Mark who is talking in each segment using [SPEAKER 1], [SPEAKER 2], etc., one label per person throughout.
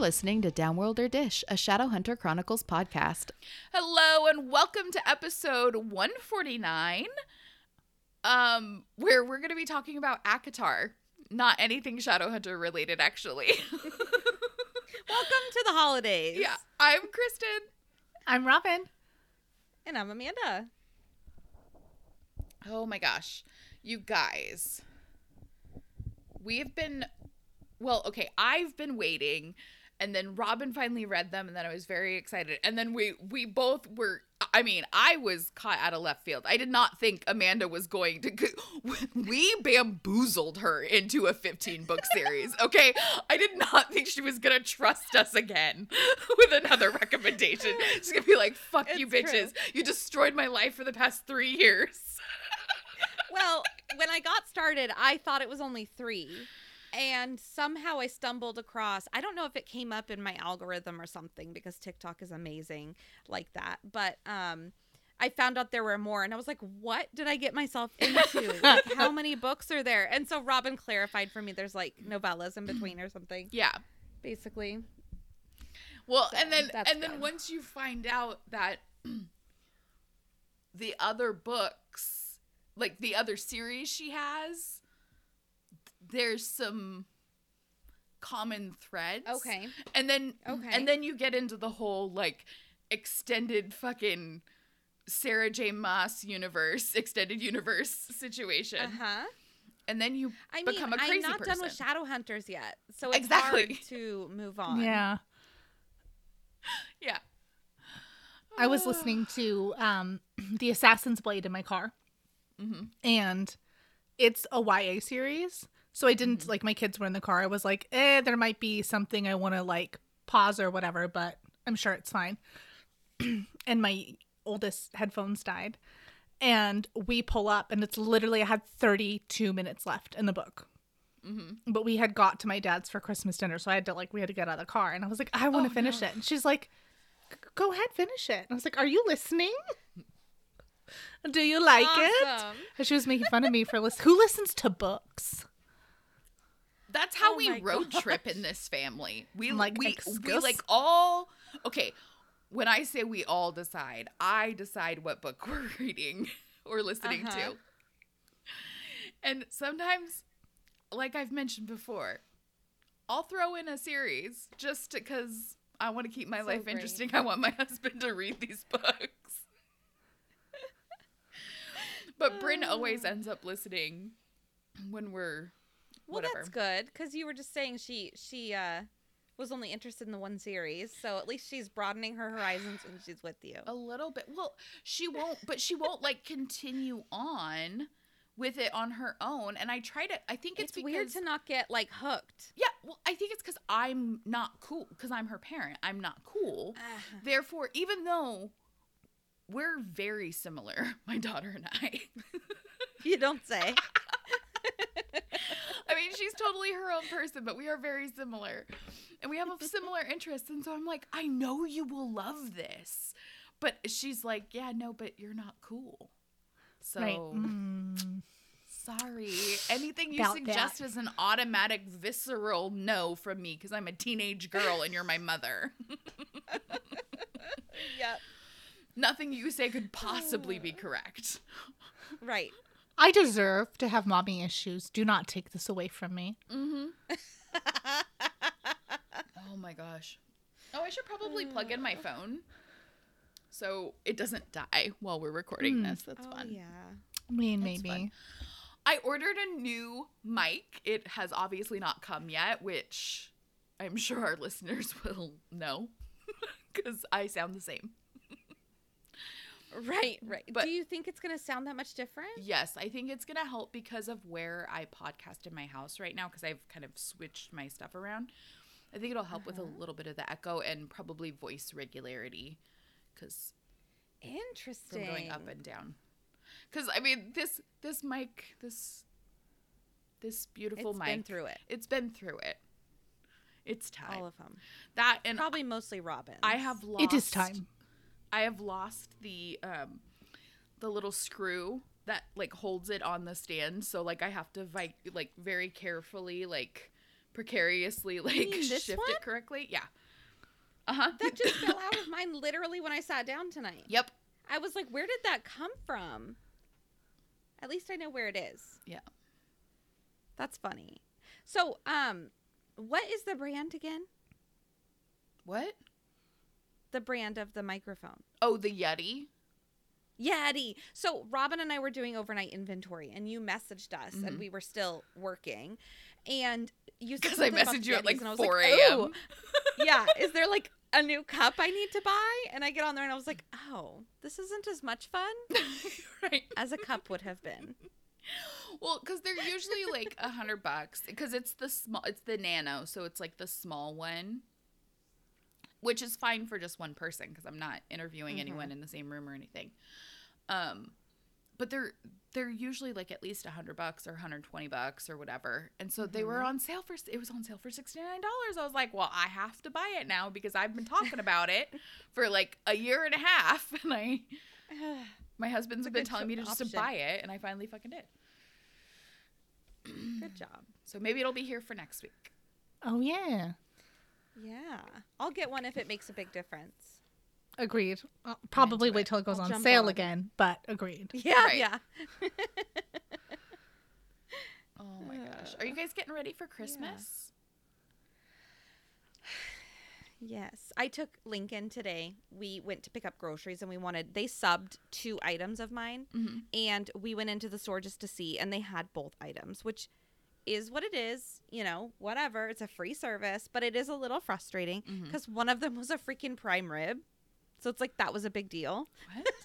[SPEAKER 1] listening to Downworlder Dish, a Shadowhunter Chronicles podcast.
[SPEAKER 2] Hello and welcome to episode 149. Um, where we're gonna be talking about ACOTAR. Not anything Shadowhunter related, actually.
[SPEAKER 3] Welcome to the holidays.
[SPEAKER 2] yeah. I'm Kristen.
[SPEAKER 4] I'm Robin.
[SPEAKER 3] And I'm Amanda.
[SPEAKER 2] Oh my gosh. You guys. We've been well, okay, I've been waiting and then Robin finally read them and then I was very excited. And then we we both were I mean, I was caught out of left field. I did not think Amanda was going to we bamboozled her into a 15 book series. Okay? I did not think she was going to trust us again with another recommendation. She's going to be like, "Fuck you
[SPEAKER 3] It's
[SPEAKER 2] bitches. You destroyed my life for the past 3 years."
[SPEAKER 3] Well, when I got started, I thought it was only three. And somehow I stumbled across, I don't know if it came up in my algorithm or something because TikTok is amazing like that. But um, I found out there were more and I was like, what did I get myself into? like, how many books are there? And so Robin clarified for me there's like novellas in between or something,
[SPEAKER 2] Yeah.
[SPEAKER 3] basically.
[SPEAKER 2] Well,
[SPEAKER 3] So,
[SPEAKER 2] and then and then
[SPEAKER 3] good.
[SPEAKER 2] once you find out that the other books, like the other series she has, there's some common threads.
[SPEAKER 3] Okay.
[SPEAKER 2] And then
[SPEAKER 3] Okay.
[SPEAKER 2] and then you get into the whole like extended fucking Sarah J. Maas universe, extended universe situation.
[SPEAKER 3] Uh huh.
[SPEAKER 2] And then you
[SPEAKER 3] I mean,
[SPEAKER 2] become a crazy
[SPEAKER 3] I'm not
[SPEAKER 2] person.
[SPEAKER 3] done with Shadowhunters yet, so it's
[SPEAKER 2] Exactly.
[SPEAKER 3] hard to move on.
[SPEAKER 4] Yeah.
[SPEAKER 2] yeah.
[SPEAKER 4] I was listening to um The Assassin's Blade in my car.
[SPEAKER 2] Mhm.
[SPEAKER 4] And it's a YA series. So I didn't like my kids were in the car. I was like, eh, there might be something I want to like pause or whatever, but I'm sure it's fine. and my oldest headphones died. And we pull up and it's literally I had 32 minutes left in the book.
[SPEAKER 2] Mhm.
[SPEAKER 4] But we had got to my dad's for Christmas dinner, so I had to like we had to get out of the car, and I was like, I want to
[SPEAKER 2] Oh,
[SPEAKER 4] finish
[SPEAKER 2] no.
[SPEAKER 4] it, and she's like, Go ahead, finish it. And I was like, Are you listening? Do you like it? And she was making fun of me for listen. Who listens to books?
[SPEAKER 2] That's how
[SPEAKER 3] Oh
[SPEAKER 2] we road trip in this family. We
[SPEAKER 4] like,
[SPEAKER 2] we we like all okay. When I say we all decide, I decide what book we're reading or listening
[SPEAKER 3] Uh-huh.
[SPEAKER 2] to. And sometimes, like I've mentioned before, I'll throw in a series just because I want to keep my
[SPEAKER 3] So
[SPEAKER 2] life
[SPEAKER 3] great.
[SPEAKER 2] interesting. I want my husband to read these books. but Bryn always ends up listening when we're
[SPEAKER 3] Well,
[SPEAKER 2] whatever.
[SPEAKER 3] that's good because you were just saying she she uh was only interested in the one series, so at least she's broadening her horizons when she's with you.
[SPEAKER 2] A little bit. Well, she won't, but she won't like continue on with it on her own. And I try to. I think it's,
[SPEAKER 3] it's
[SPEAKER 2] because
[SPEAKER 3] weird to not get like hooked.
[SPEAKER 2] yeah. Well, I think it's because I'm not cool. Because I'm her parent. I'm not cool. Therefore, even though we're very similar, my daughter and I.
[SPEAKER 3] You don't say.
[SPEAKER 2] She's totally her own person, but we are very similar. And we have a similar interests. And so I'm like, I know you will love this. But she's like, yeah, no, but you're not cool. So
[SPEAKER 4] Right. Mm.
[SPEAKER 2] sorry. Anything you
[SPEAKER 4] About
[SPEAKER 2] suggest
[SPEAKER 4] that.
[SPEAKER 2] is an automatic visceral no from me because I'm a teenage girl and you're my mother.
[SPEAKER 3] yeah.
[SPEAKER 2] Nothing you say could possibly be correct.
[SPEAKER 3] Right.
[SPEAKER 4] I deserve to have mommy issues. Do not take this away from me.
[SPEAKER 2] Mm-hmm. oh my gosh. Oh, I should probably plug in my phone so it doesn't die while we're recording
[SPEAKER 4] Mm.
[SPEAKER 2] this. That's
[SPEAKER 3] oh
[SPEAKER 2] fun.
[SPEAKER 3] yeah.
[SPEAKER 4] I mean,
[SPEAKER 2] That's
[SPEAKER 4] maybe.
[SPEAKER 2] fun. I ordered a new mic. It has obviously not come yet, which I'm sure our listeners will know because I sound the same.
[SPEAKER 3] Right. Right.
[SPEAKER 2] But-
[SPEAKER 3] Do you think it's gonna sound that much different?
[SPEAKER 2] Yes, I think it's going to help because of where I podcast in my house right now because I've kind of switched my stuff around. I think it'll help with a
[SPEAKER 3] Uh-huh.
[SPEAKER 2] little bit of the echo and probably voice regularity because
[SPEAKER 3] Interesting.
[SPEAKER 2] from going up and down. Because I mean, this this mic, this this beautiful
[SPEAKER 3] It's
[SPEAKER 2] mic,
[SPEAKER 3] been through it.
[SPEAKER 2] it's been through it. It's time.
[SPEAKER 3] All of them.
[SPEAKER 2] that and
[SPEAKER 3] Probably mostly Robin.
[SPEAKER 2] I have lost.
[SPEAKER 4] It is time.
[SPEAKER 2] I have lost the um the little screw that like holds it on the stand. So like I have to vi- like very carefully like precariously like
[SPEAKER 3] mean this
[SPEAKER 2] shift
[SPEAKER 3] one?
[SPEAKER 2] it correctly. Yeah. Uh huh.
[SPEAKER 3] That just fell out of mine literally when I sat down tonight.
[SPEAKER 2] Yep.
[SPEAKER 3] I was like, where did that come from? At least I know where it is.
[SPEAKER 2] Yeah.
[SPEAKER 3] That's funny. So, um, what is the brand again?
[SPEAKER 2] What?
[SPEAKER 3] The brand of the microphone.
[SPEAKER 2] Oh, the Yeti.
[SPEAKER 3] Yeti. So Robin and I were doing overnight inventory, and you messaged us, and
[SPEAKER 2] Mhm.
[SPEAKER 3] we were still working, and you said
[SPEAKER 2] Because I messaged you at like
[SPEAKER 3] and
[SPEAKER 2] 4
[SPEAKER 3] like,
[SPEAKER 2] a.m.
[SPEAKER 3] "Ooh, yeah, is there like a new cup I need to buy? And I get on there, and I was like, oh, this isn't as much fun
[SPEAKER 2] right.
[SPEAKER 3] as a cup would have been.
[SPEAKER 2] Well, because they're usually like a hundred bucks. Because it's the small, it's the nano, so it's like the small one, which is fine for just one person. Because I'm not interviewing
[SPEAKER 3] Mhm.
[SPEAKER 2] anyone in the same room or anything. Um, but they're they're usually like at least a hundred bucks or 120 bucks or whatever. And so they were
[SPEAKER 3] Mhm.
[SPEAKER 2] on sale for it was on sale for sixty nine dollars. I was like, well, I have to buy it now because I've been talking about it for like a year and a half, and I my husband's been telling me to
[SPEAKER 3] cho-
[SPEAKER 2] just to buy it, and I finally fucking did.
[SPEAKER 3] Good job.
[SPEAKER 2] So maybe it'll be here for next week.
[SPEAKER 4] Oh yeah.
[SPEAKER 3] Yeah, I'll get one if it makes a big difference.
[SPEAKER 4] Agreed. I'll probably wait
[SPEAKER 2] it.
[SPEAKER 4] till it goes
[SPEAKER 3] I'll
[SPEAKER 4] on sale
[SPEAKER 3] on.
[SPEAKER 4] again, but agreed.
[SPEAKER 3] Yeah,
[SPEAKER 2] Right.
[SPEAKER 3] yeah.
[SPEAKER 2] Oh my gosh. Are you guys getting ready for Christmas?
[SPEAKER 3] Yes. I took Lincoln today. We went to pick up groceries and we wanted, they subbed two items of mine.
[SPEAKER 2] Mhm.
[SPEAKER 3] And we went into the store just to see, and they had both items, which is what it is. You know, whatever. It's a free service, but it is a little frustrating
[SPEAKER 2] mm-hmm.
[SPEAKER 3] because one of them was a freaking prime rib. So it's like that was a big deal.
[SPEAKER 2] What?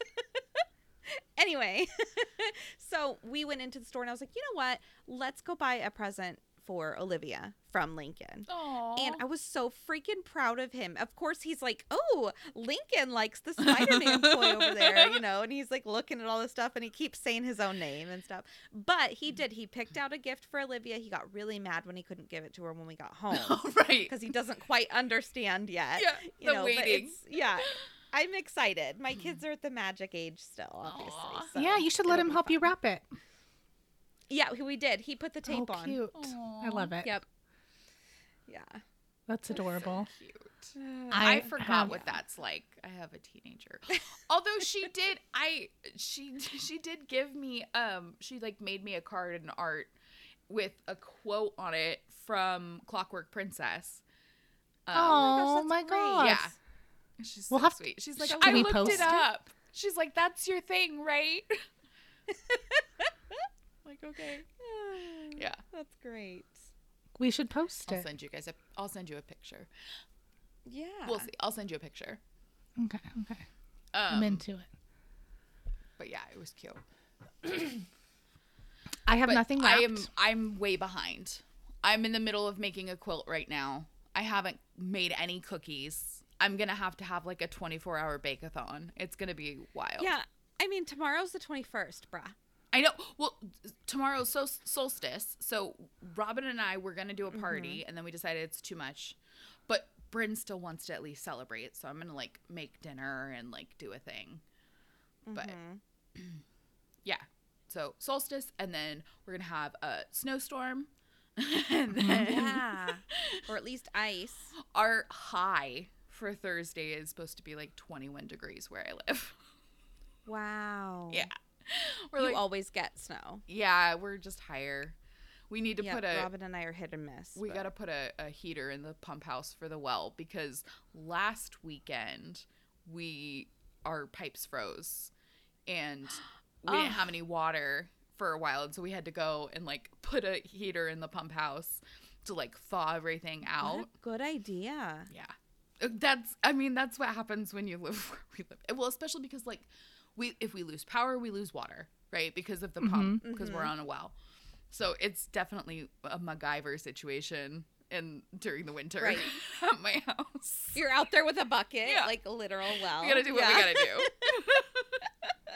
[SPEAKER 3] Anyway, so we went into the store and I was like, you know what? Let's go buy a present for Olivia from Lincoln.
[SPEAKER 2] Aww.
[SPEAKER 3] And I was so freaking proud of him. Of course, he's like, "Oh, Lincoln likes the Spider-Man toy over there," you know, and he's like looking at all this stuff, and he keeps saying his own name and stuff. But he did. He picked out a gift for Olivia. He got really mad when he couldn't give it to her when we got home oh,
[SPEAKER 2] right.
[SPEAKER 3] because he doesn't quite understand yet.
[SPEAKER 2] Yeah,
[SPEAKER 3] you
[SPEAKER 2] the
[SPEAKER 3] know, but
[SPEAKER 2] waiting.
[SPEAKER 3] it's yeah. I'm excited. My kids hmm. are at the magic age still, obviously. So
[SPEAKER 4] yeah, you should let him
[SPEAKER 3] be
[SPEAKER 4] help you wrap it.
[SPEAKER 3] Yeah, we did. He put the oh, tape
[SPEAKER 4] oh,
[SPEAKER 3] on.
[SPEAKER 4] cute. I love it.
[SPEAKER 3] Yep. Yeah.
[SPEAKER 4] That's adorable.
[SPEAKER 2] Cute.
[SPEAKER 4] I
[SPEAKER 2] I, forgot
[SPEAKER 4] have-
[SPEAKER 2] what that's like. I have a teenager. Although she did I she she did give me um she like made me a card and art with a quote on it from Clockwork Princess. Um,
[SPEAKER 4] Oh,
[SPEAKER 3] my
[SPEAKER 4] my
[SPEAKER 3] gosh,
[SPEAKER 4] god.
[SPEAKER 2] Yeah. She's
[SPEAKER 4] We'll
[SPEAKER 2] so
[SPEAKER 4] have to-
[SPEAKER 2] sweet. She's like, I looked
[SPEAKER 4] post
[SPEAKER 2] it
[SPEAKER 4] it?
[SPEAKER 2] up. She's like, that's your thing, right? like, okay. Yeah.
[SPEAKER 3] That's great.
[SPEAKER 4] We should post it.
[SPEAKER 2] I'll
[SPEAKER 4] it.
[SPEAKER 2] send you guys a I'll send you a picture.
[SPEAKER 3] Yeah.
[SPEAKER 2] We'll see. I'll send you a picture.
[SPEAKER 4] Okay, okay.
[SPEAKER 2] Um,
[SPEAKER 4] I'm into it.
[SPEAKER 2] but yeah, it was cute.
[SPEAKER 4] I have
[SPEAKER 2] But
[SPEAKER 4] nothing
[SPEAKER 2] left.
[SPEAKER 4] I
[SPEAKER 2] am I'm way behind. I'm in the middle of making a quilt right now. I haven't made any cookies. I'm gonna have to have like a 24 hour bake-a-thon. It's gonna be wild.
[SPEAKER 3] Yeah. I mean, tomorrow's the 21st, bruh.
[SPEAKER 2] I know. Well, tomorrow's sol- solstice, so Robin and I were gonna do a party,
[SPEAKER 3] Mm-hmm.
[SPEAKER 2] and then we decided it's too much. But Bryn still wants to at least celebrate, so I'm gonna like make dinner and like do a thing. But
[SPEAKER 3] Mhm.
[SPEAKER 2] yeah, so solstice, and then we're gonna have a snowstorm, and then
[SPEAKER 3] yeah. or at least ice.
[SPEAKER 2] our high for Thursday is supposed to be like 21 degrees where I live.
[SPEAKER 3] Wow.
[SPEAKER 2] yeah, we're
[SPEAKER 3] You
[SPEAKER 2] like,
[SPEAKER 3] always get snow.
[SPEAKER 2] yeah, we're just higher. We need to
[SPEAKER 3] yeah,
[SPEAKER 2] put a
[SPEAKER 3] Robin and I are hit and miss.
[SPEAKER 2] We got to put a, a heater in the pump house for the well because last weekend we our pipes froze and we didn't have any water for a while and so we had to go and like put a heater in the pump house to like thaw everything out.
[SPEAKER 3] good idea.
[SPEAKER 2] Yeah. That's I mean that's what happens when you live where we live. Well, especially because like we if we lose power, we lose water, right? Because of the mm-hmm. pump because we're mm-hmm. on a well. So it's definitely a MacGyver situation and during the winter
[SPEAKER 3] Right.
[SPEAKER 2] at my house.
[SPEAKER 3] You're out there with a bucket,
[SPEAKER 2] Yeah.
[SPEAKER 3] like a literal well.
[SPEAKER 2] We got to do what
[SPEAKER 3] Yeah.
[SPEAKER 2] we got to do.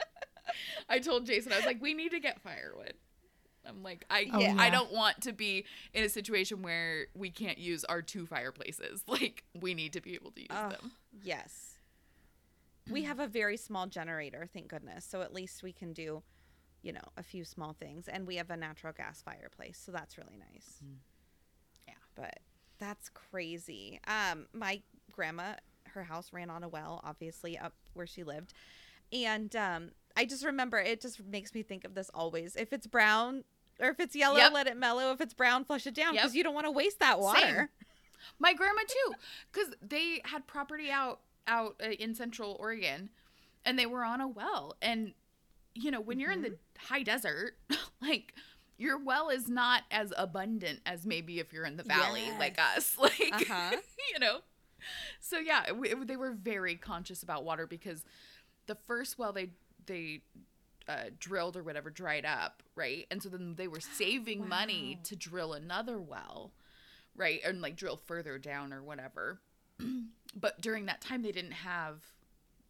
[SPEAKER 2] I told Jason I was like we need to get firewood. I'm like I
[SPEAKER 4] Oh,
[SPEAKER 3] Yeah.
[SPEAKER 2] I don't want to be in a situation where we can't use our two fireplaces. Like we need to be able to use
[SPEAKER 3] Ugh.
[SPEAKER 2] them.
[SPEAKER 3] Yes. We have a very small generator, thank goodness. So at least we can do, you know, a few small things. And we have a natural gas fireplace. So that's really nice.
[SPEAKER 2] Yeah.
[SPEAKER 3] but that's crazy. Um, my grandma, her house ran on a well, obviously up where she lived, and um, I just remember it just makes me think of this always. If it's brown or if it's yellow,
[SPEAKER 2] Yep.
[SPEAKER 3] let it mellow. If it's brown, flush it down
[SPEAKER 2] Yep.
[SPEAKER 3] because you don't want to waste that water.
[SPEAKER 2] My grandma too, because they had property out out uh, in Central Oregon, and they were on a well. And you know, when you're in the high desert, like your well is not as abundant as maybe if you're in the valley like us. Like,
[SPEAKER 3] Uh-huh.
[SPEAKER 2] you know. So yeah, it, it- they were very conscious about water because the first well they they uh, drilled or whatever dried up, right? And so then they were saving money to drill another well, right? And like drill further down or whatever. but during that time, they didn't have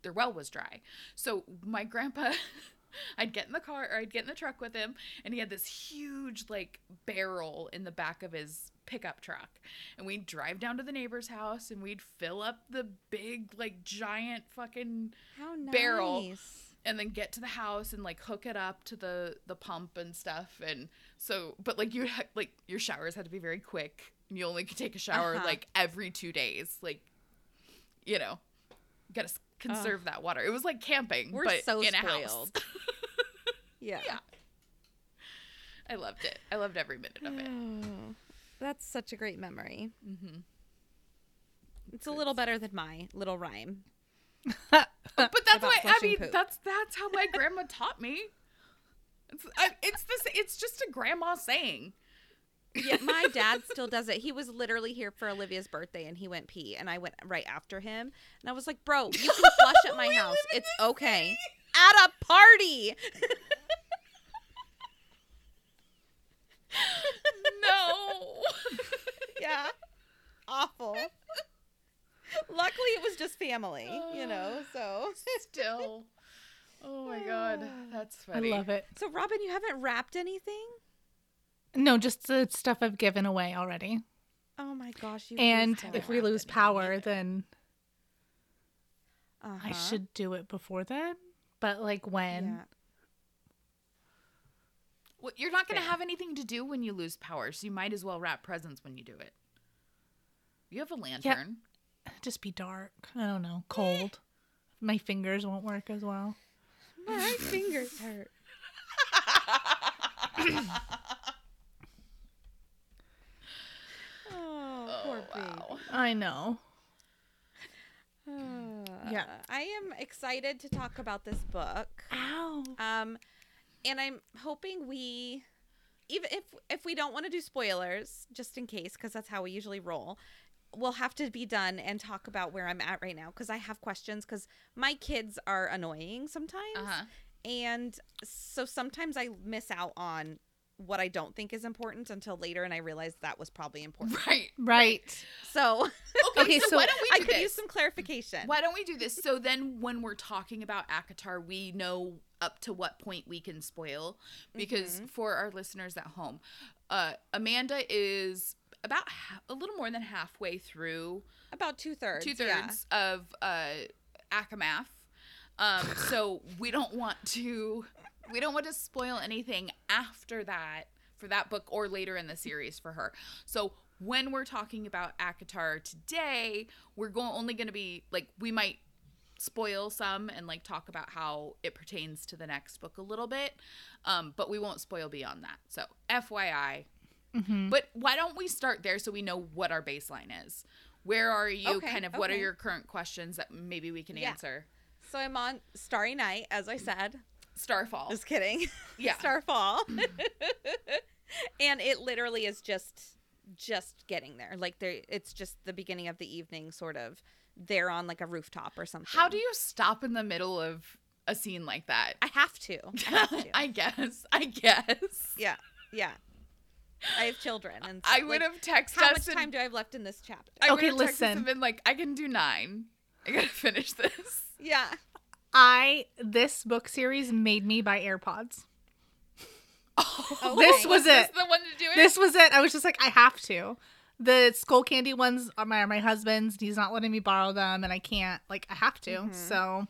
[SPEAKER 2] their well was dry. So my grandpa, I'd get in the car or I'd get in the truck with him, and he had this huge like barrel in the back of his pickup truck. And we'd drive down to the neighbor's house and we'd fill up the big, like giant fucking
[SPEAKER 3] nice.
[SPEAKER 2] Barrel. and then get to the house and like hook it up to the the pump and stuff and so but like you ha- like your showers had to be very quick and you only could take a shower
[SPEAKER 3] Uh-huh.
[SPEAKER 2] like every two days like you know gotta conserve that water it was like camping
[SPEAKER 3] We're
[SPEAKER 2] but
[SPEAKER 3] so
[SPEAKER 2] in a house.
[SPEAKER 3] Yeah.
[SPEAKER 2] Yeah. i loved it i loved every minute of it
[SPEAKER 3] Oh, that's such a great memory.
[SPEAKER 2] Mm-hmm.
[SPEAKER 3] It's a little better than my little rhyme.
[SPEAKER 2] but that's why i mean
[SPEAKER 3] poop.
[SPEAKER 2] that's that's how my grandma taught me it's, I, it's this it's just a grandma saying
[SPEAKER 3] Yeah, my dad still does it. He was literally here for Olivia's birthday and he went pee and I went right after him. And I was like, "Bro, you can flush at my house. It's
[SPEAKER 2] the
[SPEAKER 3] okay." At a party.
[SPEAKER 2] no
[SPEAKER 3] yeah. Awful. Luckily it was just family, you know. Uh, so
[SPEAKER 2] Still. Oh my god, that's funny.
[SPEAKER 4] I love it.
[SPEAKER 3] So Robin, you haven't wrapped anything?
[SPEAKER 4] No, just the stuff I've given away already.
[SPEAKER 3] Oh my gosh, you
[SPEAKER 4] and if we lose power,
[SPEAKER 2] either.
[SPEAKER 4] then I
[SPEAKER 3] Uh-huh.
[SPEAKER 4] should do it before then. But like when?
[SPEAKER 3] Yeah.
[SPEAKER 2] Well, you're not going to have anything to do when you lose power, so you might as well wrap presents when you do it. You have a lantern. Yeah.
[SPEAKER 4] Just be dark. I don't know. Cold. My fingers won't work as well.
[SPEAKER 3] My fingers hurt. Poor baby.
[SPEAKER 4] I know.
[SPEAKER 3] yeah. I am excited to talk about this book.
[SPEAKER 4] Ow.
[SPEAKER 3] Um and I'm hoping we even if if we don't want to do spoilers just in case cuz that's how we usually roll, we'll have to be done and talk about where I'm at right now cuz I have questions cuz my kids are annoying sometimes.
[SPEAKER 2] Uh-huh.
[SPEAKER 3] And so sometimes I miss out on what I don't think is important until later and I realized that was probably important.
[SPEAKER 2] Right.
[SPEAKER 4] Right.
[SPEAKER 3] So
[SPEAKER 2] Okay,
[SPEAKER 4] Okay,
[SPEAKER 2] so,
[SPEAKER 4] so
[SPEAKER 2] why don't we
[SPEAKER 3] I could
[SPEAKER 2] this?
[SPEAKER 3] use some clarification.
[SPEAKER 2] Why don't we do this? So then when we're talking about ACOTAR, we know up to what point we can spoil because for our listeners at home, uh, Amanda is about ha- a little more than halfway through
[SPEAKER 3] About two thirds.
[SPEAKER 2] two thirds of uh ACOMAF. Um, so we don't want to we don't want to spoil anything after that for that book or later in the series for her. So when we're talking about ACOTAR today, we're going only going to be like we might spoil some and like talk about how it pertains to the next book a little bit. Um, but we won't spoil beyond that. So FYI.
[SPEAKER 4] Mm-hmm.
[SPEAKER 2] But why don't we start there so we know what our baseline is? Where are you?
[SPEAKER 3] Okay,
[SPEAKER 2] kind of what are your current questions that maybe we can
[SPEAKER 3] Yeah.
[SPEAKER 2] answer?
[SPEAKER 3] So I'm on Starry Night, as I said.
[SPEAKER 2] Starfall.
[SPEAKER 3] Just kidding.
[SPEAKER 2] Yeah.
[SPEAKER 3] Starfall. and it literally is just just getting there. Like there it's just the beginning of the evening sort of. They're on like a rooftop or something.
[SPEAKER 2] How do you stop in the middle of a scene like that?
[SPEAKER 3] I have to. I have to.
[SPEAKER 2] I guess. I guess.
[SPEAKER 3] yeah. Yeah. I have children and
[SPEAKER 2] I would
[SPEAKER 3] like,
[SPEAKER 2] have texted
[SPEAKER 3] how
[SPEAKER 2] us
[SPEAKER 3] much
[SPEAKER 2] and-
[SPEAKER 3] time do I have left in this chapter?
[SPEAKER 2] I
[SPEAKER 4] Okay,
[SPEAKER 2] would have texted
[SPEAKER 4] listen.
[SPEAKER 2] and been like, I can do nine. I gotta finish this.
[SPEAKER 3] Yeah.
[SPEAKER 4] I this book series made me buy AirPods.
[SPEAKER 2] Oh,
[SPEAKER 4] This was
[SPEAKER 2] this
[SPEAKER 4] it.
[SPEAKER 2] the one to do it.
[SPEAKER 4] This was it. I was just like, I have to. The Skullcandy ones are my are my husband's. He's not letting me borrow them, and I can't. Like, I have to.
[SPEAKER 3] Mhm.
[SPEAKER 4] So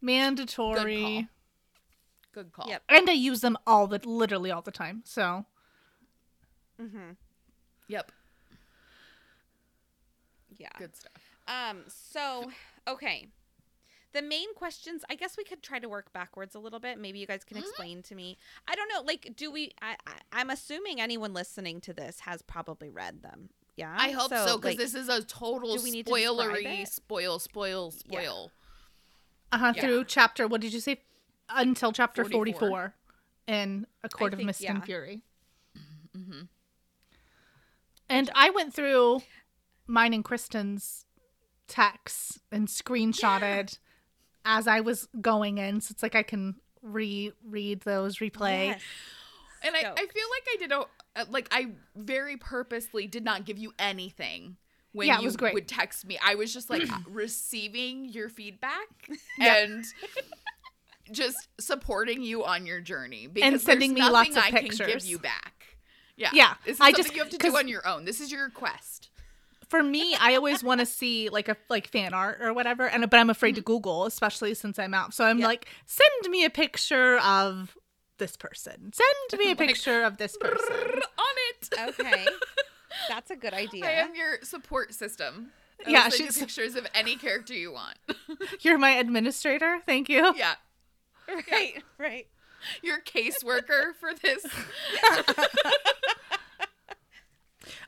[SPEAKER 4] mandatory.
[SPEAKER 2] Good call.
[SPEAKER 3] Yep.
[SPEAKER 4] And I use them all the literally all the time. So
[SPEAKER 3] Mm-hmm.
[SPEAKER 2] Yep.
[SPEAKER 3] Yeah.
[SPEAKER 2] Good stuff.
[SPEAKER 3] Um, so okay. The main questions, I guess we could try to work backwards a little bit. Maybe you guys can
[SPEAKER 2] Mhm.
[SPEAKER 3] explain to me. I don't know, like, do we? I, I I'm assuming anyone listening to this has probably read them. Yeah,
[SPEAKER 2] I hope so because
[SPEAKER 3] like,
[SPEAKER 2] this is a total
[SPEAKER 3] do we need to describe
[SPEAKER 2] spoilery,
[SPEAKER 3] it?
[SPEAKER 2] spoil, spoil,
[SPEAKER 3] Yeah.
[SPEAKER 2] spoil.
[SPEAKER 4] Uh-huh,
[SPEAKER 2] Yeah.
[SPEAKER 4] through chapter what did you say? Until chapter
[SPEAKER 2] 44.
[SPEAKER 4] 44, in A Court of Mist
[SPEAKER 3] yeah.
[SPEAKER 4] and Fury.
[SPEAKER 2] Mm-hmm.
[SPEAKER 4] And I went through mine and Kristen's texts and screenshotted as I was going in. So it's like I can reread those, replay.
[SPEAKER 3] Yes.
[SPEAKER 2] And I, I feel like I did a uh, like I very purposely did not give you anything when
[SPEAKER 4] Yeah,
[SPEAKER 2] you would text me. I was just like receiving your feedback and just supporting you on your journey because
[SPEAKER 4] sending me lots of
[SPEAKER 2] I can give
[SPEAKER 4] pictures.
[SPEAKER 2] you back. Yeah,
[SPEAKER 4] Yeah,
[SPEAKER 2] This is
[SPEAKER 4] I
[SPEAKER 2] something
[SPEAKER 4] just-
[SPEAKER 2] you have to do on your own. This is your request.
[SPEAKER 4] For me, I always want to see like a like fan art or whatever, and but I'm afraid
[SPEAKER 2] Mm-hmm.
[SPEAKER 4] to Google, especially since I'm out. So I'm
[SPEAKER 3] Yeah.
[SPEAKER 4] like, send me a picture of this person. Send me a
[SPEAKER 2] Like,
[SPEAKER 4] picture of this person.
[SPEAKER 2] on it.
[SPEAKER 3] Okay, that's a good idea.
[SPEAKER 2] I am your support system. I'll
[SPEAKER 4] Yeah,
[SPEAKER 2] send you
[SPEAKER 4] she's-
[SPEAKER 2] pictures of any character you want.
[SPEAKER 4] You're my administrator. Thank you.
[SPEAKER 2] yeah,
[SPEAKER 3] right, right.
[SPEAKER 2] your caseworker for this.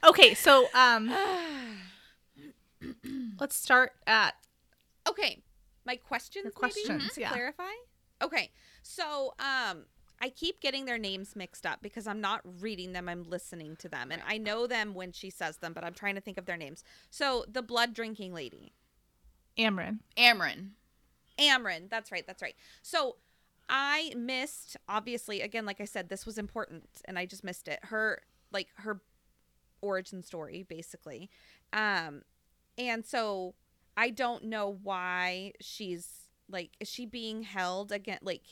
[SPEAKER 4] Okay, so um, let's start at
[SPEAKER 3] Okay, my questions.
[SPEAKER 4] Your
[SPEAKER 3] maybe?
[SPEAKER 4] questions,
[SPEAKER 3] to
[SPEAKER 4] yeah.
[SPEAKER 3] Clarify. Okay, so um, I keep getting their names mixed up because I'm not reading them. I'm listening to them, and I know them when she says them, but I'm trying to think of their names. So the blood drinking lady,
[SPEAKER 4] Amren.
[SPEAKER 2] Amren.
[SPEAKER 3] Amren. That's right. That's right. So I missed. Obviously, again, like I said, this was important, and I just missed it. Her like her origin story, basically. Um, and so I don't know why she's like, is she being held again? Like,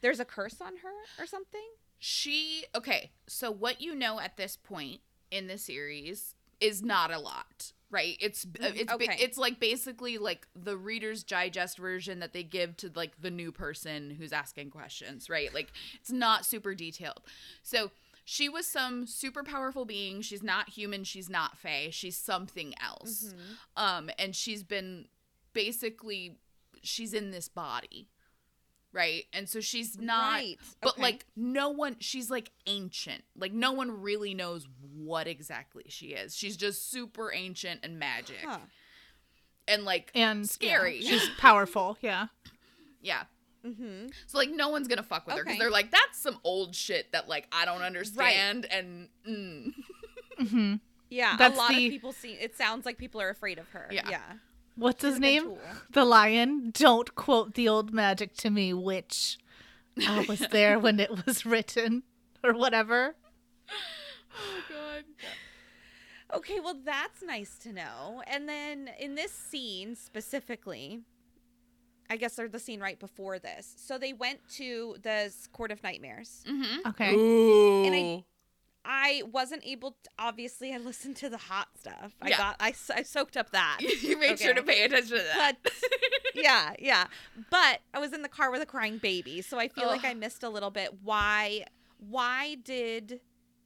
[SPEAKER 3] there's a curse on her or something?
[SPEAKER 2] She okay. So what you know at this point in the series is not a lot, right? It's
[SPEAKER 3] Mm,
[SPEAKER 2] it's
[SPEAKER 3] okay.
[SPEAKER 2] it's like basically like the Reader's Digest version that they give to like the new person who's asking questions, right? Like it's not super detailed. So she was some super powerful being. She's not human. She's not Fae. She's something else.
[SPEAKER 3] Mm-hmm.
[SPEAKER 2] Um, and she's been basically she's in this body, right? And so she's not
[SPEAKER 3] Right.
[SPEAKER 2] but
[SPEAKER 3] Okay.
[SPEAKER 2] like no one she's like ancient like no one really knows what exactly she is she's just super ancient and magic
[SPEAKER 3] Huh.
[SPEAKER 2] and like
[SPEAKER 4] And yeah,
[SPEAKER 2] Scary.
[SPEAKER 4] she's powerful. Yeah.
[SPEAKER 2] yeah
[SPEAKER 3] Mm-hmm.
[SPEAKER 2] so like no one's gonna fuck with her because they're like that's some old shit that like i don't understand and mm.
[SPEAKER 4] hmm
[SPEAKER 3] Yeah.
[SPEAKER 4] That's
[SPEAKER 3] a lot
[SPEAKER 4] the-
[SPEAKER 3] of people see it sounds like people are afraid of her.
[SPEAKER 2] Yeah.
[SPEAKER 3] Yeah.
[SPEAKER 4] What's his
[SPEAKER 3] She's a
[SPEAKER 4] name?
[SPEAKER 3] tool.
[SPEAKER 4] The lion. Don't quote the old magic to me, witch. I was there when it was written, or whatever.
[SPEAKER 2] oh god
[SPEAKER 3] Okay, well that's nice to know. And then in this scene specifically, I guess they're the scene right before this. So they went to the Court of Nightmares.
[SPEAKER 2] mm-hmm.
[SPEAKER 4] Okay.
[SPEAKER 2] Ooh.
[SPEAKER 3] And I I wasn't able to, obviously I listened to the hot stuff. I
[SPEAKER 2] Yeah.
[SPEAKER 3] got I soaked up that.
[SPEAKER 2] you made sure to pay attention to that
[SPEAKER 3] But yeah, yeah. But I was in the car with a crying baby, so I feel like I missed a little bit. Why? Why did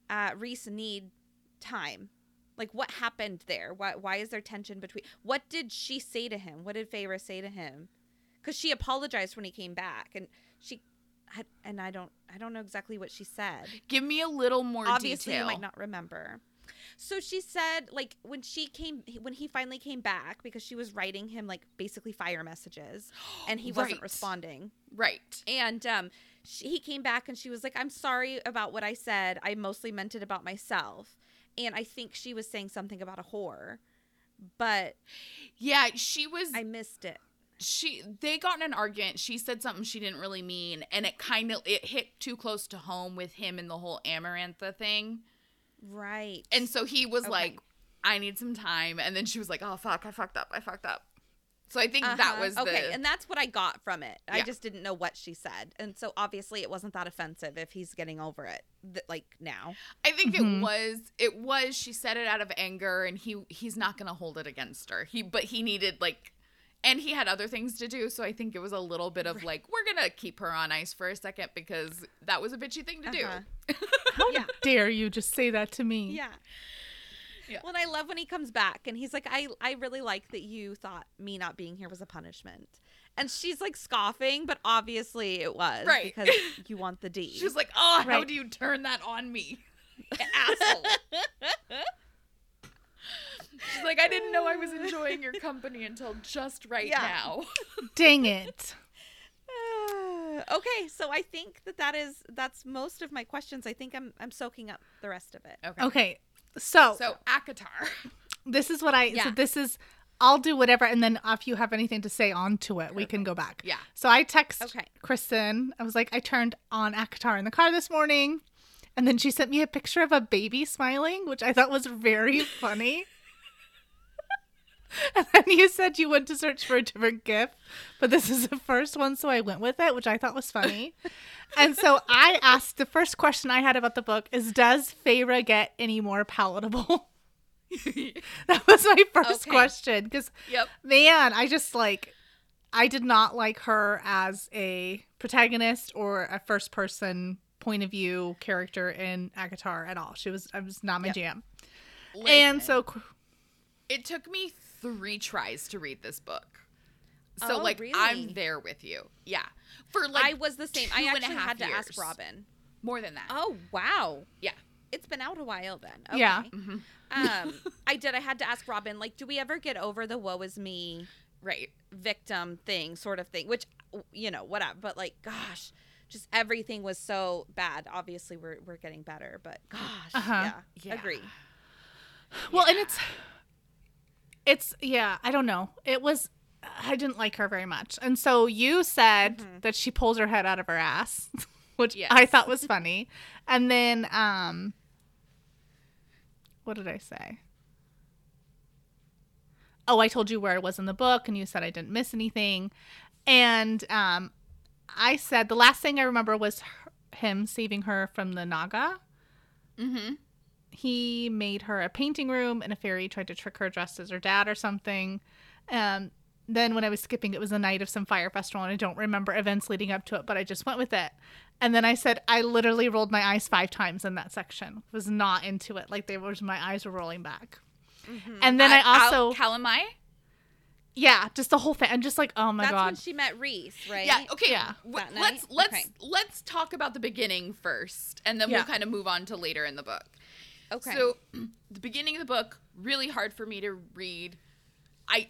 [SPEAKER 3] uh, Rhys need time? Like, what happened there? Why? Why is there tension between? What did she say to him? What did Feyre say to him? Because she apologized when he came back, and she, had, and I don't, I don't know exactly what she said.
[SPEAKER 2] Give me a little more
[SPEAKER 3] obviously
[SPEAKER 2] detail.
[SPEAKER 3] you might not remember. So she said like when she came when he finally came back because she was writing him like basically fire messages and he wasn't responding.
[SPEAKER 2] Right.
[SPEAKER 3] And um she, he came back and she was like i'm sorry about what i said. I mostly meant it about myself. And i think she was saying something about a whore but
[SPEAKER 2] yeah she was
[SPEAKER 3] i missed it
[SPEAKER 2] she they got in an argument. She said something she didn't really mean and it kind of it hit too close to home with him and the whole amarantha thing.
[SPEAKER 3] Right.
[SPEAKER 2] And so he was
[SPEAKER 3] Okay.
[SPEAKER 2] like i need some time. And then she was like oh fuck i fucked up i fucked up. So i think that
[SPEAKER 3] Uh-huh.
[SPEAKER 2] was
[SPEAKER 3] okay
[SPEAKER 2] the
[SPEAKER 3] and that's what i got from it. I just didn't know what she said. And so obviously it wasn't that offensive if he's getting over it th- like now.
[SPEAKER 2] I think
[SPEAKER 4] Mhm.
[SPEAKER 2] it was it was she said it out of anger and he he's not gonna hold it against her. He but he needed like and he had other things to do so i think it was a little bit of like we're gonna keep her on ice for a second because that was a bitchy thing to
[SPEAKER 3] Uh-huh.
[SPEAKER 2] do
[SPEAKER 4] How
[SPEAKER 3] Yeah.
[SPEAKER 4] dare you just say that to me?
[SPEAKER 3] yeah
[SPEAKER 2] Yeah.
[SPEAKER 3] Well, and I love when he comes back and he's like, I, I really like that you thought me not being here was a punishment. And she's like scoffing, but obviously it was.
[SPEAKER 2] Right.
[SPEAKER 3] Because you want the D.
[SPEAKER 2] She's like, oh, how do you turn that on me, asshole? She's like, I didn't know I was enjoying your company until just right
[SPEAKER 3] Yeah.
[SPEAKER 2] now.
[SPEAKER 4] Dang it.
[SPEAKER 3] Uh, okay, so I think that that is that's most of my questions. I think I'm I'm soaking up the rest of it.
[SPEAKER 2] Okay.
[SPEAKER 4] Okay. So,
[SPEAKER 2] So ACOTAR.
[SPEAKER 4] this is what I so
[SPEAKER 3] Yeah.
[SPEAKER 4] this is I'll do whatever and then if you have anything to say on to it, we can go back.
[SPEAKER 2] Yeah.
[SPEAKER 4] So I text
[SPEAKER 3] Okay.
[SPEAKER 4] Kristen. I was like, I turned on ACOTAR in the car this morning. And then she sent me a picture of a baby smiling, which I thought was very funny. and then you said you went to search for a different GIF, but this is the first one, so I went with it, which I thought was funny. and so I asked the first question I had about the book is Does Feyre get any more palatable? that was my first
[SPEAKER 3] Okay.
[SPEAKER 4] question. Because
[SPEAKER 2] Yep.
[SPEAKER 4] man, I just like I did not like her as a protagonist or a first person point of view character in ACOTAR at all. She was I was not my
[SPEAKER 3] Yep.
[SPEAKER 4] jam. And so
[SPEAKER 2] it took me three tries to read this book. So
[SPEAKER 3] Oh,
[SPEAKER 2] like
[SPEAKER 3] really?
[SPEAKER 2] I'm there with you. Yeah. For like
[SPEAKER 3] I was the same. I
[SPEAKER 2] two and a
[SPEAKER 3] actually had to ask. Robin.
[SPEAKER 2] more than that.
[SPEAKER 3] Oh wow.
[SPEAKER 2] Yeah.
[SPEAKER 3] It's been out a while then. Okay.
[SPEAKER 4] Yeah.
[SPEAKER 3] um I did I had to ask Robin like do we ever get over the woe is me
[SPEAKER 2] Right.
[SPEAKER 3] victim thing sort of thing which you know whatever but like gosh just everything was so bad obviously we're we're getting better but gosh
[SPEAKER 4] Uh-huh.
[SPEAKER 3] yeah,
[SPEAKER 2] Yeah.
[SPEAKER 3] agree
[SPEAKER 4] well and it's it's yeah, I don't know. It was I didn't like her very much. And so you said that she pulls her head out of her ass, which I thought was funny. And then um what did I say? Oh, I told you where I was in the book and you said I didn't miss anything. And um I said the last thing I remember was her, him saving her from the Naga.
[SPEAKER 2] Mm-hmm.
[SPEAKER 4] He made her a painting room and a fairy tried to trick her dressed as her dad or something. Um then when I was skipping, it was the night of some fire festival, and I don't remember events leading up to it, but I just went with it. And then I said I literally rolled my eyes five times in that section. Was not into it. Like they was my eyes were rolling back. And then I, also
[SPEAKER 2] Calanmai.
[SPEAKER 4] yeah, just the whole thing. I'm just like, oh my
[SPEAKER 3] that's when
[SPEAKER 4] god.
[SPEAKER 3] she met Rhys right
[SPEAKER 2] Yeah. Okay.
[SPEAKER 4] Yeah.
[SPEAKER 2] w- let's let's
[SPEAKER 3] Okay.
[SPEAKER 2] let's talk about the beginning first, and then
[SPEAKER 4] Yeah.
[SPEAKER 2] we'll kind of move on to later in the book.
[SPEAKER 3] Okay
[SPEAKER 2] So, the beginning of the book really hard for me to read. I,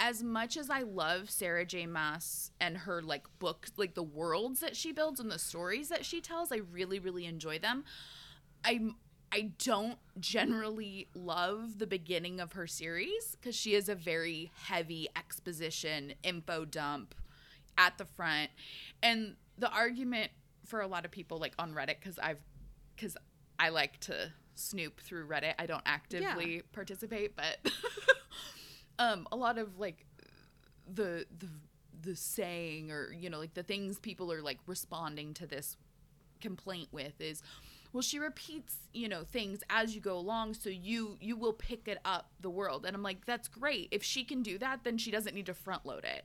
[SPEAKER 2] as much as I love Sarah J. Maas and her like books, like the worlds that she builds and the stories that she tells, I really really enjoy them. I I don't generally love the beginning of her series because she is a very heavy exposition info dump at the front, and the argument for a lot of people like on Reddit because I've because I like to snoop through Reddit. I don't actively participate, but um, a lot of like the the the saying or you know like the things people are like responding to this complaint with is well she repeats you know things as you go along so you you will pick it up the world. And i'm like that's great. If she can do that then she doesn't need to front load it.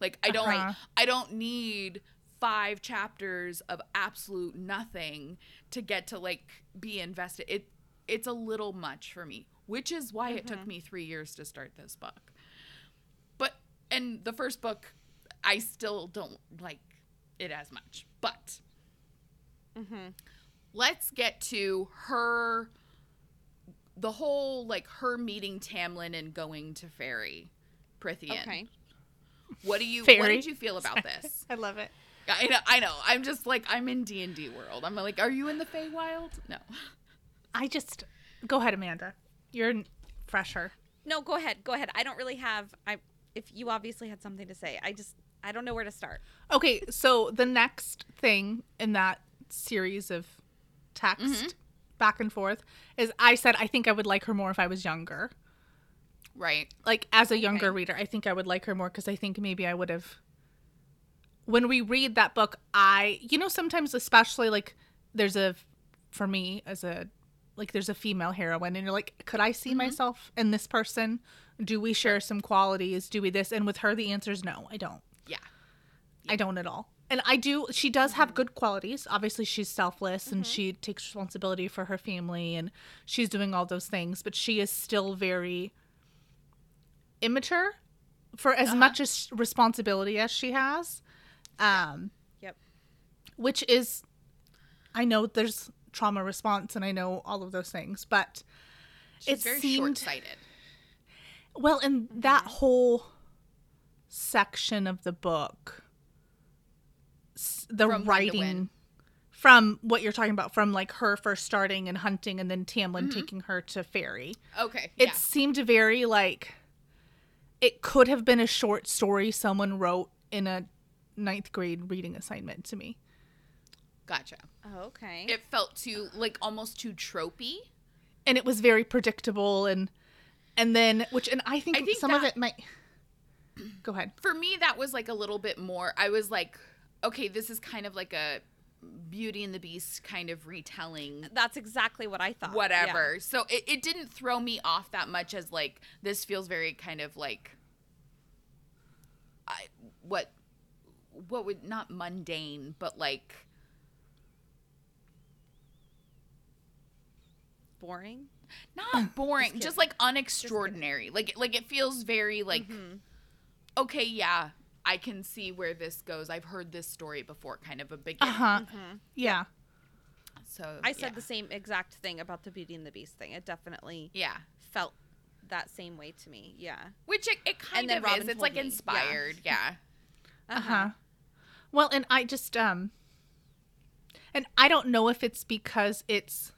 [SPEAKER 2] Like i don't
[SPEAKER 4] Uh-huh.
[SPEAKER 2] i don't need five chapters of absolute nothing to get to like be invested. It it's a little much for me which is why it took me three years to start this book but and the first book i still don't like it as much but mm-hmm. let's get to her the whole like her meeting tamlin and going to fairy Prythian
[SPEAKER 3] okay
[SPEAKER 2] what do you what did you feel about this
[SPEAKER 4] I love it.
[SPEAKER 2] I know, I know. I'm just like I'm in D and D world. I'm like, are you in the Feywild? No.
[SPEAKER 4] I just go ahead, Amanda. You're fresher.
[SPEAKER 3] no go ahead go ahead i don't really have i if you obviously had something to say i just i don't know where to start
[SPEAKER 4] Okay, so the next thing in that series of text
[SPEAKER 2] Mm-hmm.
[SPEAKER 4] back and forth is I said I think I would like her more if I was younger.
[SPEAKER 2] Right.
[SPEAKER 4] Like as a younger reader, I think I would like her more because I think maybe I would have. When we read that book, I you know sometimes especially like there's a for me as a like there's a female heroine and you're like could I see mm-hmm. myself in this person? Do we share some qualities? Do we this? And with her, the answer is no. I don't.
[SPEAKER 2] Yeah.
[SPEAKER 4] I don't at all. and I do she does have mm-hmm. good qualities. Obviously she's selfless and mm-hmm. she takes responsibility for her family and she's doing all those things, but she is still very immature for as uh-huh. much as responsibility as she has. Um
[SPEAKER 3] Yep.
[SPEAKER 4] which is I know there's trauma response and I know all of those things, but
[SPEAKER 2] She's
[SPEAKER 4] it
[SPEAKER 2] very
[SPEAKER 4] seemed
[SPEAKER 2] short-sighted.
[SPEAKER 4] well, and that whole section of the book, the
[SPEAKER 2] From
[SPEAKER 4] writing from what you're talking about, from like her first starting and hunting, and then Tamlin
[SPEAKER 2] Mm-hmm.
[SPEAKER 4] taking her to Fairy,
[SPEAKER 2] Okay.
[SPEAKER 4] it
[SPEAKER 2] yeah.
[SPEAKER 4] seemed very like it could have been a short story someone wrote in a ninth grade reading assignment to me.
[SPEAKER 2] Gotcha.
[SPEAKER 3] Oh, okay.
[SPEAKER 2] It felt too like almost too tropey.
[SPEAKER 4] and it was very predictable and and then which and I think,
[SPEAKER 2] I think
[SPEAKER 4] some of it might go ahead.
[SPEAKER 2] For me, that was like a little bit more. I was like, okay, this is kind of like a Beauty and the Beast kind of retelling.
[SPEAKER 3] That's exactly what I thought.
[SPEAKER 2] Whatever. So it, it didn't throw me off that much as like this feels very kind of like I what what would not mundane, but like
[SPEAKER 3] Boring.
[SPEAKER 2] not boring,
[SPEAKER 3] kidding.
[SPEAKER 2] just like unextraordinary. Like like it feels very like
[SPEAKER 3] Mm-hmm.
[SPEAKER 2] okay, yeah, I can see where this goes. I've heard this story before, kind of a beginning.
[SPEAKER 4] Uh-huh. Yeah.
[SPEAKER 2] So
[SPEAKER 3] I said
[SPEAKER 2] yeah.
[SPEAKER 3] the same exact thing about the Beauty and the Beast thing. It definitely
[SPEAKER 2] Yeah.
[SPEAKER 3] felt that same way to me. Yeah.
[SPEAKER 2] Which it, it kind
[SPEAKER 3] then
[SPEAKER 2] of
[SPEAKER 3] Robin
[SPEAKER 2] is. It's
[SPEAKER 3] told
[SPEAKER 2] like
[SPEAKER 3] me. Yeah.
[SPEAKER 2] inspired. Yeah.
[SPEAKER 4] Uh-huh. Well, and I just um and I don't know if it's because it's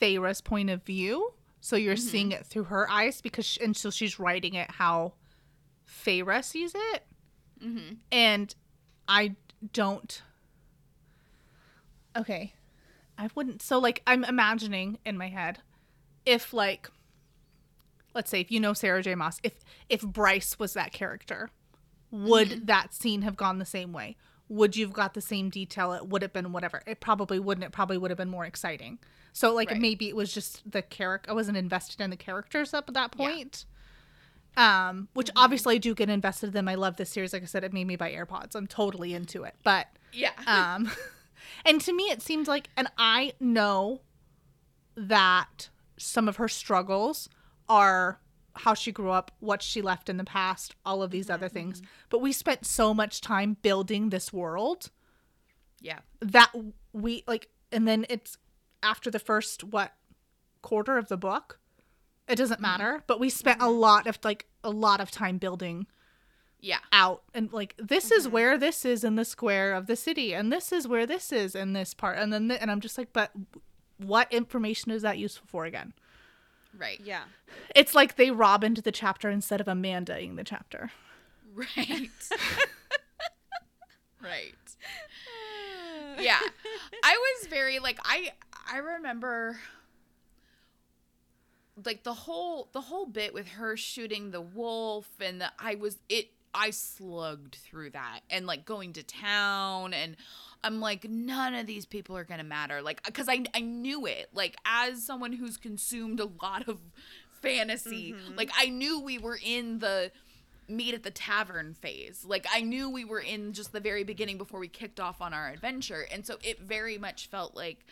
[SPEAKER 4] Thera's point of view, so you're seeing it through her eyes because sh and so she's writing it how Feyre sees it.
[SPEAKER 2] Mm-hmm.
[SPEAKER 4] And I don't Okay. I wouldn't so like I'm imagining in my head if like let's say if you know Sarah J. Maas, if if Bryce was that character, would that scene have gone the same way? Would you've got the same detail? It would have been whatever. It probably wouldn't. It probably would have been more exciting. So like
[SPEAKER 2] Right.
[SPEAKER 4] maybe it was just the character. I wasn't invested in the characters up at that
[SPEAKER 2] Yeah.
[SPEAKER 4] point. Um, which obviously I do get invested in them. I love this series. Like I said, it made me buy AirPods. I'm totally into it. But
[SPEAKER 2] Yeah.
[SPEAKER 4] um and to me it seems like and i know that some of her struggles are how she grew up what she left in the past all of these other mm-hmm. things. But we spent so much time building this world.
[SPEAKER 2] Yeah.
[SPEAKER 4] that we like and then it's after the first what quarter of the book it doesn't mm-hmm. matter. But we spent a mm-hmm. lot of like a lot of time building
[SPEAKER 2] Yeah.
[SPEAKER 4] out. And like this is where this is in the square of the city and this is where this is in this part and then th- and I'm just like but what information is that useful for again
[SPEAKER 2] Right.
[SPEAKER 3] Yeah.
[SPEAKER 4] it's like they rob into the chapter instead of Amanda Amandaing the chapter
[SPEAKER 2] Right. right. Yeah. I was very like I I remember like the whole the whole bit with her shooting the wolf and the, I was it I slugged through that and like going to town and I'm like none of these people are to matter like cuz I I knew it like as someone who's consumed a lot of fantasy mm-hmm. like I knew we were in the meet at the tavern phase. Like I knew we were in just the very beginning before we kicked off on our adventure. And so it very much felt like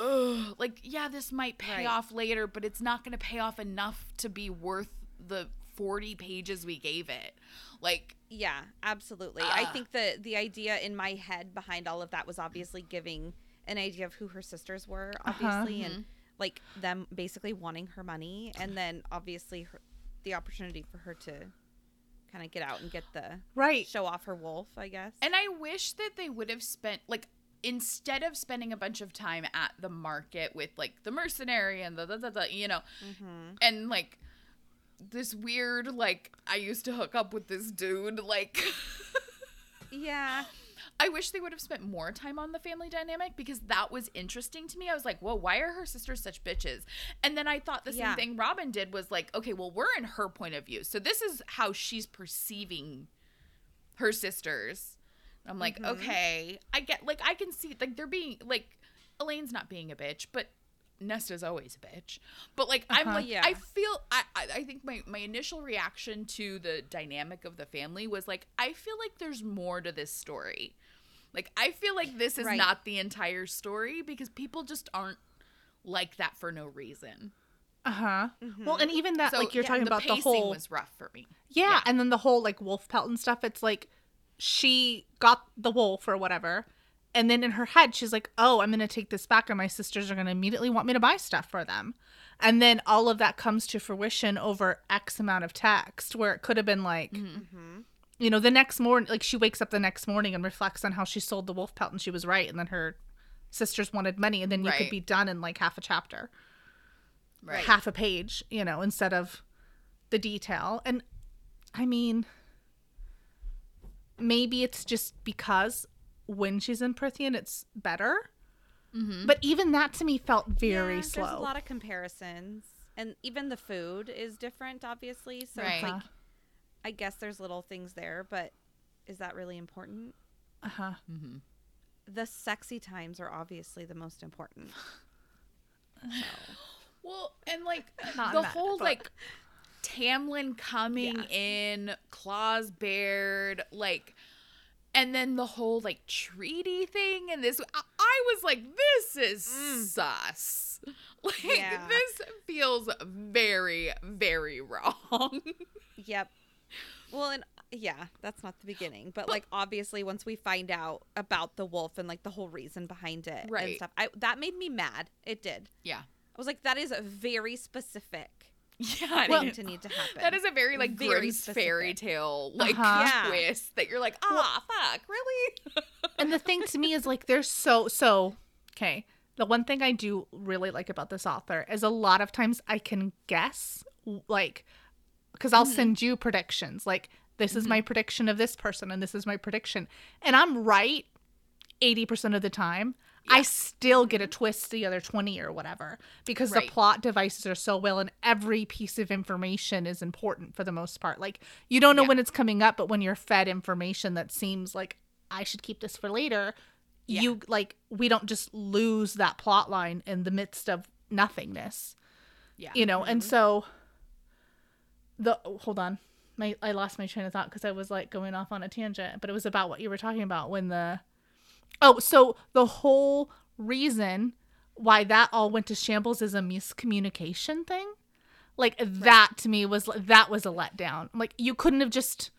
[SPEAKER 2] ugh, like yeah, this might pay
[SPEAKER 3] Right.
[SPEAKER 2] off later, but it's not going to pay off enough to be worth the 40 pages we gave it. Like
[SPEAKER 3] Yeah, absolutely. I
[SPEAKER 2] Ah.
[SPEAKER 3] think the the idea in my head behind all of that was obviously giving an idea of who her sisters were, uh-huh. obviously, and mm-hmm. like them basically wanting her money, and then obviously her, the opportunity for her to kind of get out and get the
[SPEAKER 4] right
[SPEAKER 3] show off her wolf, I guess.
[SPEAKER 2] And I wish that they would have spent like instead of spending a bunch of time at the market with like the mercenary and the, the, the, the you know, mm-hmm. and like this weird like I used to hook up with this dude like
[SPEAKER 3] yeah,
[SPEAKER 2] I wish they would have spent more time on the family dynamic because that was interesting to me. I was like, whoa, why are her sisters such bitches? And then I thought the same thing Robin did was like, okay, well, we're in her point of view. So this is how she's perceiving her sisters. I'm like,
[SPEAKER 3] Mm-hmm.
[SPEAKER 2] okay, I get like I can see like they're being like Elain's not being a bitch, but Nesta's always a bitch. But like I'm
[SPEAKER 4] Uh-huh.
[SPEAKER 2] like
[SPEAKER 3] Yeah.
[SPEAKER 2] I feel I, I I think my my initial reaction to the dynamic of the family was like I feel like there's more to this story. Like I feel like this is
[SPEAKER 3] Right.
[SPEAKER 2] not the entire story because people just aren't like that for no reason.
[SPEAKER 4] Uh-huh. Well, and even that
[SPEAKER 2] So
[SPEAKER 4] like you're
[SPEAKER 2] yeah,
[SPEAKER 4] talking
[SPEAKER 2] the
[SPEAKER 4] about the whole
[SPEAKER 2] was rough for me.
[SPEAKER 4] yeah,
[SPEAKER 2] yeah.
[SPEAKER 4] and then the whole like wolf pelt and stuff, it's like she got the wolf or whatever. And then in her head, she's like, "Oh, I'm gonna take this back, and my sisters are gonna immediately want me to buy stuff for them." And then all of that comes to fruition over X amount of text, where it could have been like,
[SPEAKER 3] Mm-hmm.
[SPEAKER 4] you know, the next morning, like she wakes up the next morning and reflects on how she sold the wolf pelt and she was right, and then her sisters wanted money, and then you could be done in like half a chapter,
[SPEAKER 2] Right.
[SPEAKER 4] half a page, you know, instead of the detail. And I mean, maybe it's just because when she's in Prythian, it's better. But even that to me felt very
[SPEAKER 3] Yeah,
[SPEAKER 4] slow.
[SPEAKER 3] There's a lot of comparisons, and even the food is different, obviously. So
[SPEAKER 2] Right.
[SPEAKER 3] it's like,
[SPEAKER 4] Uh-huh.
[SPEAKER 3] I guess there's little things there, but is that really important?
[SPEAKER 4] uh-huh. Mm-hmm.
[SPEAKER 3] The sexy times are obviously the most important.
[SPEAKER 2] Well, and like
[SPEAKER 4] Not
[SPEAKER 2] the
[SPEAKER 4] that,
[SPEAKER 2] whole
[SPEAKER 4] but-
[SPEAKER 2] like Tamlin coming
[SPEAKER 3] Yeah.
[SPEAKER 2] in, claws bared, like, and then the whole like treaty thing, and this, I, I was like, this is sus. Like,
[SPEAKER 3] Mm. Yeah.
[SPEAKER 2] this feels very, very wrong.
[SPEAKER 3] Yep. Well, and yeah, that's not the beginning, but like obviously once we find out about the wolf and like the whole reason behind it and stuff, I that made me mad. It did.
[SPEAKER 2] yeah.
[SPEAKER 3] I was like, that is very specific
[SPEAKER 2] Yeah.
[SPEAKER 3] thing to need to happen.
[SPEAKER 2] that is a very like
[SPEAKER 3] Very
[SPEAKER 2] Grimm's fairy tale like
[SPEAKER 4] Uh-huh.
[SPEAKER 2] Twist that you're like, ah, fuck, really?
[SPEAKER 4] and the thing to me is like there's so so okay the one thing i do really like about this author is a lot of times i can guess like because i'll send you predictions like this is my prediction of this person and this is my prediction and i'm right 80% of the time i still get a twist the other 20 or whatever because
[SPEAKER 2] Right.
[SPEAKER 4] the plot devices are so well and every piece of information is important for the most part like you don't know
[SPEAKER 2] Yeah.
[SPEAKER 4] when it's coming up but when you're fed information that seems like i should keep this for later you like we don't just lose that plot line in the midst of nothingness
[SPEAKER 2] Yeah.
[SPEAKER 4] you know and mm-hmm. so the oh, hold on my i lost my train of thought because i was like going off on a tangent but it was about what you were talking about when the oh so the whole reason why that all went to shambles is a miscommunication thing like that to me was that was a letdown like you couldn't have just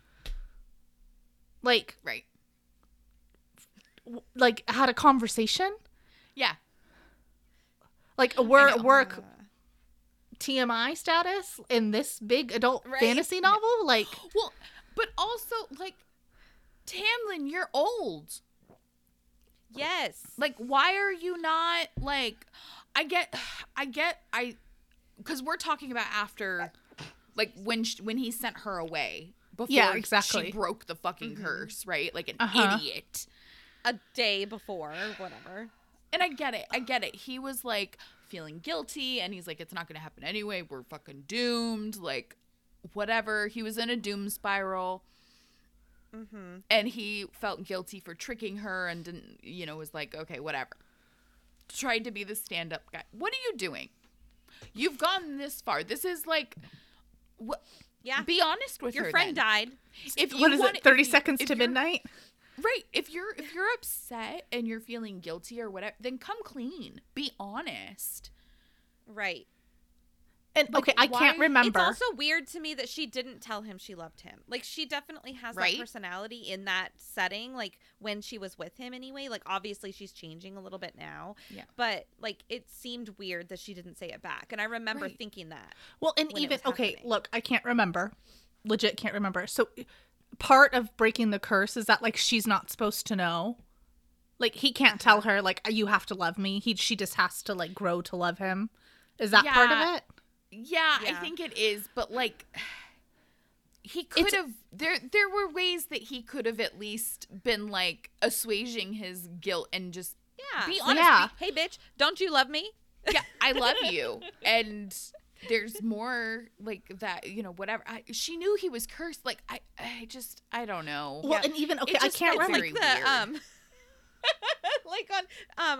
[SPEAKER 4] like
[SPEAKER 2] Right.
[SPEAKER 4] like had a conversation
[SPEAKER 2] Yeah.
[SPEAKER 4] like we're work
[SPEAKER 3] Uh,
[SPEAKER 4] TMI status in this big adult
[SPEAKER 3] Right.
[SPEAKER 4] fantasy novel like
[SPEAKER 2] Well, but also like Tamlin, you're old.
[SPEAKER 3] Yes.
[SPEAKER 2] Like why are you not like I get I get I cuz we're talking about after like when sh when he sent her away before
[SPEAKER 4] Yeah,
[SPEAKER 2] she broke the fucking curse, right? Like an
[SPEAKER 4] Uh-huh.
[SPEAKER 2] idiot.
[SPEAKER 3] a day before, whatever.
[SPEAKER 2] And I get it. I get it. He was like feeling guilty and he's like it's not going to happen anyway. We're fucking doomed. Like whatever. He was in a doom spiral.
[SPEAKER 3] Mm-hmm.
[SPEAKER 2] and he felt guilty for tricking her and didn't you know was like okay whatever tried to be the stand-up guy what are you doing you've gone this far this is like what
[SPEAKER 3] Yeah.
[SPEAKER 2] be honest with
[SPEAKER 3] Your
[SPEAKER 2] her
[SPEAKER 3] friend
[SPEAKER 2] then.
[SPEAKER 3] died.
[SPEAKER 2] if you
[SPEAKER 4] what is
[SPEAKER 2] want-
[SPEAKER 4] it 30
[SPEAKER 2] you-
[SPEAKER 4] seconds to midnight
[SPEAKER 2] right if you're if you're upset and you're feeling guilty or whatever then come clean be honest
[SPEAKER 3] Right.
[SPEAKER 4] And
[SPEAKER 2] Like,
[SPEAKER 4] okay i can't remember
[SPEAKER 3] It's also weird to me that she didn't tell him she loved him. Like she definitely has
[SPEAKER 2] Right?
[SPEAKER 3] that personality in that setting. Like when she was with him anyway. Like obviously she's changing a little bit now.
[SPEAKER 2] Yeah.
[SPEAKER 3] But like it seemed weird that she didn't say it back. And I remember
[SPEAKER 2] Right.
[SPEAKER 3] thinking that.
[SPEAKER 4] well and even okay look i can't remember legit can't remember so part of breaking the curse is that like she's not supposed to know like he can't tell her like you have to love me he she just has to like grow to love him is that part of it
[SPEAKER 2] yeah, i think it is but like he could
[SPEAKER 4] It's-
[SPEAKER 2] have there there were ways that he could have at least been like assuaging his guilt and just
[SPEAKER 3] Yeah.
[SPEAKER 2] Be honest.
[SPEAKER 4] Yeah.
[SPEAKER 3] Hey bitch, don't you love me?
[SPEAKER 2] yeah, I love you. And there's more like that, you know, whatever. I, she knew he was cursed. Like I, I just, I don't know.
[SPEAKER 4] well and even okay i can't remember
[SPEAKER 3] like the um like on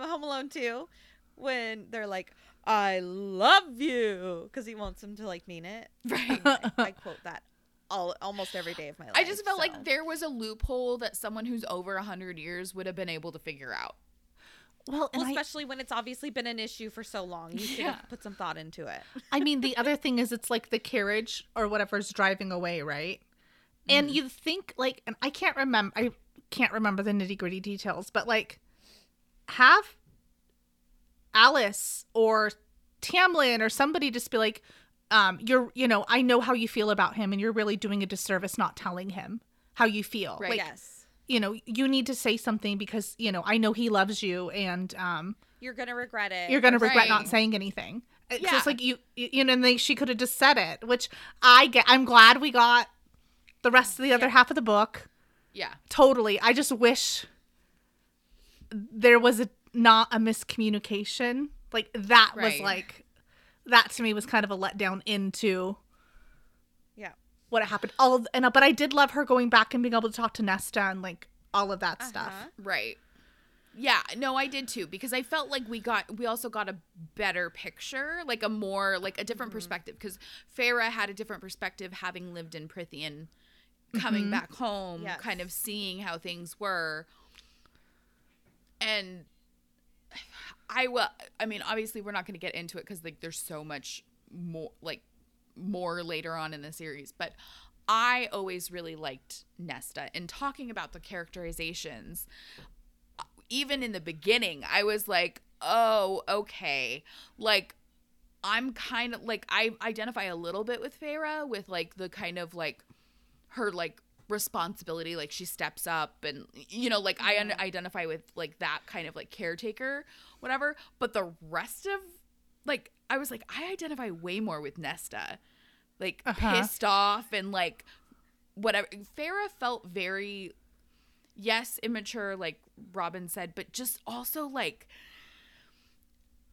[SPEAKER 3] um Home Alone 2 when they're like I love you because he wants him to like mean it.
[SPEAKER 2] Right.
[SPEAKER 3] I, I quote that all almost every day of my life.
[SPEAKER 2] I just felt
[SPEAKER 3] so.
[SPEAKER 2] like there was a loophole that someone who's over 100 years would have been able to figure out.
[SPEAKER 4] Well, and
[SPEAKER 3] Well,
[SPEAKER 4] I,
[SPEAKER 3] especially when it's obviously been an issue for so long, you should
[SPEAKER 2] Yeah.
[SPEAKER 3] put some thought into it.
[SPEAKER 4] I mean, the other thing is it's like the carriage or whatever's driving away, right? And mm. you think like, and I can't remember, I can't remember the nitty gritty details, but like, have Alis or Tamlin or somebody just be like, um, you're, you know, I know how you feel about him, and you're really doing a disservice not telling him how you feel.
[SPEAKER 2] Right.
[SPEAKER 4] Like,
[SPEAKER 3] yes,
[SPEAKER 4] you know, you need to say something because you know I know he loves you, and um,
[SPEAKER 3] you're gonna regret it.
[SPEAKER 4] you're gonna regret not saying anything. It's
[SPEAKER 2] Yeah.
[SPEAKER 4] just like you, you you know, and they, she could have just said it, which I get. I'm glad we got the rest of the other
[SPEAKER 3] Yeah.
[SPEAKER 4] half of the book.
[SPEAKER 2] Yeah.
[SPEAKER 4] Totally. I just wish there was a not a miscommunication. Like that was like that to me was kind of a letdown into
[SPEAKER 3] yeah.
[SPEAKER 4] what happened. All of, and uh, but I did love her going back and being able to talk to Nesta and like all of that uh-huh. stuff.
[SPEAKER 3] Uh-huh.
[SPEAKER 2] Right. Yeah, no, I did too because I felt like we got we also got a better picture, like a more like a different mm-hmm. perspective because Feyre had a different perspective having lived in Prythian, coming mm-hmm. back home,
[SPEAKER 3] Yes.
[SPEAKER 2] kind of seeing how things were. And I will I mean, obviously we're not going to get into it cuz like there's so much more like more later on in the series, but I always really liked Nesta and talking about the characterizations uh, even in the beginning, I was like, oh, okay. Like, I'm kind of like, I identify a little bit with Feyre with like the kind of like her like responsibility. Like, she steps up and, you know, like I un- identify with like that kind of like caretaker, whatever. But the rest of like, I was like, I identify way more with Nesta. Like,
[SPEAKER 4] Uh-huh.
[SPEAKER 2] pissed off and like whatever. Feyre felt very yes, immature, like Robin said, but just also like,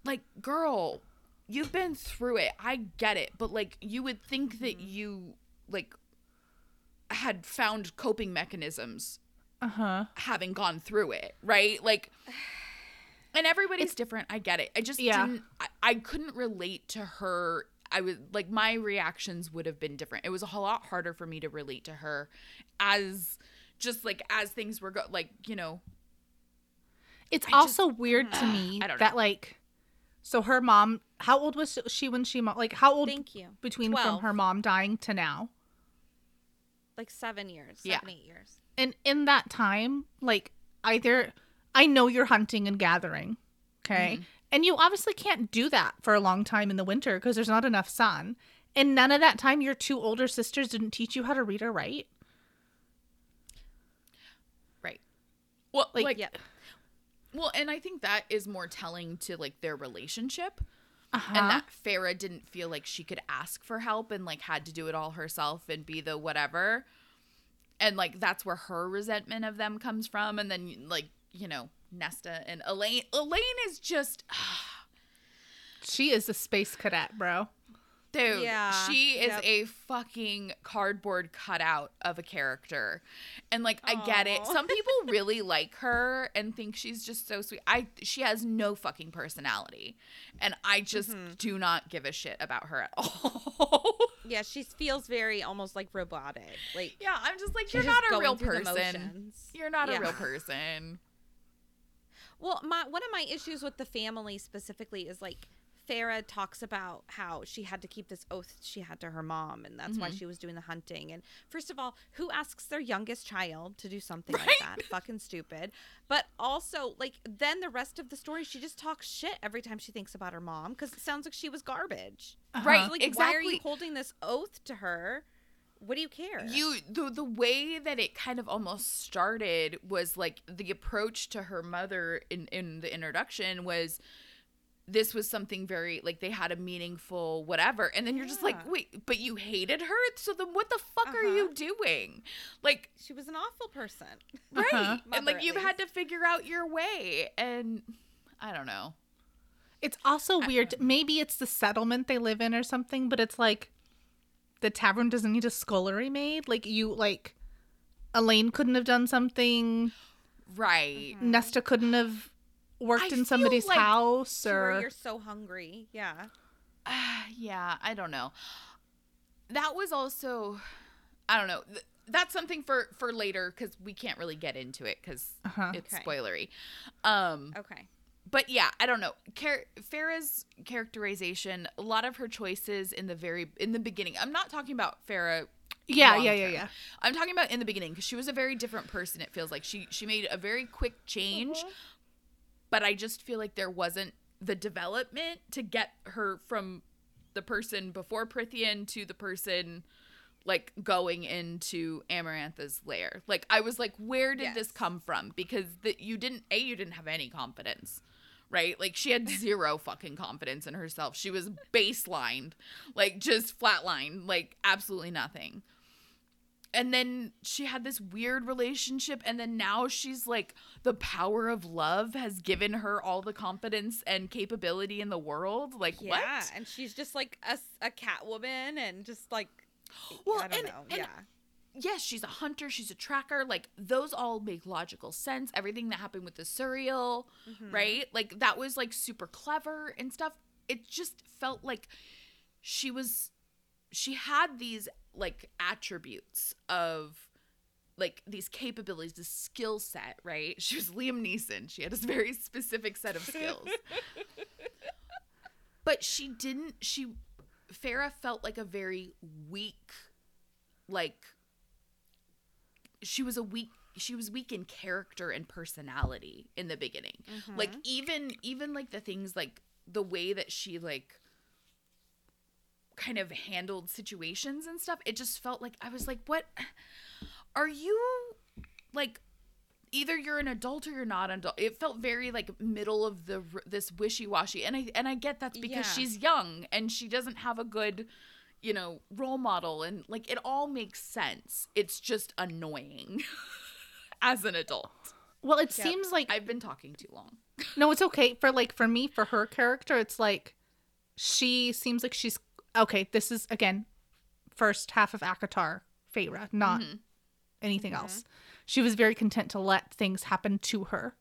[SPEAKER 2] like, girl, you've been through it. I get it, but like, you would think that you like had found coping mechanisms
[SPEAKER 4] Uh huh.
[SPEAKER 2] having gone through it, right? Like, and everybody's different. I get it. I just
[SPEAKER 4] Yeah.
[SPEAKER 2] didn't. I, I couldn't relate to her. I was like, my reactions would have been different. It was a whole lot harder for me to relate to her, as just like as things were go like you know
[SPEAKER 4] It's
[SPEAKER 2] I just-
[SPEAKER 4] also weird to me
[SPEAKER 2] I don't
[SPEAKER 4] that
[SPEAKER 2] know.
[SPEAKER 4] like, so her mom. How old was she when she like? How old
[SPEAKER 3] Thank you.
[SPEAKER 4] between
[SPEAKER 3] 12.
[SPEAKER 4] from her mom dying to now?
[SPEAKER 3] Like seven years,
[SPEAKER 2] Yeah.
[SPEAKER 3] seven, eight years.
[SPEAKER 4] And in that time, like either I know you're hunting and gathering, okay,
[SPEAKER 2] Mm-hmm.
[SPEAKER 4] and you obviously can't do that for a long time in the winter because there's not enough sun. And none of that time, your two older sisters didn't teach you how to read or write.
[SPEAKER 2] right well
[SPEAKER 4] Like,
[SPEAKER 2] like,
[SPEAKER 3] Yep.
[SPEAKER 2] well and i think that is more telling to like their relationship
[SPEAKER 4] Uh-huh.
[SPEAKER 2] and that Feyre didn't feel like she could ask for help and like had to do it all herself and be the whatever. And like that's where her resentment of them comes from. And then like, you know, Nesta and Elain Elain is just
[SPEAKER 4] she is a space cadet, bro.
[SPEAKER 2] Dude,
[SPEAKER 3] Yeah,
[SPEAKER 2] she is
[SPEAKER 3] yep.
[SPEAKER 2] a fucking cardboard cutout of a character. And like I get it. Some people really like her and think she's just so sweet. I she has no fucking personality. And I just
[SPEAKER 3] Mm-hmm.
[SPEAKER 2] do not give a shit about her at all.
[SPEAKER 3] Yeah, she feels very almost like robotic. Like
[SPEAKER 2] Yeah, I'm just like, you're not a real person. You're not
[SPEAKER 3] Yeah.
[SPEAKER 2] a real person.
[SPEAKER 3] Well, my one of my issues with the family specifically is like Feyre talks about how she had to keep this oath she had to her mom, and that's why
[SPEAKER 2] Mm-hmm.
[SPEAKER 3] she was doing the hunting. And first of all, who asks their youngest child to do something
[SPEAKER 2] Right?
[SPEAKER 3] like that? Fucking stupid. But also, like, then the rest of the story, she just talks shit every time she thinks about her mom because it sounds like she was garbage.
[SPEAKER 2] Right,
[SPEAKER 3] So, like, why are you
[SPEAKER 2] exactly.
[SPEAKER 3] holding this oath to her? What do you care?
[SPEAKER 2] You the the way that it kind of almost started was like the approach to her mother in in the introduction was this was something very like they had a meaningful whatever. And then you're just like wait but you hated her? So then what the fuck are you doing? Like
[SPEAKER 3] she was an awful person.
[SPEAKER 2] right.
[SPEAKER 4] Uh-huh.
[SPEAKER 2] and like you've had to figure out your way. And i don't know.
[SPEAKER 4] It's also weird. Maybe it's the settlement they live in or something, but it's like the tavern doesn't need a scullery maid. Like you like Elain couldn't have done something.
[SPEAKER 2] right.
[SPEAKER 4] Nesta couldn't have worked
[SPEAKER 2] I
[SPEAKER 4] in somebody's
[SPEAKER 2] like-
[SPEAKER 4] house or
[SPEAKER 3] you're so hungry. Yeah.
[SPEAKER 2] yeah, I don't know. That was also, I don't know. Th- That's something for for later because we can't really get into it because
[SPEAKER 4] Uh-huh.
[SPEAKER 2] it's
[SPEAKER 3] Okay.
[SPEAKER 2] spoilery. Um,
[SPEAKER 3] Okay.
[SPEAKER 2] but yeah, I don't know. Char- Feyre's characterization, a lot of her choices in the very in the beginning. I'm not talking about Feyre.
[SPEAKER 4] yeah, yeah, yeah, yeah.
[SPEAKER 2] I'm talking about in the beginning because she was a very different person. It feels like she she made a very quick change,
[SPEAKER 3] Mm-hmm.
[SPEAKER 2] But I just feel like there wasn't the development to get her from the person before Prythian to the person like going into Amarantha's lair. Like I was like, where did this come from? Because that you didn't a you didn't have any confidence. Right? Like she had zero fucking confidence in herself. She was baselined, like just flatlined, like absolutely nothing and then she had this weird relationship and then now she's like the power of love has given her all the confidence and capability in the world like
[SPEAKER 3] Yeah,
[SPEAKER 2] what
[SPEAKER 3] and she's just like a cat woman and just like
[SPEAKER 2] Well,
[SPEAKER 3] I don't
[SPEAKER 2] and-
[SPEAKER 3] know.
[SPEAKER 2] and-
[SPEAKER 3] yeah.
[SPEAKER 2] yes she's a hunter she's a tracker like those all make logical sense everything that happened with the Suriel
[SPEAKER 3] Mhm.
[SPEAKER 2] right like that was like super clever and stuff it just felt like she was she had these like attributes of like these capabilities this skill set right? She was liam neeson. She had this very specific set of skills. But she didn't she Feyre felt like a very weak like she was a weak she was weak in character and personality in the beginning. Mm-hmm. Like even even like the things like the way that she like kind of handled situations and stuff it just felt like i was like what are you like either you're an adult or you're not an adult it felt very like middle of the this wishy-washy and i and i get that's because
[SPEAKER 3] Yeah.
[SPEAKER 2] she's young and she doesn't have a good you know role model and like it all makes sense it's just annoying as an adult
[SPEAKER 4] Well, it
[SPEAKER 3] Yep.
[SPEAKER 4] seems like
[SPEAKER 2] i've been talking too long
[SPEAKER 4] no, it's okay for like for me for her character. It's like she seems like she's okay. This is again first half of ACOTAR Feyre, not
[SPEAKER 2] Mhm.
[SPEAKER 4] anything
[SPEAKER 3] Mhm.
[SPEAKER 4] else. She was very content to let things happen to her.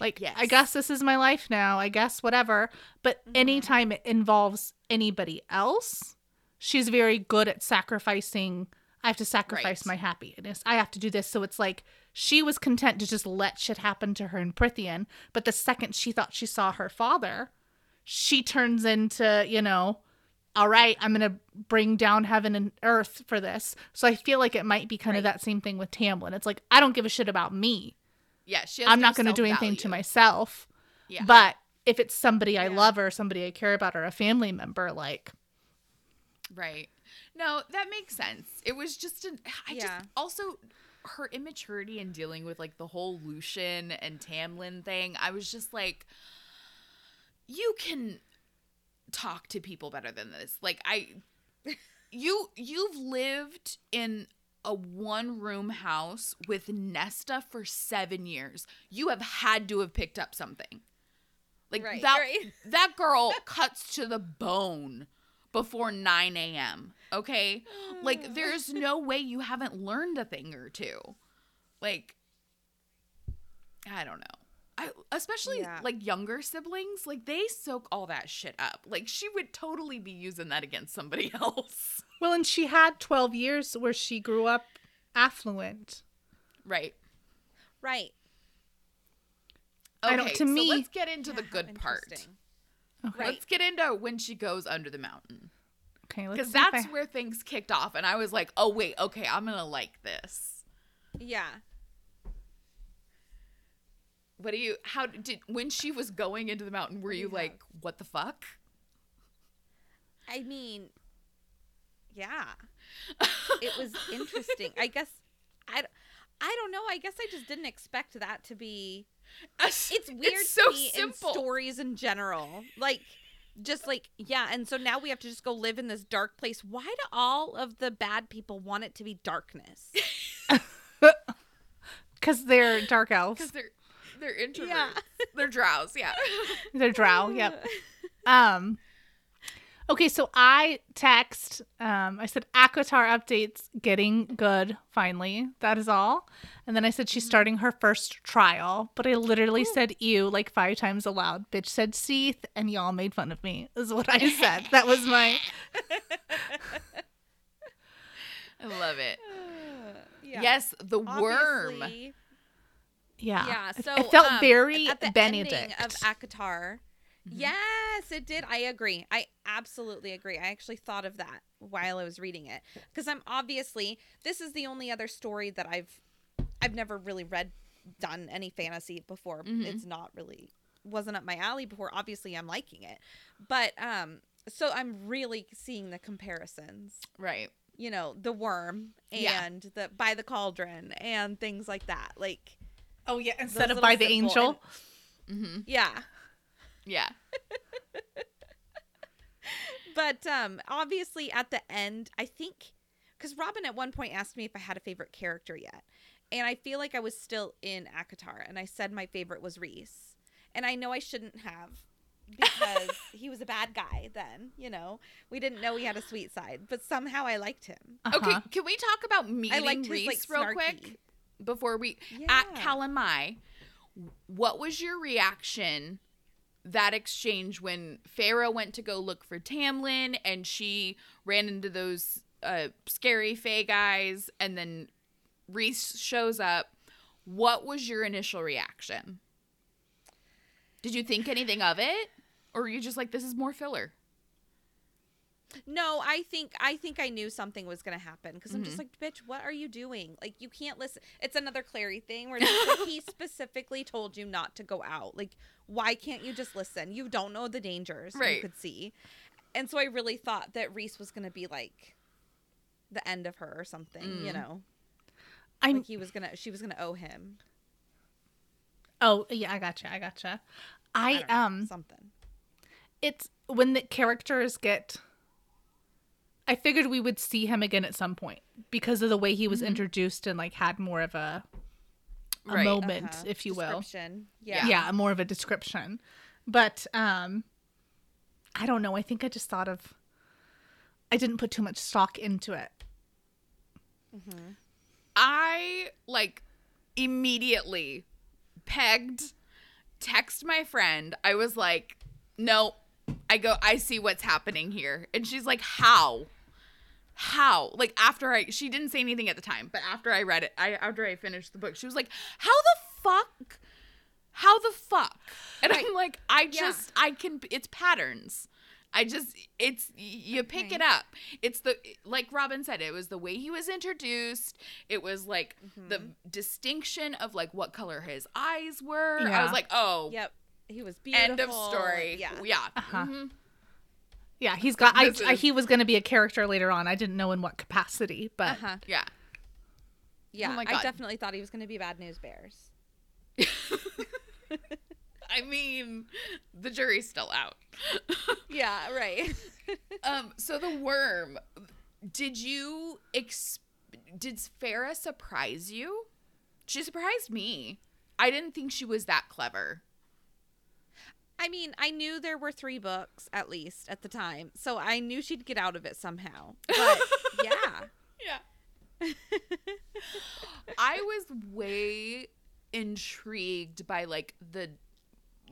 [SPEAKER 4] Like, I guess this is my life now. I guess whatever. But
[SPEAKER 3] Mhm.
[SPEAKER 4] anytime it involves anybody else, she's very good at sacrificing. I have to sacrifice
[SPEAKER 2] Right.
[SPEAKER 4] my happiness. I have to do this. So it's like she was content to just let shit happen to her in Prythian. But the second she thought she saw her father, she turns into, you know, all right, I'm going to bring down heaven and earth for this. So I feel like it might be kind of that same thing with Tamlin. It's like, I don't give a shit about me.
[SPEAKER 2] yeah she
[SPEAKER 4] I'm
[SPEAKER 2] no
[SPEAKER 4] not going to do anything to myself.
[SPEAKER 2] yeah
[SPEAKER 4] But if it's somebody I love or somebody I care about or a family member, like,
[SPEAKER 2] Right. No, that makes sense. It was just an I
[SPEAKER 3] Yeah.
[SPEAKER 2] just also her immaturity in dealing with like the whole Lucien and Tamlin thing. I was just like you can talk to people better than this. Like I you you've lived in a one room house with Nesta for 7 years. You have had to have picked up something. Like
[SPEAKER 3] Right,
[SPEAKER 2] that
[SPEAKER 3] right.
[SPEAKER 2] that girl cuts to the bone before 9 a.m. Okay? Like, there's no way you haven't learned a thing or two. Like, I don't know. I, especially
[SPEAKER 3] Yeah.
[SPEAKER 2] like younger siblings, like they soak all that shit up. Like she would totally be using that against somebody else.
[SPEAKER 4] well, and she had 12 years where she grew up affluent.
[SPEAKER 2] Right.
[SPEAKER 3] Right.
[SPEAKER 2] Okay,
[SPEAKER 4] I don't- to
[SPEAKER 2] so
[SPEAKER 4] me-
[SPEAKER 2] let's get into
[SPEAKER 3] Yeah,
[SPEAKER 2] the good part.
[SPEAKER 3] interesting.
[SPEAKER 4] Okay.
[SPEAKER 2] Let's get into when she goes under the mountain.
[SPEAKER 4] Okay,
[SPEAKER 2] Because that's
[SPEAKER 4] I-
[SPEAKER 2] where things kicked off. And I was like, oh, wait, okay, I'm going to like this.
[SPEAKER 3] Yeah.
[SPEAKER 2] What do you, how did, when she was going into the mountain, were you
[SPEAKER 3] you
[SPEAKER 2] like, what the fuck?
[SPEAKER 3] I mean, yeah. It was interesting. I guess I, I don't know. I guess I just didn't expect that to be. It's weird
[SPEAKER 2] so
[SPEAKER 3] to me
[SPEAKER 2] simple.
[SPEAKER 3] in stories in general. Like, just like yeah, and so now we have to just go live in this dark place. Why do all of the bad people want it to be darkness?
[SPEAKER 4] Because they're dark elves.
[SPEAKER 2] Because they're, they're introverts.
[SPEAKER 3] Yeah.
[SPEAKER 2] They're drows, yeah.
[SPEAKER 4] They're drow. Yep. Um. Okay, so I text. Um, I said ACOTAR updates getting good finally. That is all. And then I said she's starting her first trial, but I literally said "ew" like five times aloud. Bitch said "seeth," and y'all made fun of me. Is what I said. that was my.
[SPEAKER 2] I love it.
[SPEAKER 3] Yeah.
[SPEAKER 2] Yes, the worm.
[SPEAKER 3] Obviously-
[SPEAKER 4] Yeah.
[SPEAKER 3] Yeah,
[SPEAKER 4] It-
[SPEAKER 3] so
[SPEAKER 4] it felt
[SPEAKER 3] um,
[SPEAKER 4] very
[SPEAKER 3] at the
[SPEAKER 4] Benedict.
[SPEAKER 3] ending of ACOTAR. Yes, it did. I agree. I absolutely agree. I actually thought of that while I was reading it because I'm obviously this is the only other story that I've I've never really read done any fantasy before.
[SPEAKER 2] Mhm.
[SPEAKER 3] It's not really wasn't up my alley before. Obviously, I'm liking it, but um, so I'm really seeing the comparisons.
[SPEAKER 2] Right.
[SPEAKER 3] You know, the worm
[SPEAKER 2] Yeah.
[SPEAKER 3] and the by the cauldron and things like that. Like
[SPEAKER 4] oh yeah, instead
[SPEAKER 3] those
[SPEAKER 4] of by the
[SPEAKER 3] simple-
[SPEAKER 4] angel.
[SPEAKER 2] Mm-hmm.
[SPEAKER 3] yeah.
[SPEAKER 2] Yeah.
[SPEAKER 3] But um obviously at the end, I think cuz Robin at one point asked me if I had a favorite character yet. And I feel like I was still in ACOTAR and I said my favorite was Rhys. And I know I shouldn't have because he was a bad guy then, you know. We didn't know he had a sweet side, but somehow I liked him.
[SPEAKER 4] Uh-huh.
[SPEAKER 2] Okay, can we talk about meeting
[SPEAKER 3] I liked his
[SPEAKER 2] Rhys
[SPEAKER 3] like
[SPEAKER 2] real
[SPEAKER 3] snarky.
[SPEAKER 2] quick before we at
[SPEAKER 3] Yeah.
[SPEAKER 2] Calanmai? What was your reaction that exchange when Feyre went to go look for Tamlin and she ran into those uh, scary Fey guys and then Rhys shows up? What was your initial reaction? Did you think anything of it? Or were you just like, this is more filler?
[SPEAKER 3] No, I think I think I knew something was gonna happen because I'm
[SPEAKER 2] Mm-hmm.
[SPEAKER 3] just like, bitch, what are you doing? Like, you can't listen. It's another Clary thing where like, he specifically told you not to go out. Like, why can't you just listen? You don't know the dangers
[SPEAKER 2] Right.
[SPEAKER 3] you could see, and so I really thought that Rhys was gonna be like the end of her or something. You
[SPEAKER 2] Mm.
[SPEAKER 3] know,
[SPEAKER 4] I'm
[SPEAKER 3] like he was gonna, she was gonna owe him.
[SPEAKER 4] Oh yeah, I gotcha. I gotcha.
[SPEAKER 3] I
[SPEAKER 4] I,
[SPEAKER 3] don't know,
[SPEAKER 4] um,
[SPEAKER 3] something.
[SPEAKER 4] it's when the characters get. I figured we would see him again at some point because of the way he was introduced and like had more of a, a
[SPEAKER 2] Right.
[SPEAKER 4] moment,
[SPEAKER 3] Uh-huh.
[SPEAKER 4] if you will.
[SPEAKER 2] Yeah.
[SPEAKER 3] Yeah.
[SPEAKER 4] Yeah. more of a description. But um, I don't know. I think I just thought of. I didn't put too much stock into it.
[SPEAKER 2] I like immediately pegged, text my friend. I was like, no, I go, I see what's happening here. And she's like, how? How? Like after I, she didn't say anything at the time, but after I read it, I after I finished the book, she was like, how the fuck? How the fuck? And I'm like, I
[SPEAKER 3] Yeah.
[SPEAKER 2] just, I can, it's patterns. I just, it's, you pick it up. It's the, like Robin said, it was the way he was introduced. It was like the mm-hmm. distinction of like what color his eyes were. I was like, oh,
[SPEAKER 3] Yep. He was beautiful.
[SPEAKER 2] end of story.
[SPEAKER 3] Yeah.
[SPEAKER 2] Yeah.
[SPEAKER 4] Uh-huh.
[SPEAKER 2] Mhm.
[SPEAKER 4] Yeah, he's got. I,
[SPEAKER 2] This
[SPEAKER 4] I he was going to be a character later on. I didn't know in what capacity, but
[SPEAKER 3] Uh huh.
[SPEAKER 2] Yeah.
[SPEAKER 3] Yeah.
[SPEAKER 2] my
[SPEAKER 3] I definitely thought he was gonna be bad news bears.
[SPEAKER 2] I mean, the jury's still out.
[SPEAKER 3] Yeah. Right.
[SPEAKER 2] um, so the worm, did you ex- did Feyre surprise you? She surprised me. I didn't think she was that clever.
[SPEAKER 3] I mean, I knew there were three books at least at the time, so I knew she'd get out of it somehow. But yeah,
[SPEAKER 2] Yeah. I was way intrigued by like the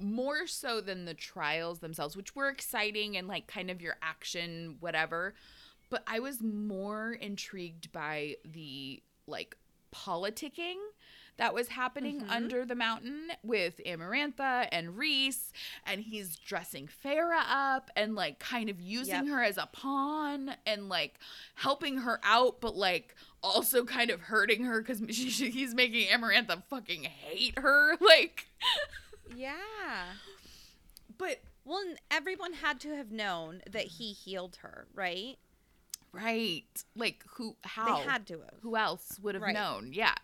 [SPEAKER 2] more so than the trials themselves, which were exciting and like kind of your action, whatever. But I was more intrigued by the like politicking that was happening mm-hmm. under the mountain with Amarantha and Rhys, and he's dressing Feyre up and like kind of using
[SPEAKER 3] Yep.
[SPEAKER 2] her as a pawn and like helping her out, but like also kind of hurting her because he's making Amarantha fucking hate her. Like,
[SPEAKER 3] yeah.
[SPEAKER 2] but
[SPEAKER 3] Well, everyone had to have known that he healed her, right?
[SPEAKER 2] right, like who? How?
[SPEAKER 3] They had to have.
[SPEAKER 2] Who else would have
[SPEAKER 3] Right.
[SPEAKER 2] known? Yeah.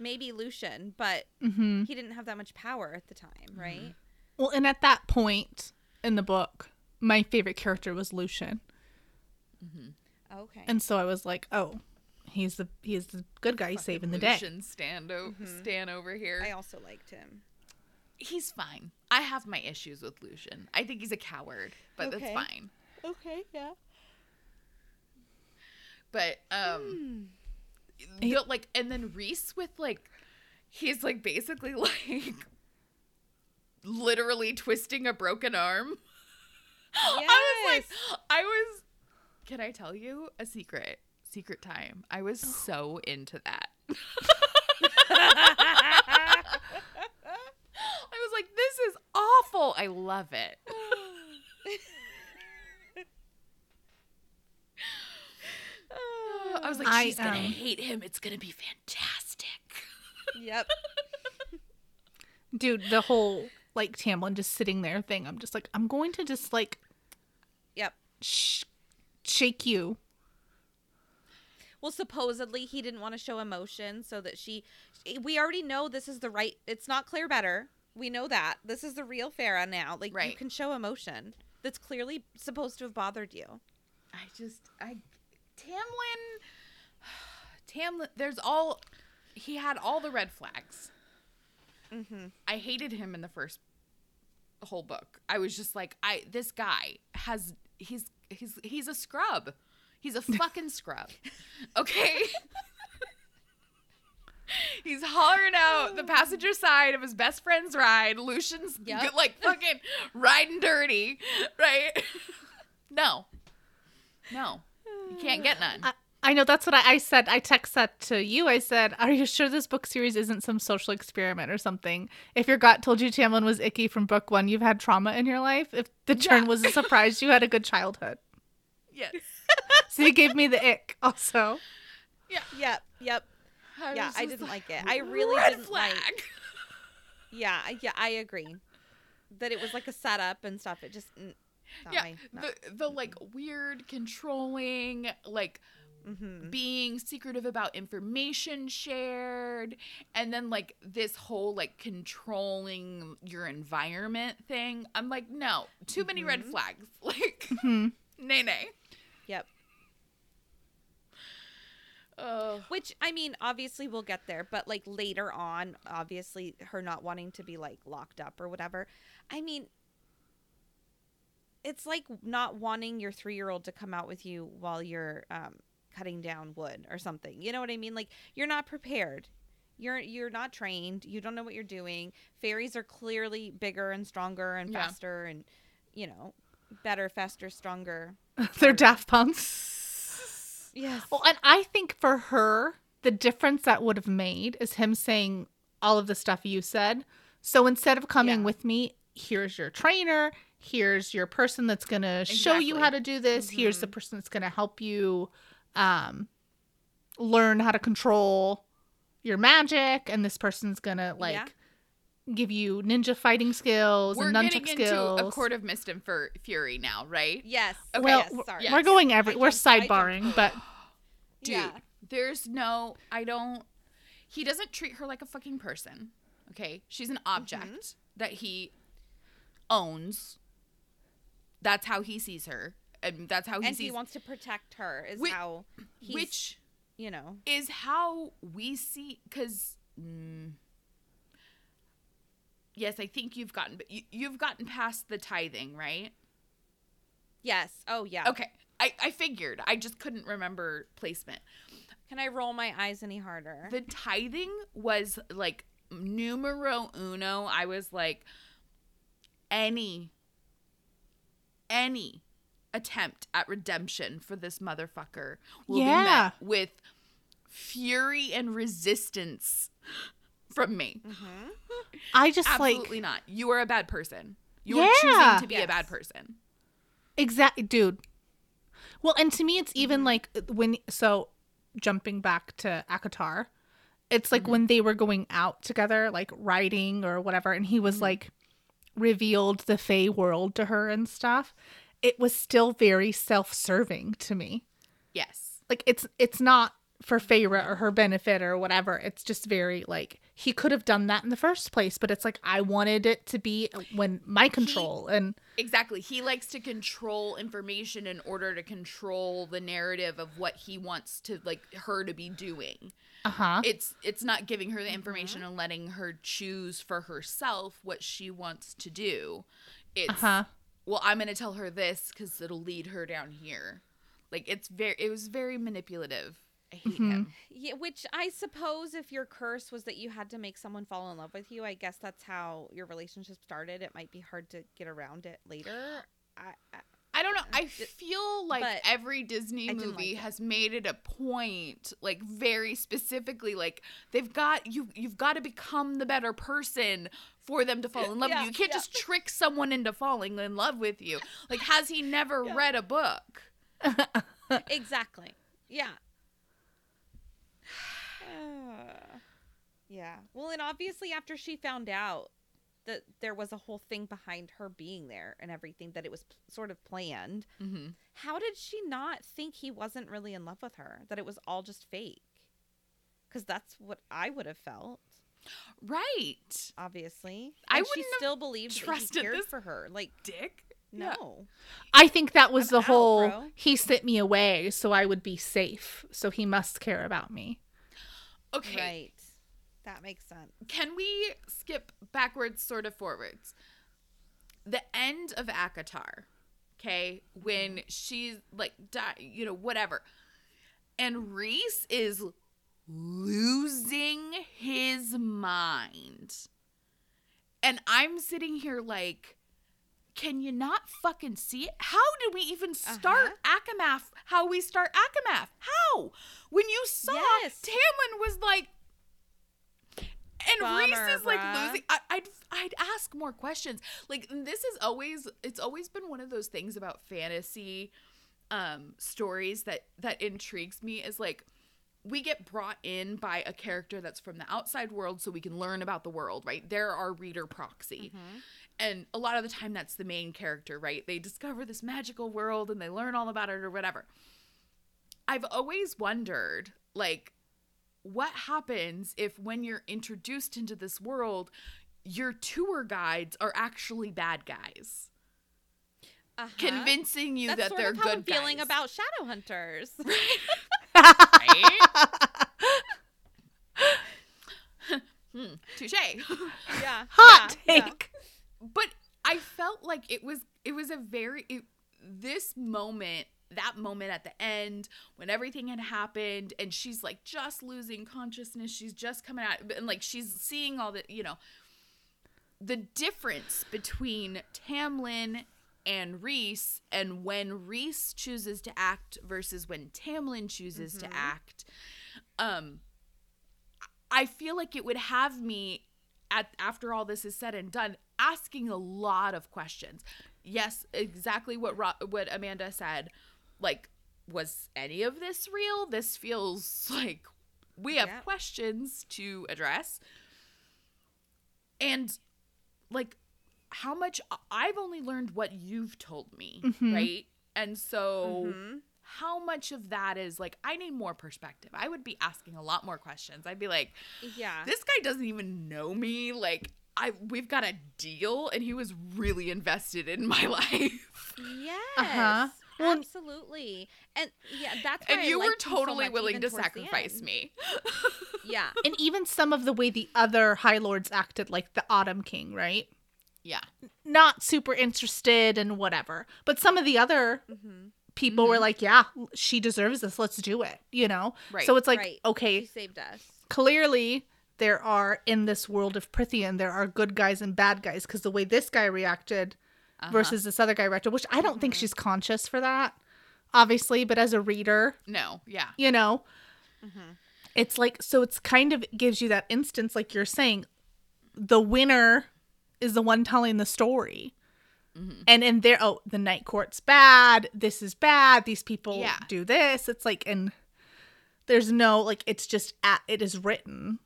[SPEAKER 3] Maybe Lucien, but
[SPEAKER 4] hmm
[SPEAKER 3] he didn't have that much power at the time, right?
[SPEAKER 4] well, and at that point in the book, my favorite character was Lucien,
[SPEAKER 3] Okay.
[SPEAKER 4] and so I was like, oh, he's the he's the good guy saving the day.
[SPEAKER 2] Lucien stand o- stand over here.
[SPEAKER 3] I also liked him.
[SPEAKER 2] he's fine. I have my issues with Lucien. I think he's a coward, but
[SPEAKER 3] Okay.
[SPEAKER 2] that's fine.
[SPEAKER 3] Okay, yeah.
[SPEAKER 2] But um Like and then Rhys with like he's like basically like literally twisting a broken arm. I was like I was can I tell you a secret? Secret time. I was oh. so into that. I was like, this is awful. I love it. I was like,
[SPEAKER 4] I,
[SPEAKER 2] she's gonna
[SPEAKER 4] um,
[SPEAKER 2] hate him. It's gonna be fantastic.
[SPEAKER 3] yep.
[SPEAKER 4] Dude, the whole like Tamlin just sitting there thing. I'm just like, I'm going to just like
[SPEAKER 3] Yep.
[SPEAKER 4] sh- shake you.
[SPEAKER 3] Well, supposedly he didn't want to show emotion so that she. We already know this is the right. It's not Claire Better. We know that this is the real Feyre now. Like you can show emotion. That's clearly supposed to have bothered you.
[SPEAKER 2] I just, I, Tamlin, Tamlin. There's all, he had all the red flags.
[SPEAKER 3] Mm-hmm.
[SPEAKER 2] I hated him in the first whole book. I was just like, I this guy has he's he's he's a scrub. He's a fucking scrub. Okay? he's hollering out the passenger side of his best friend's ride. Lucien's
[SPEAKER 3] Yep.
[SPEAKER 2] like fucking riding dirty, right? no. No. You can't get none.
[SPEAKER 4] I, I know that's what I, I said. I text that to you. I said, "Are you sure this book series isn't some social experiment or something? If your gut told you Tamlin was icky from book one, you've had trauma in your life. If the turn
[SPEAKER 2] Yeah.
[SPEAKER 4] was a surprise, you had a good childhood."
[SPEAKER 2] yes.
[SPEAKER 4] So you gave me the ick also. Yeah.
[SPEAKER 3] Yep. Yep.
[SPEAKER 2] I
[SPEAKER 3] yeah, I didn't like it. I really
[SPEAKER 2] red
[SPEAKER 3] didn't
[SPEAKER 2] flag.
[SPEAKER 3] like. Yeah. Yeah. I agree. That it was like a setup and stuff. It just. Not
[SPEAKER 2] yeah,
[SPEAKER 3] my, not,
[SPEAKER 2] the the like weird controlling, like
[SPEAKER 3] mm-hmm.
[SPEAKER 2] being secretive about information shared, and then like this whole like controlling your environment thing. I'm like, no, too many red
[SPEAKER 3] Mhm.
[SPEAKER 2] flags. Like,
[SPEAKER 4] Hmm.
[SPEAKER 2] nay nay.
[SPEAKER 3] Yep.
[SPEAKER 2] Oh,
[SPEAKER 3] Which I mean, obviously we'll get there, but like later on, obviously her not wanting to be like locked up or whatever. I mean, it's like not wanting your three year old to come out with you while you're um, cutting down wood or something. You know what I mean? Like you're not prepared. You're you're not trained. You don't know what you're doing. Fairies are clearly bigger and stronger and
[SPEAKER 2] Yeah.
[SPEAKER 3] faster and you know better, faster, stronger.
[SPEAKER 4] They're Daft Punks.
[SPEAKER 3] Yes.
[SPEAKER 4] Well, and I think for her, the difference that would have made is him saying all of the stuff you said. So instead of coming
[SPEAKER 3] Yeah.
[SPEAKER 4] with me, here's your trainer, here's your person that's going to show you how to do this, here's the
[SPEAKER 3] Mhm.
[SPEAKER 4] person that's going to help you um learn how to control your magic and this person's going to like
[SPEAKER 3] Yeah.
[SPEAKER 4] give you ninja fighting skills
[SPEAKER 2] we're
[SPEAKER 4] and
[SPEAKER 2] getting
[SPEAKER 4] nunchuck
[SPEAKER 2] into
[SPEAKER 4] skills.
[SPEAKER 2] a court of mist and Fur- fury now, right?
[SPEAKER 3] Yes.
[SPEAKER 2] Okay,
[SPEAKER 4] well,
[SPEAKER 3] yes, sorry.
[SPEAKER 4] we're going every we're
[SPEAKER 3] jumped- I jumped
[SPEAKER 4] sidebarring, but
[SPEAKER 2] Dude,
[SPEAKER 3] Yeah.
[SPEAKER 2] there's no, I don't, he doesn't treat her like a fucking person. Okay. She's an object
[SPEAKER 3] Mm-hmm.
[SPEAKER 2] that he owns. That's how he sees her. And that's how he sees.
[SPEAKER 3] and
[SPEAKER 2] sees,
[SPEAKER 3] he wants to protect her is
[SPEAKER 2] Whi-
[SPEAKER 3] how
[SPEAKER 2] which
[SPEAKER 3] you know
[SPEAKER 2] is how we see, because, mm, yes, I think you've gotten, but you, you've gotten past the tithing, right?
[SPEAKER 3] yes oh yeah
[SPEAKER 2] Okay. I, I figured. I just couldn't remember placement.
[SPEAKER 3] can i roll my eyes any harder
[SPEAKER 2] The tithing was like numero uno. I was like, any, any attempt at redemption for this motherfucker will
[SPEAKER 4] Yeah.
[SPEAKER 2] be met with fury and resistance from me.
[SPEAKER 3] mm-hmm.
[SPEAKER 4] I just like
[SPEAKER 2] Absolutely not. You are a bad person. You are choosing to be a bad person.
[SPEAKER 4] Exactly, dude. Well, and to me, it's
[SPEAKER 3] Mm-hmm.
[SPEAKER 4] even like when so jumping back to ACOTAR, it's like
[SPEAKER 3] Mm-hmm.
[SPEAKER 4] when they were going out together, like riding or whatever, and he was
[SPEAKER 3] Mm-hmm.
[SPEAKER 4] like revealed the Fey world to her and stuff. It was still very self-serving to me.
[SPEAKER 2] Yes.
[SPEAKER 4] Like it's it's not for Feyre or her benefit or whatever. It's just very like he could have done that in the first place, but it's like I wanted it to be when my control and
[SPEAKER 2] Exactly. He likes to control information in order to control the narrative of what he wants to like her to be doing.
[SPEAKER 4] uh huh.
[SPEAKER 2] It's it's not giving her the information and letting her choose for herself what she wants to do. It's
[SPEAKER 4] Uh huh.
[SPEAKER 2] well, I'm going to tell her this cuz it'll lead her down here. Like it's very it was very manipulative. I hate
[SPEAKER 4] Mhm.
[SPEAKER 2] him.
[SPEAKER 3] Yeah, which I suppose if your curse was that you had to make someone fall in love with you, I guess that's how your relationship started. It might be hard to get around it later. I, I,
[SPEAKER 2] I don't know. I feel like
[SPEAKER 3] but
[SPEAKER 2] every Disney
[SPEAKER 3] I didn't like
[SPEAKER 2] movie has made it a point, like very specifically, like they've got you. You've got to become the better person for them to fall in love
[SPEAKER 3] Yeah,
[SPEAKER 2] with you. You can't
[SPEAKER 3] yeah.
[SPEAKER 2] just trick someone into falling in love with you. Like, has he never
[SPEAKER 3] Yeah.
[SPEAKER 2] read a book?
[SPEAKER 3] exactly. Yeah. Yeah. Well, and obviously after she found out that there was a whole thing behind her being there and everything that it was p- sort of planned,
[SPEAKER 2] Mm-hmm.
[SPEAKER 3] how did she not think he wasn't really in love with her? That it was all just fake? Cuz that's what I would have felt,
[SPEAKER 2] Right,
[SPEAKER 3] obviously.
[SPEAKER 2] I
[SPEAKER 3] And she
[SPEAKER 2] wouldn't have
[SPEAKER 3] still believed that he
[SPEAKER 2] trusted
[SPEAKER 3] cared
[SPEAKER 2] this
[SPEAKER 3] for her. Like
[SPEAKER 2] Dick.
[SPEAKER 3] No.
[SPEAKER 4] I think that was
[SPEAKER 3] I'm
[SPEAKER 4] the
[SPEAKER 3] out,
[SPEAKER 4] whole
[SPEAKER 3] bro.
[SPEAKER 4] he sent me away so I would be safe. So he must care about me.
[SPEAKER 2] Okay.
[SPEAKER 3] Right. That makes sense.
[SPEAKER 2] Can we skip backwards, sort of forwards? The end of ACOTAR, okay, when mm-hmm. she's like, die, you know, whatever, and Rhys is losing his mind, and I'm sitting here like. Can you not fucking see it? How did we even start ACOMAF? How we start ACOMAF? How? When you saw
[SPEAKER 3] Yes.
[SPEAKER 2] Tamlin was like, and
[SPEAKER 3] Rhys
[SPEAKER 2] is like
[SPEAKER 3] bruh.
[SPEAKER 2] losing. I, I'd I'd ask more questions. Like this is always it's always been one of those things about fantasy um stories that that intrigues me is like we get brought in by a character that's from the outside world so we can learn about the world, right? They're our reader proxy. And a lot of the time that's the main character, right? They discover this magical world and they learn all about it or whatever. I've always wondered like what happens if when you're introduced into this world your tour guides are actually bad guys
[SPEAKER 3] Uh-huh.
[SPEAKER 2] convincing you
[SPEAKER 3] That's
[SPEAKER 2] that they're good
[SPEAKER 3] I'm feeling
[SPEAKER 2] guys.
[SPEAKER 3] about Shadowhunters.
[SPEAKER 2] right? hmm, touche
[SPEAKER 3] yeah.
[SPEAKER 4] Hot
[SPEAKER 3] yeah, yeah.
[SPEAKER 2] But i felt like it was it was a very it, this moment that moment at the end when everything had happened and she's like just losing consciousness she's just coming out and like she's seeing all the you know the difference between Tamlin and Rhys and when Rhys chooses to act versus when Tamlin chooses to act um I feel like it would have me at after all this is said and done asking a lot of questions. Yes, exactly what Ro- what Amanda said. Like was any of this real? This feels like we have
[SPEAKER 3] Yeah.
[SPEAKER 2] questions to address. And like how much I've only learned what you've told me,
[SPEAKER 4] Mhm.
[SPEAKER 2] right? And so
[SPEAKER 3] Mhm.
[SPEAKER 2] how much of that is like I need more perspective. I would be asking a lot more questions. I'd be like,
[SPEAKER 3] Yeah.
[SPEAKER 2] this guy doesn't even know me. Like I we've got a deal and he was really invested in my life.
[SPEAKER 3] Yes.
[SPEAKER 4] Uh-huh. Well,
[SPEAKER 3] absolutely. And yeah, that's why
[SPEAKER 2] and
[SPEAKER 3] I
[SPEAKER 2] you were
[SPEAKER 3] liked him so
[SPEAKER 2] totally
[SPEAKER 3] much
[SPEAKER 2] willing to sacrifice me.
[SPEAKER 3] Yeah.
[SPEAKER 4] and even some of the way the other High Lords acted, like the Autumn King, right?
[SPEAKER 2] Yeah.
[SPEAKER 4] Not super interested and whatever. But some of the other
[SPEAKER 3] Mm-hmm.
[SPEAKER 4] people were
[SPEAKER 2] Mhm.
[SPEAKER 4] like, yeah, she deserves this. Let's do it, you know?
[SPEAKER 2] Right.
[SPEAKER 4] So it's like,
[SPEAKER 3] Right.
[SPEAKER 4] okay,
[SPEAKER 3] She saved us.
[SPEAKER 4] clearly there are in this world of Prythian, there are good guys and bad guys because the way this guy reacted
[SPEAKER 2] Uh-huh.
[SPEAKER 4] versus this other guy reacted, which I don't think she's conscious for that, obviously, but as a reader,
[SPEAKER 2] No, yeah.
[SPEAKER 4] you know,
[SPEAKER 3] Mhm.
[SPEAKER 4] it's like so it's kind of gives you that instance like you're saying the winner is the one telling the story
[SPEAKER 2] Mhm.
[SPEAKER 4] and in there oh the night court's bad this is bad these people
[SPEAKER 2] Yeah.
[SPEAKER 4] do this it's like and there's no like it's just at it is written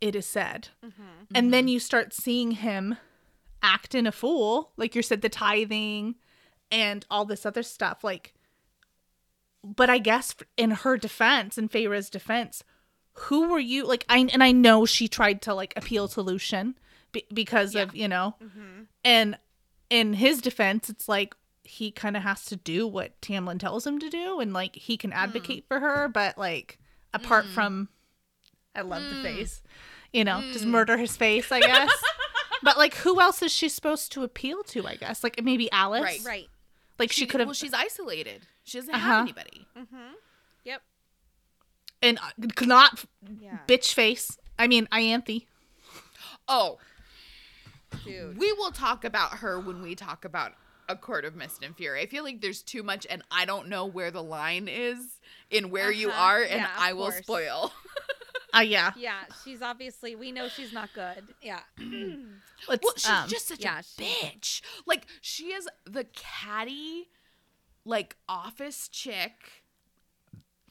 [SPEAKER 4] it is said
[SPEAKER 3] Mhm.
[SPEAKER 4] and then you start seeing him acting a fool like you said the tithing and all this other stuff like but i guess in her defense in Feyre's defense who were you like i and i know she tried to like appeal to lucien be- because of you know
[SPEAKER 3] Mhm.
[SPEAKER 4] and in his defense it's like he kind of has to do what tamlin tells him to do and like he can advocate for her but like apart
[SPEAKER 2] Mm.
[SPEAKER 4] from i love the
[SPEAKER 2] Mm.
[SPEAKER 4] face you know just
[SPEAKER 2] Mm.
[SPEAKER 4] murder his face i guess but like, who else is she supposed to appeal to? I guess like maybe Alis.
[SPEAKER 2] Right.
[SPEAKER 3] Right.
[SPEAKER 4] Like she, could have.
[SPEAKER 2] Well, she's isolated. She doesn't
[SPEAKER 4] Uh-huh.
[SPEAKER 2] have anybody.
[SPEAKER 3] Mm-hmm. Yep.
[SPEAKER 4] and uh, not
[SPEAKER 3] Yeah.
[SPEAKER 4] bitch face. I mean, Ianthe.
[SPEAKER 2] Oh,
[SPEAKER 3] Dude.
[SPEAKER 2] we will talk about her when we talk about a court of mist and fury. I feel like there's too much, and I don't know where the line is in where you
[SPEAKER 3] Uh-huh.
[SPEAKER 2] are, and
[SPEAKER 3] Yeah,
[SPEAKER 2] I will
[SPEAKER 3] course.
[SPEAKER 2] spoil.
[SPEAKER 4] Uh, yeah.
[SPEAKER 3] Yeah, she's obviously we know she's not good. Yeah.
[SPEAKER 4] Let's,
[SPEAKER 2] Well, she's
[SPEAKER 4] um,
[SPEAKER 2] just such
[SPEAKER 3] yeah,
[SPEAKER 2] a
[SPEAKER 3] she-
[SPEAKER 2] bitch. Like she is the catty, like office chick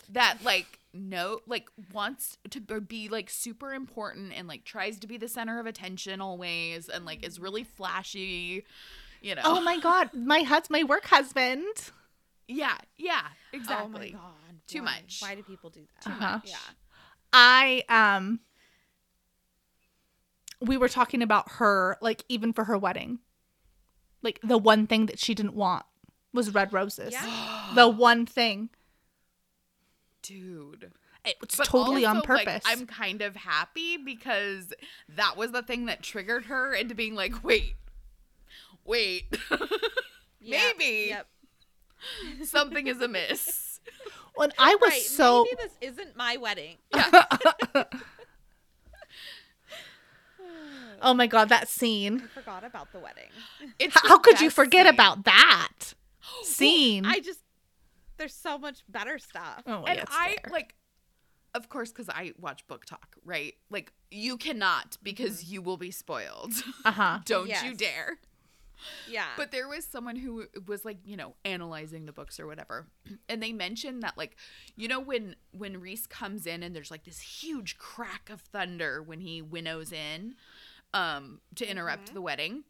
[SPEAKER 2] that like no like wants to be like super important and like tries to be the center of attention always and like is really flashy. You know.
[SPEAKER 4] Oh my god, my hus- my work husband.
[SPEAKER 2] Yeah. Yeah. exactly.
[SPEAKER 3] Oh my
[SPEAKER 2] Exactly.
[SPEAKER 3] god.
[SPEAKER 2] Too
[SPEAKER 3] why?
[SPEAKER 2] much.
[SPEAKER 3] Why do people do that?
[SPEAKER 4] Uh-huh.
[SPEAKER 3] Yeah.
[SPEAKER 4] I um we were talking about her like even for her wedding. Like the one thing that she didn't want was red roses.
[SPEAKER 3] Yeah.
[SPEAKER 4] The one thing.
[SPEAKER 2] Dude.
[SPEAKER 4] It's
[SPEAKER 2] But
[SPEAKER 4] totally on
[SPEAKER 2] also, like,
[SPEAKER 4] purpose.
[SPEAKER 2] I'm kind of happy because that was the thing that triggered her into being like, wait, wait,
[SPEAKER 3] Yep,
[SPEAKER 2] Maybe.
[SPEAKER 3] Yep.
[SPEAKER 2] something is amiss.
[SPEAKER 4] When I was
[SPEAKER 3] right.
[SPEAKER 4] so
[SPEAKER 3] Maybe this isn't my wedding.
[SPEAKER 4] Oh my god, that scene.
[SPEAKER 3] I forgot about the wedding.
[SPEAKER 2] It's
[SPEAKER 4] H- How could you forget
[SPEAKER 2] scene.
[SPEAKER 4] about that scene?
[SPEAKER 3] I just there's so much better stuff.
[SPEAKER 4] oh,
[SPEAKER 2] And
[SPEAKER 4] yes,
[SPEAKER 2] I
[SPEAKER 4] fair.
[SPEAKER 2] like, of course, because I watch BookTok, right? Like, you cannot because
[SPEAKER 3] Mm-hmm.
[SPEAKER 2] you will be spoiled.
[SPEAKER 4] uh-huh.
[SPEAKER 2] Don't you dare.
[SPEAKER 3] Yeah.
[SPEAKER 2] But there was someone who was like, you know, analyzing the books or whatever, and they mentioned that like, you know, when when Rhys comes in and there's like this huge crack of thunder when he winnows in, um, to interrupt the wedding.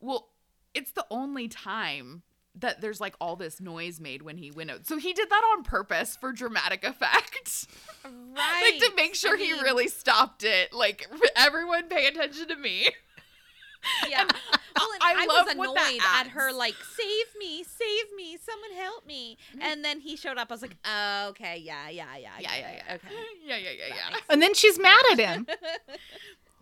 [SPEAKER 2] Well, it's the only time that there's like all this noise made when he winnowed. So he did that on purpose for dramatic effect.
[SPEAKER 3] right.
[SPEAKER 2] like to make sure
[SPEAKER 3] I
[SPEAKER 2] he really stopped it. Like everyone pay attention to me.
[SPEAKER 3] Yeah. Well, and
[SPEAKER 2] I
[SPEAKER 3] I,
[SPEAKER 2] love
[SPEAKER 3] was annoyed at her, like, save me, save me, someone help me. Mm-hmm. And then he showed up. I was like, oh, okay, yeah, yeah, yeah,
[SPEAKER 2] Yeah, yeah, yeah.
[SPEAKER 3] Okay.
[SPEAKER 2] Yeah, yeah, yeah, yeah.
[SPEAKER 4] And then she's mad at him.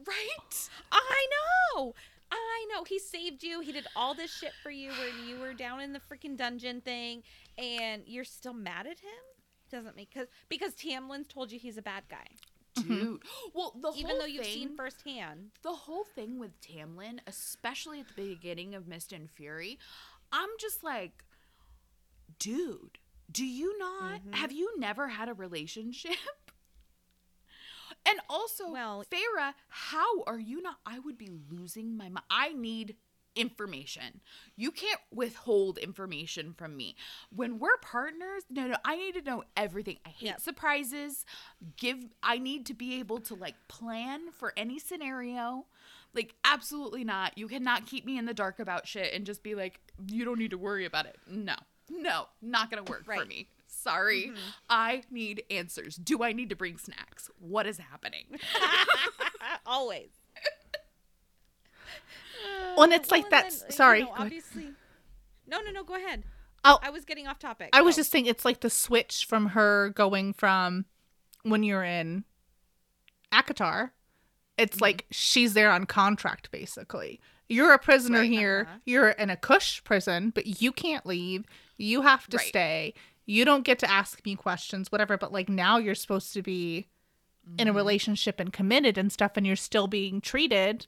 [SPEAKER 2] Right?
[SPEAKER 3] I know. I know. He saved you. He did all this shit for you when you were down in the freaking dungeon thing, and you're still mad at him? Doesn't make because because Tamlin's told you he's a bad guy,
[SPEAKER 2] Dude. Well, the
[SPEAKER 3] even though you've seen firsthand.
[SPEAKER 2] the whole thing with Tamlin, especially at the beginning of Mist and Fury, I'm just like, dude, do you not
[SPEAKER 3] Mhm.
[SPEAKER 2] have you never had a relationship? And also,
[SPEAKER 3] Well-
[SPEAKER 2] Feyre, how are you not? I would be losing my mind. I need information. You can't withhold information from me. When we're partners, no, no, I need to know everything. I hate
[SPEAKER 3] Yep.
[SPEAKER 2] surprises. Give I need to be able to like plan for any scenario. Like absolutely not. You cannot keep me in the dark about shit and just be like, you don't need to worry about it. No. No, not going to work for me. Sorry. Mm-hmm. I need answers. Do I need to bring snacks? What is happening?
[SPEAKER 3] Always.
[SPEAKER 4] When it's
[SPEAKER 3] Well,
[SPEAKER 4] like
[SPEAKER 3] and
[SPEAKER 4] that.
[SPEAKER 3] then, you
[SPEAKER 4] sorry.
[SPEAKER 3] know, obviously. No, no, no. Go ahead.
[SPEAKER 4] Oh,
[SPEAKER 3] I was getting off topic.
[SPEAKER 4] I was
[SPEAKER 3] Go.
[SPEAKER 4] just saying it's like the switch from her going from when you're in ACOTAR. It's
[SPEAKER 2] Mm-hmm.
[SPEAKER 4] like she's there on contract basically. You're a prisoner
[SPEAKER 2] Right,
[SPEAKER 4] here.
[SPEAKER 3] uh-huh.
[SPEAKER 4] You're in a cush prison, but you can't leave. You have to
[SPEAKER 2] Right.
[SPEAKER 4] stay. You don't get to ask me questions, whatever. But like now you're supposed to be in
[SPEAKER 2] Mm-hmm.
[SPEAKER 4] a relationship and committed and stuff, and you're still being treated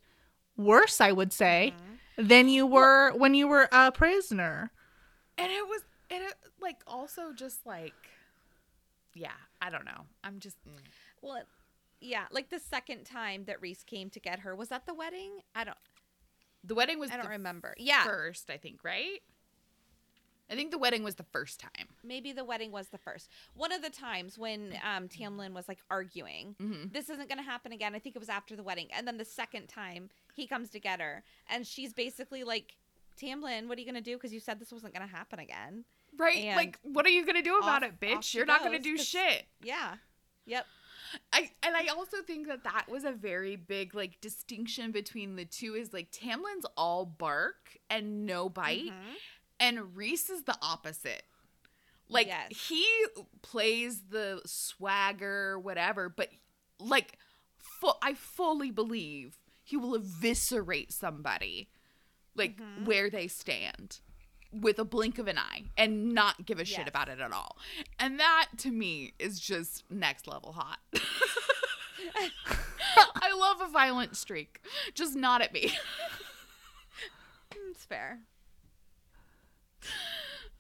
[SPEAKER 4] worse, I would say,
[SPEAKER 2] Mm-hmm.
[SPEAKER 4] than you were when you were a prisoner.
[SPEAKER 2] And it was and it like also just like yeah, I don't know. I'm just mm.
[SPEAKER 3] Well, yeah, like the second time that Rhys came to get her was that the wedding. I don't.
[SPEAKER 2] the wedding was
[SPEAKER 3] I don't
[SPEAKER 2] the
[SPEAKER 3] remember. Yeah,
[SPEAKER 2] first, I think, right? I think the wedding was the first time.
[SPEAKER 3] maybe the wedding was the first. One of the times when um, Tamlin was like arguing,
[SPEAKER 2] Mhm.
[SPEAKER 3] this isn't going to happen again. I think it was after the wedding. And then the second time he comes to get her, and she's basically like, Tamlin, what are you going to do? Because you said this wasn't going to happen again.
[SPEAKER 2] Right?
[SPEAKER 3] And
[SPEAKER 2] like what are you going to do about
[SPEAKER 3] off-
[SPEAKER 2] it, bitch? You're not going to do shit.
[SPEAKER 3] Yeah. Yep.
[SPEAKER 2] I and I also think that that was a very big like distinction between the two is like Tamlin's all bark and no bite
[SPEAKER 3] Mhm.
[SPEAKER 2] and Rhys is the opposite. Like
[SPEAKER 3] Yes.
[SPEAKER 2] he plays the swagger whatever, but like fu- I fully believe he will eviscerate somebody like
[SPEAKER 3] Mm-hmm.
[SPEAKER 2] where they stand with a blink of an eye and not give a shit about it at all. And that to me is just next level hot. I love a violent streak. Just not at me.
[SPEAKER 3] It's fair.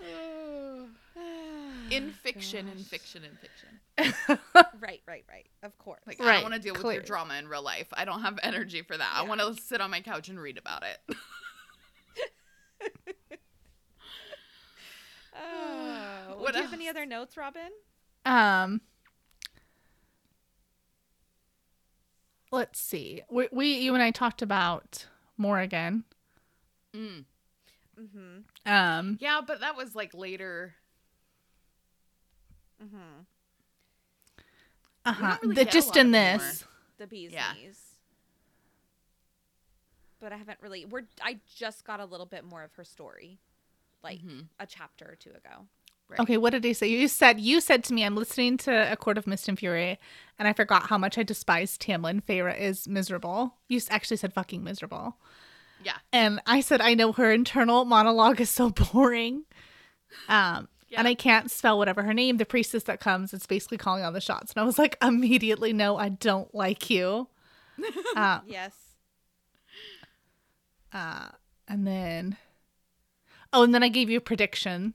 [SPEAKER 2] in fiction, in fiction, in fiction.
[SPEAKER 3] Right, right, right. Of course.
[SPEAKER 2] Like I don't want to deal with your drama in real life. I don't have energy for that. I want to sit on my couch and read about it.
[SPEAKER 3] Oh,
[SPEAKER 2] What
[SPEAKER 3] do you have any other notes, Robin?
[SPEAKER 4] Um, let's see. We, we you and I talked about Morrigan.
[SPEAKER 2] Mm.
[SPEAKER 3] Mm-hmm.
[SPEAKER 4] Um,
[SPEAKER 2] Yeah, but that was like later.
[SPEAKER 3] Mm-hmm.
[SPEAKER 4] uh huh.
[SPEAKER 2] really
[SPEAKER 4] The just in this.
[SPEAKER 3] The bees
[SPEAKER 2] Yeah.
[SPEAKER 3] knees. But I haven't really. We're. I just got a little bit more of her story, like
[SPEAKER 2] Mhm.
[SPEAKER 3] a chapter or two ago.
[SPEAKER 2] Right.
[SPEAKER 4] Okay, what did he say? You said you said to me, I'm listening to A Court of Mist and Fury, and I forgot how much I despise Tamlin. Feyre is miserable. You actually said fucking miserable.
[SPEAKER 2] Yeah.
[SPEAKER 4] And I said I know her internal monologue is so boring. Um and I can't spell whatever her name, the priestess that comes, it's basically calling all the shots. And I was like, immediately, no, I don't like you. uh,
[SPEAKER 3] Yes.
[SPEAKER 4] uh, and then, oh, and then I gave you a prediction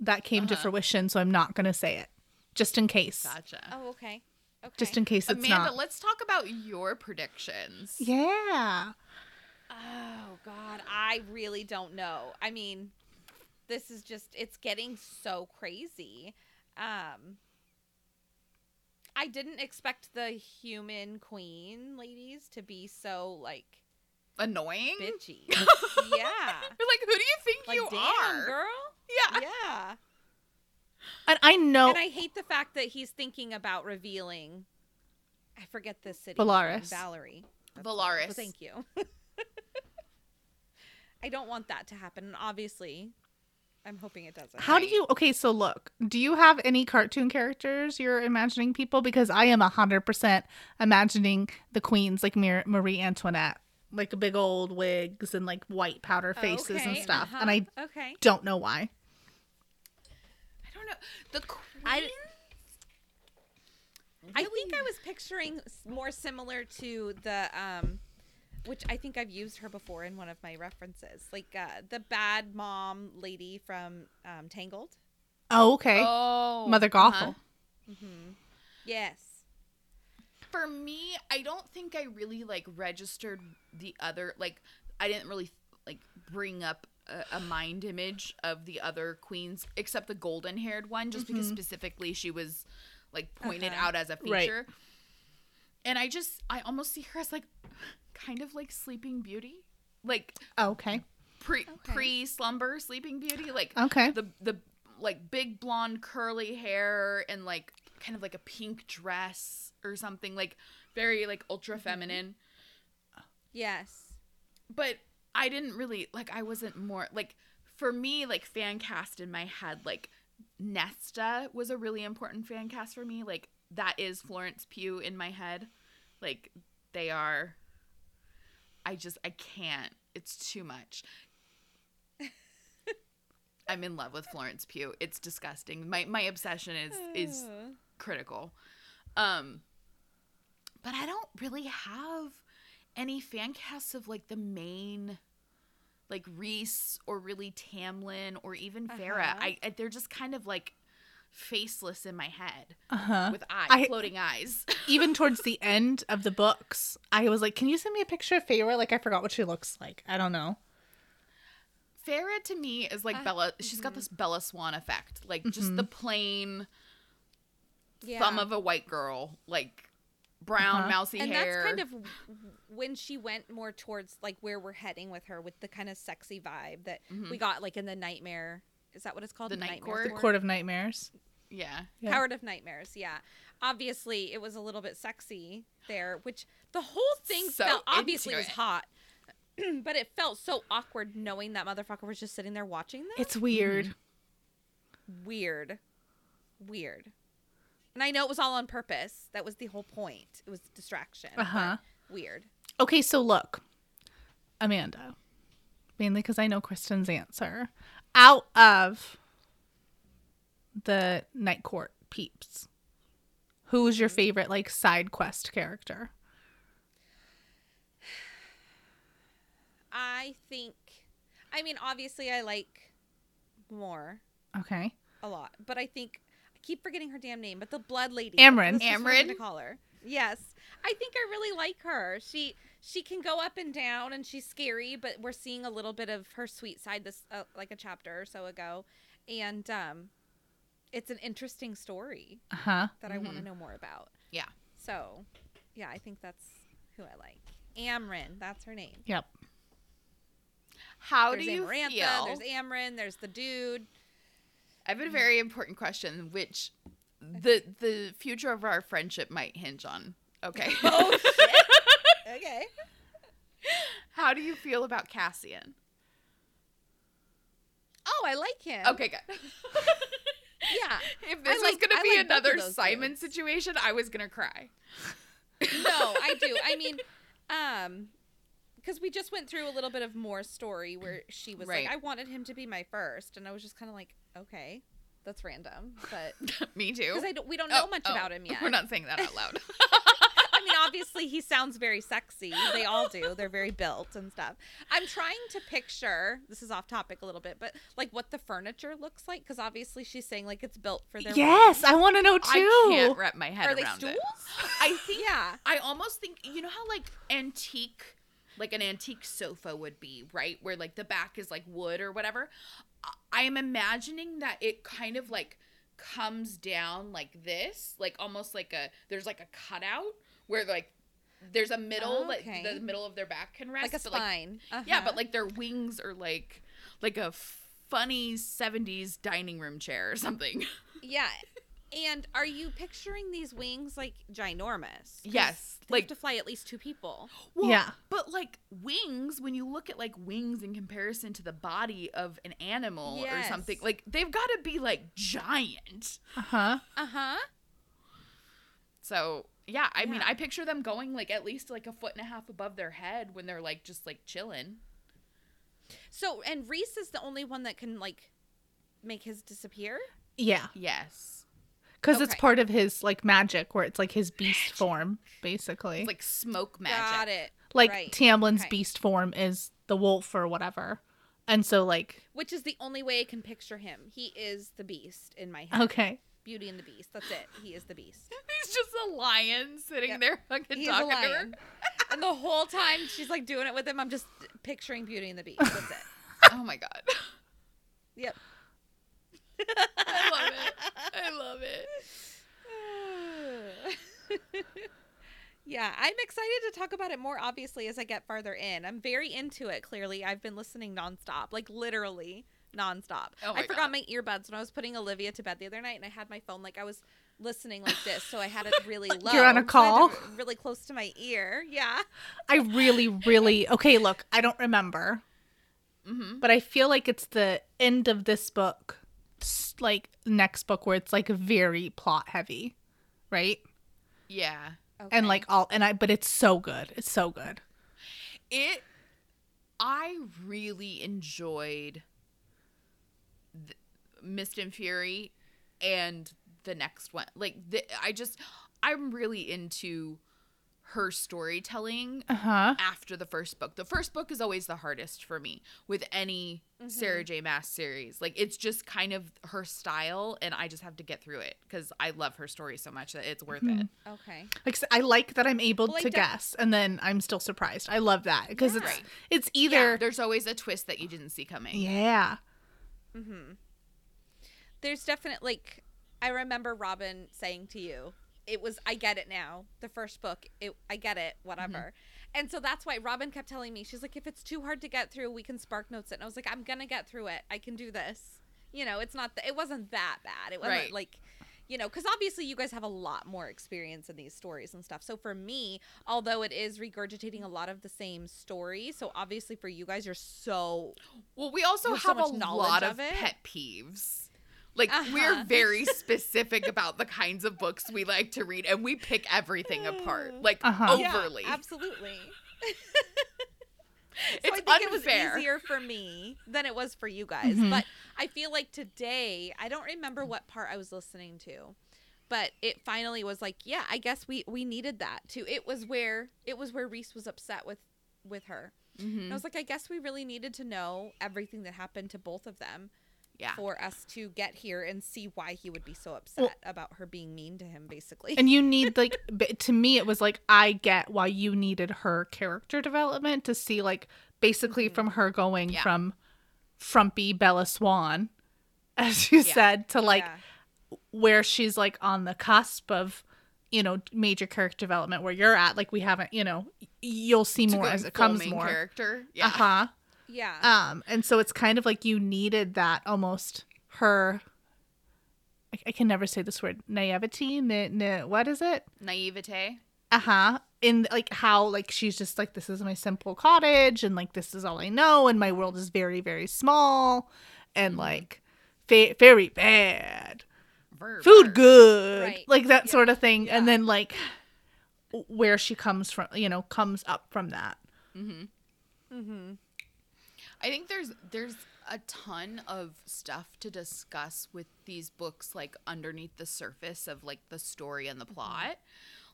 [SPEAKER 4] that came to
[SPEAKER 2] Uh-huh.
[SPEAKER 4] fruition, so I'm not going to say it, just in case.
[SPEAKER 2] Gotcha.
[SPEAKER 3] Oh, okay. Okay.
[SPEAKER 4] Just in case it's
[SPEAKER 2] Amanda,
[SPEAKER 4] not.
[SPEAKER 2] let's talk about your predictions.
[SPEAKER 4] Yeah.
[SPEAKER 3] Oh God, I really don't know. I mean, this is just it's getting so crazy. Um I didn't expect the human queen ladies to be so like
[SPEAKER 2] Annoying.
[SPEAKER 3] bitchy. yeah.
[SPEAKER 2] You're like, who do you think
[SPEAKER 3] Like
[SPEAKER 2] you
[SPEAKER 3] damn,
[SPEAKER 2] are?
[SPEAKER 3] girl.
[SPEAKER 2] Yeah.
[SPEAKER 3] Yeah.
[SPEAKER 4] And I know
[SPEAKER 3] And I hate the fact that he's thinking about revealing I forget this city.
[SPEAKER 4] Velaris.
[SPEAKER 3] Valerie. That's
[SPEAKER 2] Velaris.
[SPEAKER 3] Well, thank you. I don't want that to happen. And obviously, I'm hoping it doesn't.
[SPEAKER 4] How do you okay, so look, do you have any cartoon characters you're imagining people? Because I am hundred percent imagining the queens like Mar- Marie Antoinette. Like big old wigs and like white powder faces and stuff.
[SPEAKER 3] uh-huh,
[SPEAKER 4] And I
[SPEAKER 3] okay.
[SPEAKER 4] don't know why.
[SPEAKER 2] I don't know. The queen.
[SPEAKER 3] I- I think I was picturing more similar to the um which I think I've used her before in one of my references. Like uh the bad mom lady from um Tangled.
[SPEAKER 4] Oh, okay.
[SPEAKER 2] Oh,
[SPEAKER 4] Mother
[SPEAKER 2] uh-huh.
[SPEAKER 4] Gothel.
[SPEAKER 3] Mm-hmm. Yes.
[SPEAKER 2] For me, I don't think I really like registered the other. Like, I didn't really like bring up a, a mind image of the other queens, except the golden-haired one, just because specifically she was like pointed
[SPEAKER 3] Uh-huh.
[SPEAKER 2] out as a
[SPEAKER 4] Right.
[SPEAKER 2] feature. And I just, I almost see her as like, kind of like Sleeping Beauty, like
[SPEAKER 4] Oh, okay.
[SPEAKER 2] pre
[SPEAKER 3] Okay.
[SPEAKER 2] pre slumber Sleeping Beauty, like
[SPEAKER 4] Okay.
[SPEAKER 2] the the like big blonde curly hair and like kind of like a pink dress or something like very like ultra mm-hmm. feminine
[SPEAKER 3] Yes.
[SPEAKER 2] but i didn't really like i wasn't more like for me like fan cast in my head like nesta was a really important fan cast for me like that is florence pugh in my head like they are i just i can't it's too much i'm in love with florence pugh it's disgusting my my obsession is is critical. Um but I don't really have any fan casts of like the main like Rhys or really Tamlin or even Feyre.
[SPEAKER 3] Uh-huh.
[SPEAKER 2] I, I they're just kind of like faceless in my head
[SPEAKER 4] Uh-huh.
[SPEAKER 2] with eyes,
[SPEAKER 4] I-
[SPEAKER 2] floating eyes.
[SPEAKER 4] Even towards the end of the books, I was like, "Can you send me a picture of Feyre?" Like I forgot what she looks like. I don't know.
[SPEAKER 2] Feyre to me is like
[SPEAKER 3] Uh,
[SPEAKER 2] Bella. She's got this Bella Swan effect, like just the plain
[SPEAKER 3] yeah.
[SPEAKER 2] thumb of a white girl, like brown
[SPEAKER 4] Uh-huh.
[SPEAKER 2] mousy
[SPEAKER 3] and
[SPEAKER 2] hair.
[SPEAKER 3] that's kind of when she went more towards like where we're heading with her with the kind of sexy vibe that we got like in the nightmare is that what it's called
[SPEAKER 2] Mm-hmm. The Night
[SPEAKER 3] Nightmare
[SPEAKER 2] Court?
[SPEAKER 4] The Court of Nightmares.
[SPEAKER 2] yeah.
[SPEAKER 4] Yeah.
[SPEAKER 3] Coward of Nightmares, yeah. Obviously, it was a little bit sexy there, which the whole thing
[SPEAKER 2] So
[SPEAKER 3] felt obviously
[SPEAKER 2] into
[SPEAKER 3] was hot, but it felt so awkward knowing that motherfucker was just sitting there watching them.
[SPEAKER 4] It's weird.
[SPEAKER 2] Mm-hmm.
[SPEAKER 3] weird, weird. And I know it was all on purpose. That was the whole point. It was distraction.
[SPEAKER 4] Uh-huh.
[SPEAKER 3] Weird.
[SPEAKER 4] Okay, so look, Amanda, mainly because I know Kristen's answer. Out of the Night Court peeps, who's your favorite like side quest character?
[SPEAKER 3] I think. I mean, obviously, I like Mor
[SPEAKER 4] Okay,
[SPEAKER 3] a lot, but I think keep forgetting her damn name. But the Blood Lady,
[SPEAKER 4] Amren.
[SPEAKER 3] That's just what I'm gonna
[SPEAKER 2] Amren?
[SPEAKER 3] call her. Yes, I think I really like her. She she can go up and down, and she's scary, but we're seeing a little bit of her sweet side this uh, like a chapter or so ago, and um, it's an interesting story
[SPEAKER 4] uh huh.
[SPEAKER 3] that I want to know more about.
[SPEAKER 2] Yeah.
[SPEAKER 3] So, yeah, I think that's who I like. Amren, that's her name.
[SPEAKER 4] Yep.
[SPEAKER 2] How
[SPEAKER 3] there's
[SPEAKER 2] do you
[SPEAKER 3] Amarantha,
[SPEAKER 2] feel?
[SPEAKER 3] There's Amren. There's the dude.
[SPEAKER 2] I have a very important question, which the the future of our friendship might hinge on. Okay.
[SPEAKER 3] Oh shit. okay.
[SPEAKER 2] How do you feel about Cassian?
[SPEAKER 3] Oh, I like him.
[SPEAKER 2] Okay, good.
[SPEAKER 3] Yeah.
[SPEAKER 2] if this was gonna
[SPEAKER 3] I
[SPEAKER 2] be
[SPEAKER 3] like
[SPEAKER 2] another Simon situation, I was gonna cry.
[SPEAKER 3] No, I do. I mean, um, because we just went through a little bit of more story where she was
[SPEAKER 2] Right.
[SPEAKER 3] like, "I wanted him to be my first, and I was just kind of like, "Okay, that's random," but
[SPEAKER 2] Me too.
[SPEAKER 3] because don't, we don't know
[SPEAKER 2] Oh,
[SPEAKER 3] much
[SPEAKER 2] oh,
[SPEAKER 3] about him yet.
[SPEAKER 2] We're not saying that out loud.
[SPEAKER 3] I mean, obviously, he sounds very sexy. They all do. They're very built and stuff. I'm trying to picture. This is off topic a little bit, but like what the furniture looks like, because obviously she's saying like it's built for their.
[SPEAKER 4] Yes,
[SPEAKER 3] rooms.
[SPEAKER 4] I want to know too.
[SPEAKER 2] I can't wrap my head
[SPEAKER 3] Are they stools?
[SPEAKER 2] it. I think
[SPEAKER 3] Yeah.
[SPEAKER 2] I almost think you know how like antique like an antique sofa would be, right? Where like the back is like wood or whatever. I- I am imagining that it kind of like comes down like this, like almost like a there's like a cutout where like there's a middle like
[SPEAKER 3] Okay.
[SPEAKER 2] the middle of their back can rest
[SPEAKER 3] Like a spine.
[SPEAKER 2] yeah,
[SPEAKER 3] Uh-huh.
[SPEAKER 2] but like their wings are like like a funny 70s dining room chair or something.
[SPEAKER 3] Yeah. And are you picturing these wings like ginormous?
[SPEAKER 2] Yes,
[SPEAKER 3] they
[SPEAKER 2] like-
[SPEAKER 3] have to fly at least two people.
[SPEAKER 2] Well,
[SPEAKER 4] Yeah.
[SPEAKER 2] But like wings, when you look at like wings in comparison to the body of an animal or something, like they've got to be like giant.
[SPEAKER 4] Uh huh.
[SPEAKER 3] Uh huh.
[SPEAKER 2] So yeah, I mean, I picture them going like at least like a foot and a half above their head when they're like just like chilling.
[SPEAKER 3] So and Rhys is the only one that can like make his disappear.
[SPEAKER 4] Yeah,
[SPEAKER 2] Yes,
[SPEAKER 4] because it's part of his like magic, where it's like his beast form, basically.
[SPEAKER 2] it's like smoke magic.
[SPEAKER 3] Got it.
[SPEAKER 4] like
[SPEAKER 3] right.
[SPEAKER 4] Tamlin's
[SPEAKER 3] Okay.
[SPEAKER 4] beast form is the wolf or whatever, and so like
[SPEAKER 3] Which is the only way I can picture him. He is the beast in my head.
[SPEAKER 4] okay,
[SPEAKER 3] Beauty and the Beast. That's it. He is the beast.
[SPEAKER 2] He's just a lion sitting
[SPEAKER 3] Yep.
[SPEAKER 2] there fucking
[SPEAKER 3] He's a
[SPEAKER 2] talking to her.
[SPEAKER 3] and the whole time she's like doing it with him, I'm just picturing Beauty and the Beast. That's it.
[SPEAKER 2] Oh my god,
[SPEAKER 3] Yep.
[SPEAKER 2] I love it. I love it.
[SPEAKER 3] yeah, I'm excited to talk about it more obviously as I get farther in. I'm very into it, clearly. I've been listening nonstop, like literally nonstop.
[SPEAKER 2] Oh
[SPEAKER 3] I forgot
[SPEAKER 2] God.
[SPEAKER 3] my earbuds when I was putting Olivia to bed the other night and I had my phone like I was listening like this, so I had it really low.
[SPEAKER 4] You're on a
[SPEAKER 3] so
[SPEAKER 4] call?
[SPEAKER 3] it really close to my ear. Yeah.
[SPEAKER 4] I really, really okay. Look, I don't remember,
[SPEAKER 2] Mm-hmm.
[SPEAKER 4] but I feel like it's the end of this book, like next book, where it's like very plot heavy, right?
[SPEAKER 2] Yeah.
[SPEAKER 3] Okay.
[SPEAKER 4] And like all, and I, but it's so good. It's so good.
[SPEAKER 2] it i really enjoyed th- mist and fury and the next one like the, i just i'm really into her storytelling
[SPEAKER 4] Uh huh.
[SPEAKER 2] after the first book the first book is always the hardest for me with any sarah j maas series like it's just kind of her style and i just have to get through it because i love her story so much that it's worth it
[SPEAKER 3] Okay.
[SPEAKER 4] Like I like that I'm able
[SPEAKER 3] Well,
[SPEAKER 4] to
[SPEAKER 3] don't-
[SPEAKER 4] guess, and then I'm still surprised. I love that because it's
[SPEAKER 2] Right.
[SPEAKER 4] it's
[SPEAKER 2] yeah
[SPEAKER 4] either
[SPEAKER 2] there's always a twist that you didn't see coming
[SPEAKER 4] yeah.
[SPEAKER 3] Mm-hmm. There's definitely like I remember Robin saying to you, it was I get it now. The first book, it I get it, mm-hmm. whatever. And so that's why Robin kept telling me, she's like, if it's too hard to get through, we can spark notes it. And I was like, I'm gonna get through it. I can do this. You know, it's not th- it wasn't that bad. It wasn't
[SPEAKER 2] Right.
[SPEAKER 3] like you know, because obviously you guys have a lot more experience in these stories and stuff. So for me, although it is regurgitating a lot of the same story, so obviously for you guys, you're so
[SPEAKER 2] Well, we also
[SPEAKER 3] have so
[SPEAKER 2] a lot
[SPEAKER 3] of
[SPEAKER 2] of, pet peeves. Like
[SPEAKER 3] Uh-huh.
[SPEAKER 2] we're very specific about the kinds of books we like to read and we pick everything apart. Like
[SPEAKER 4] Uh-huh.
[SPEAKER 3] Yeah,
[SPEAKER 2] overly.
[SPEAKER 3] absolutely.
[SPEAKER 2] It's
[SPEAKER 3] so I think
[SPEAKER 2] unfair.
[SPEAKER 3] it was easier for me than it was for you guys.
[SPEAKER 4] Mhm.
[SPEAKER 3] But I feel like today, I don't remember what part I was listening to, but it finally was like, yeah, I guess we we needed that too. It was where it was where Rhys was upset with with her.
[SPEAKER 2] Mhm.
[SPEAKER 3] And I was like, I guess we really needed to know everything that happened to both of them
[SPEAKER 2] Yeah.
[SPEAKER 3] for us to get here and see why he would be so upset
[SPEAKER 4] Well-
[SPEAKER 3] about her being mean to him, basically.
[SPEAKER 4] And you need like to me it was like I get why you needed her character development to see like basically
[SPEAKER 3] Mhm.
[SPEAKER 4] from her going
[SPEAKER 2] Yeah.
[SPEAKER 4] from frumpy Bella Swan as you
[SPEAKER 2] Yeah.
[SPEAKER 4] said to like
[SPEAKER 3] Yeah.
[SPEAKER 4] where she's like on the cusp of you know major character development where you're at like we haven't you know you'll see more as it comes more
[SPEAKER 2] character. Yeah.
[SPEAKER 4] uh-huh
[SPEAKER 3] yeah.
[SPEAKER 4] um and so it's kind of like you needed that almost her I, I can never say this word naivety na, na, what is it
[SPEAKER 2] Naivete.
[SPEAKER 4] uh-huh in like how like she's just like this is my simple cottage and like this is all i know and my world is very very small and
[SPEAKER 2] Mhm.
[SPEAKER 4] like fa- very bad
[SPEAKER 2] Verb.
[SPEAKER 4] food good
[SPEAKER 3] Right.
[SPEAKER 4] like that
[SPEAKER 3] Yeah.
[SPEAKER 4] sort of thing and then like where she comes from you know comes up from that
[SPEAKER 2] Mm-hmm.
[SPEAKER 3] mm-hmm.
[SPEAKER 2] I think there's there's a ton of stuff to discuss with these books like underneath the surface of like the story and the plot.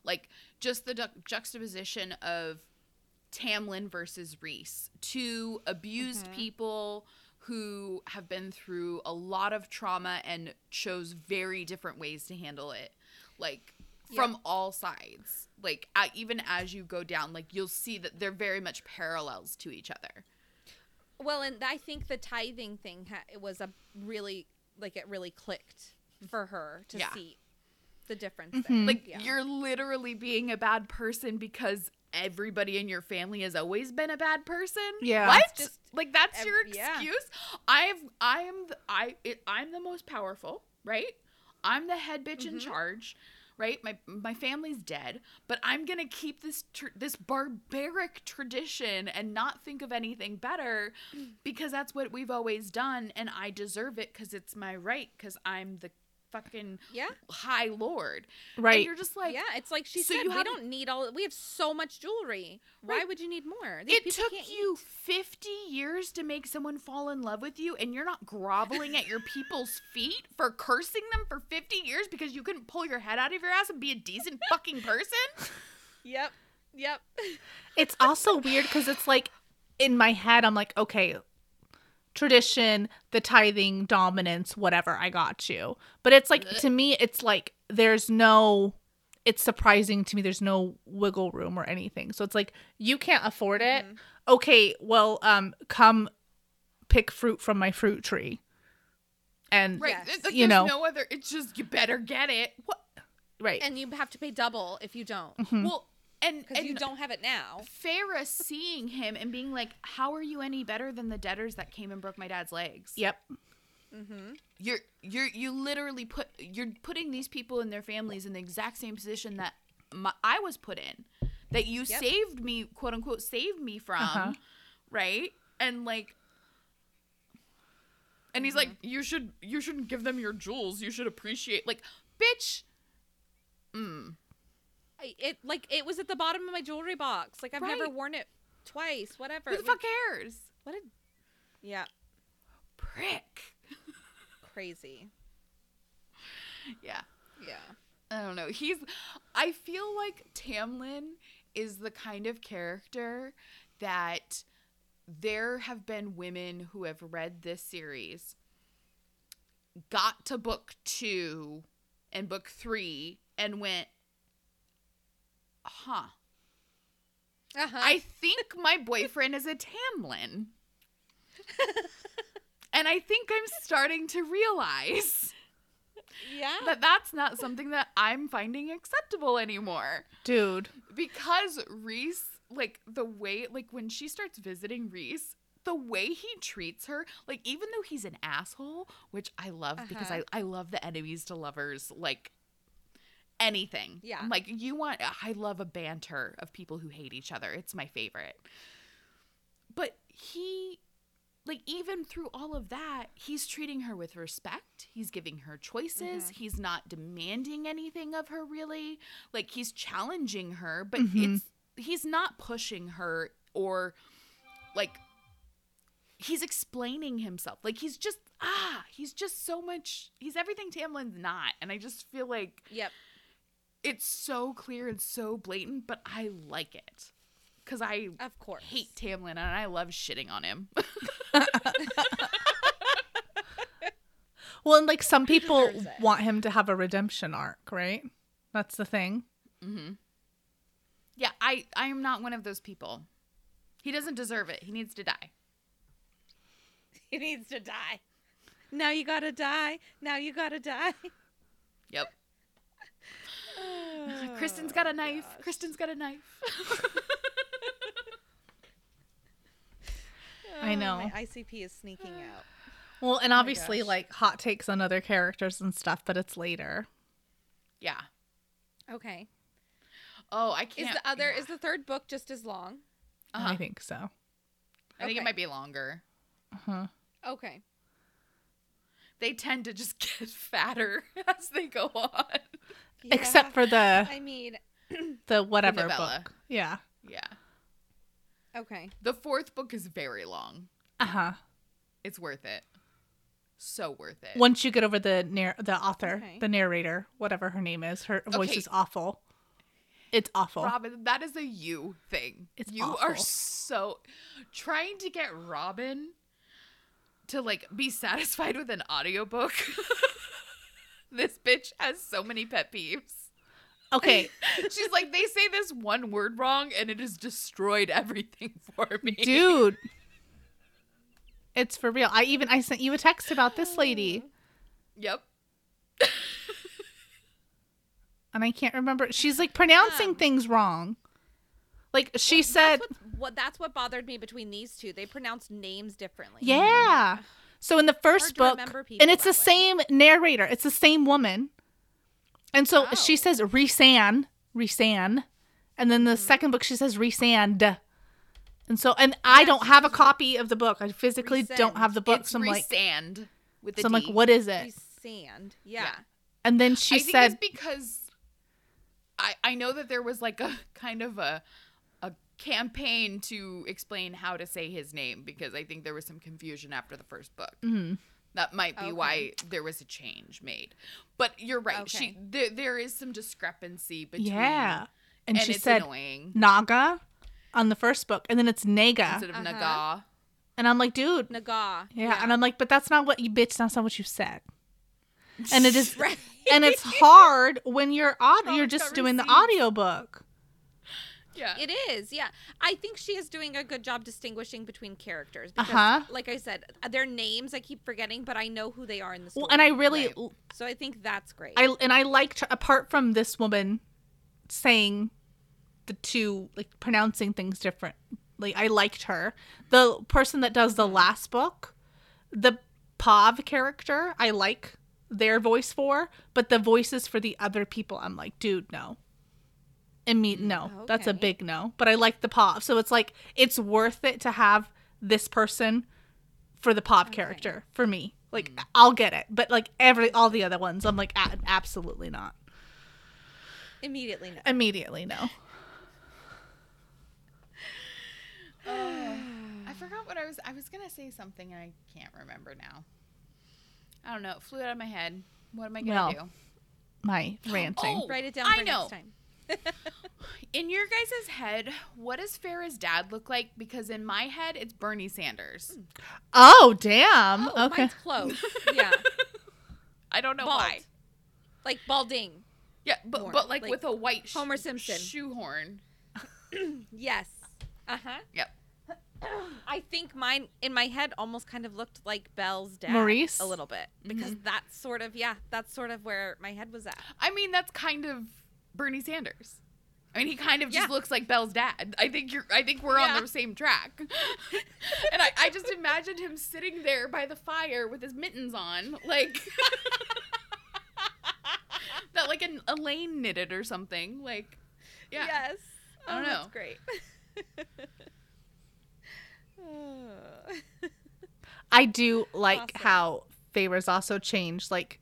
[SPEAKER 2] Like just the du- juxtaposition of Tamlin versus Rhys, two abused
[SPEAKER 3] Mhm.
[SPEAKER 2] people who have been through a lot of trauma and chose very different ways to handle it. Like from all sides. Like even as you go down, like you'll see that they're very much parallels to each other.
[SPEAKER 3] Well, and I think the tithing thing ha- it was a really like it really clicked for her to
[SPEAKER 2] Yeah.
[SPEAKER 3] see the difference.
[SPEAKER 4] Mhm.
[SPEAKER 2] Like
[SPEAKER 3] Yeah.
[SPEAKER 2] you're literally being a bad person because everybody in your family has always been a bad person.
[SPEAKER 4] Yeah.
[SPEAKER 2] What?
[SPEAKER 3] Just
[SPEAKER 2] like that's
[SPEAKER 3] ev-
[SPEAKER 2] your
[SPEAKER 3] yeah.
[SPEAKER 2] excuse? I've I am the, I it, I'm the most powerful, right? I'm the head bitch in
[SPEAKER 3] Mhm.
[SPEAKER 2] charge, right? My my family's dead, but I'm going to keep this tr- this barbaric tradition and not think of anything better mm. because that's what we've always done and I deserve it cuz it's my right cuz I'm the fucking
[SPEAKER 3] yeah,
[SPEAKER 2] high lord. And
[SPEAKER 4] right
[SPEAKER 2] you're just like
[SPEAKER 3] yeah. It's like she
[SPEAKER 2] so
[SPEAKER 3] said,
[SPEAKER 2] you
[SPEAKER 3] we don't need all. We have so much jewelry. Why
[SPEAKER 2] Right.
[SPEAKER 3] would you need more? These
[SPEAKER 2] it took
[SPEAKER 3] can't
[SPEAKER 2] you
[SPEAKER 3] eat.
[SPEAKER 2] 50 years to make someone fall in love with you and you're not groveling at your people's feet for cursing them for 50 years because you couldn't pull your head out of your ass and be a decent fucking person
[SPEAKER 3] Yep. Yep.
[SPEAKER 4] it's also weird because it's like in my head i'm like okay tradition the tithing dominance whatever i got you. But it's like to me it's like there's no it's surprising to me there's no wiggle room or anything. So it's like you can't afford it.
[SPEAKER 3] Mhm.
[SPEAKER 4] okay well um come pick fruit from my fruit tree. And
[SPEAKER 2] right.
[SPEAKER 3] Yes.
[SPEAKER 2] it's like
[SPEAKER 4] You
[SPEAKER 2] there's
[SPEAKER 4] know.
[SPEAKER 2] no other it's just you better get it. What?
[SPEAKER 4] Right.
[SPEAKER 3] And you have to pay double if you don't,
[SPEAKER 4] Mhm.
[SPEAKER 2] well and,
[SPEAKER 3] because
[SPEAKER 2] and
[SPEAKER 3] you don't have it now.
[SPEAKER 2] Feyre seeing him and being like, "How are you any better than the debtors that came and broke my dad's legs?"
[SPEAKER 4] yep
[SPEAKER 3] Mm-hmm.
[SPEAKER 2] you're you're you literally put you're putting these people and their families in the exact same position that my, I was put in that you
[SPEAKER 3] Yep.
[SPEAKER 2] saved me quote unquote saved me from
[SPEAKER 4] Uh-huh.
[SPEAKER 2] right and like and he's like you should you shouldn't give them your jewels you should appreciate like bitch mm.
[SPEAKER 3] It like it was at the bottom of my jewelry box. Like I've never worn it twice. Whatever.
[SPEAKER 2] who the fuck cares
[SPEAKER 3] What a yeah,
[SPEAKER 2] prick
[SPEAKER 3] crazy.
[SPEAKER 2] yeah
[SPEAKER 3] Yeah.
[SPEAKER 2] I don't know. He's I feel like Tamlin is the kind of character that there have been women who have read this series got to book 2 and book 3 and went huh.
[SPEAKER 3] Uh-huh.
[SPEAKER 2] I think my boyfriend is a Tamlin. and I think I'm starting to realize
[SPEAKER 3] yeah.
[SPEAKER 2] that that's not something that I'm finding acceptable anymore.
[SPEAKER 4] dude
[SPEAKER 2] Because Rhys, like the way, like when she starts visiting Rhys, the way he treats her, like even though he's an asshole, which I love because I,
[SPEAKER 3] Uh-huh.
[SPEAKER 2] I love the enemies to lovers, like anything.
[SPEAKER 3] Yeah.
[SPEAKER 2] I'm like, you want, I love a banter of people who hate each other. It's my favorite. But he, like, even through all of that, he's treating her with respect. He's giving her choices.
[SPEAKER 3] Mhm.
[SPEAKER 2] He's not demanding anything of her, really. Like, he's challenging her, but
[SPEAKER 4] Mhm.
[SPEAKER 2] it's he's not pushing her or like he's explaining himself. Like he's just ah, he's just so much he's everything Tamlin's not. And I just feel like
[SPEAKER 3] Yep.
[SPEAKER 2] It's so clear and so blatant, but I like it. Cuz I
[SPEAKER 3] Of course.
[SPEAKER 2] hate Tamlin and I love shitting on him.
[SPEAKER 4] Well, and like some people want him to have a redemption arc, right? That's the thing. Mm-hmm.
[SPEAKER 2] yeah, I I am not one of those people. He doesn't deserve it. He needs to die.
[SPEAKER 3] He needs to die. Now you gotta die. Now you gotta die.
[SPEAKER 2] Yep. Kristen's got a knife. Kristen's got a knife.
[SPEAKER 4] I
[SPEAKER 3] Oh,
[SPEAKER 4] know.
[SPEAKER 3] My ICP is sneaking out.
[SPEAKER 4] Well, and obviously
[SPEAKER 2] gosh.
[SPEAKER 4] like hot takes on other characters and stuff, but it's later.
[SPEAKER 2] yeah.
[SPEAKER 3] Okay.
[SPEAKER 2] Oh, I can't.
[SPEAKER 3] Is the other
[SPEAKER 2] yeah.
[SPEAKER 3] is the third book just as long?
[SPEAKER 2] Uh-huh.
[SPEAKER 4] I think so.
[SPEAKER 2] I think it might be longer.
[SPEAKER 4] Uh-huh.
[SPEAKER 3] Okay.
[SPEAKER 2] They tend to just get fatter as they go on.
[SPEAKER 4] Except for the
[SPEAKER 3] I mean,
[SPEAKER 4] the whatever
[SPEAKER 2] novella.
[SPEAKER 4] book. Yeah.
[SPEAKER 2] Yeah.
[SPEAKER 3] okay.
[SPEAKER 2] The fourth book is very long.
[SPEAKER 4] Uh-huh.
[SPEAKER 2] It's worth it. So worth it.
[SPEAKER 4] Once you get over the narr- the author,
[SPEAKER 3] Okay.
[SPEAKER 4] the narrator, whatever her name is, her voice
[SPEAKER 2] Okay.
[SPEAKER 4] is awful. It's awful.
[SPEAKER 2] Robin, that is a you thing.
[SPEAKER 4] It's
[SPEAKER 2] you are so trying to get Robin to like be satisfied with an audiobook. this bitch has so many pet peeves.
[SPEAKER 4] Okay,
[SPEAKER 2] She's like, they say this one word wrong and it has destroyed everything for me.
[SPEAKER 4] dude. It's for real. I even I sent you a text about this lady,
[SPEAKER 2] Yep.
[SPEAKER 4] and I can't remember. She's like pronouncing things wrong. Like she said,
[SPEAKER 3] That's what, what that's what bothered me between these two. They pronounce names differently.
[SPEAKER 4] yeah. Mm-hmm. So in the first book, and it's the
[SPEAKER 3] way.
[SPEAKER 4] same narrator. It's the same woman. And so
[SPEAKER 3] Oh.
[SPEAKER 4] she says Resan, Resan, and then the
[SPEAKER 3] Mm-hmm.
[SPEAKER 4] second book she says Resand. And so, and I don't have a copy of the book. I physically don't have the book.
[SPEAKER 2] It's
[SPEAKER 4] So I'm like,
[SPEAKER 2] resand with the
[SPEAKER 4] so I'm like, what is it?
[SPEAKER 3] Sand. Yeah.
[SPEAKER 2] Yeah.
[SPEAKER 4] And then she
[SPEAKER 2] I think
[SPEAKER 4] said,
[SPEAKER 2] it's because I I know that there was like a kind of a campaign to explain how to say his name because I think there was some confusion after the first book.
[SPEAKER 4] Mhm.
[SPEAKER 2] That might be
[SPEAKER 3] Okay.
[SPEAKER 2] why there was a change made. But you're right. She there, there is some discrepancy between
[SPEAKER 4] yeah. And,
[SPEAKER 2] and
[SPEAKER 4] she
[SPEAKER 2] it's
[SPEAKER 4] said
[SPEAKER 2] annoying
[SPEAKER 4] Naga on the first book, and then it's Naga.
[SPEAKER 2] instead of
[SPEAKER 3] Uh-huh.
[SPEAKER 2] Naga.
[SPEAKER 4] And I'm like, dude,
[SPEAKER 3] Naga.
[SPEAKER 4] yeah. And I'm like, but that's not what you bitch. That's not what you said. And it is,
[SPEAKER 3] Right.
[SPEAKER 4] and it's hard when you're aud- you're just doing the
[SPEAKER 2] receipts.
[SPEAKER 4] audiobook.
[SPEAKER 2] Yeah.
[SPEAKER 3] It is, yeah. I think she is doing a good job distinguishing between characters. Because,
[SPEAKER 4] Uh-huh.
[SPEAKER 3] like I said, their names I keep forgetting, but I know who they are in the story.
[SPEAKER 4] Well, and I really,
[SPEAKER 2] Right.
[SPEAKER 3] so I think that's great.
[SPEAKER 4] I and I liked apart from this woman saying the two like pronouncing things different. Like I liked her. The person that does the last book, the Pav character, I like their voice for, but the voices for the other people, I'm like, dude, no. And me, no, oh, that's a big no. But I like the pop. so it's like it's worth it to have this person for the Pav character for me. Like hmm. I'll get it, but like every all the other ones, I'm like, "A- absolutely not.
[SPEAKER 3] Immediately no.
[SPEAKER 4] Immediately, no.
[SPEAKER 2] I forgot what I was I was gonna say something and I can't remember now. I don't know. It flew out of my head. What am I gonna
[SPEAKER 4] Well,
[SPEAKER 2] do?
[SPEAKER 4] My ranting.
[SPEAKER 2] Oh,
[SPEAKER 3] Write it down
[SPEAKER 2] I
[SPEAKER 3] for
[SPEAKER 2] know.
[SPEAKER 3] Next time.
[SPEAKER 2] In your guys' head, what does Feyre's dad look like? Because in my head, it's Bernie Sanders.
[SPEAKER 4] Oh, damn.
[SPEAKER 3] Oh,
[SPEAKER 4] okay.
[SPEAKER 3] mine's close. yeah.
[SPEAKER 2] I don't know
[SPEAKER 3] Bald.
[SPEAKER 2] why.
[SPEAKER 3] Like balding.
[SPEAKER 2] Yeah, but
[SPEAKER 3] More
[SPEAKER 2] but like,
[SPEAKER 3] like
[SPEAKER 2] with a white sh-
[SPEAKER 3] Homer Simpson.
[SPEAKER 2] shoehorn.
[SPEAKER 3] Yes. Uh huh.
[SPEAKER 2] Yep.
[SPEAKER 3] I think mine in my head almost kind of looked like Belle's dad.
[SPEAKER 4] Maurice?
[SPEAKER 3] A little bit. Because that's sort of, yeah, that's sort of where my head was at.
[SPEAKER 2] I mean, that's kind of Bernie Sanders. I mean, he kind of just
[SPEAKER 3] Yeah.
[SPEAKER 2] looks like Belle's dad. I think you're. I think we're
[SPEAKER 3] Yeah.
[SPEAKER 2] on the same track. and I, I just imagined him sitting there by the fire with his mittens on, like that, like an Elain knitted or something. Like, yeah.
[SPEAKER 3] Yes.
[SPEAKER 2] I don't
[SPEAKER 3] oh, That's
[SPEAKER 2] know.
[SPEAKER 3] great.
[SPEAKER 4] I do like
[SPEAKER 3] Awesome.
[SPEAKER 4] how favors also changed. Like,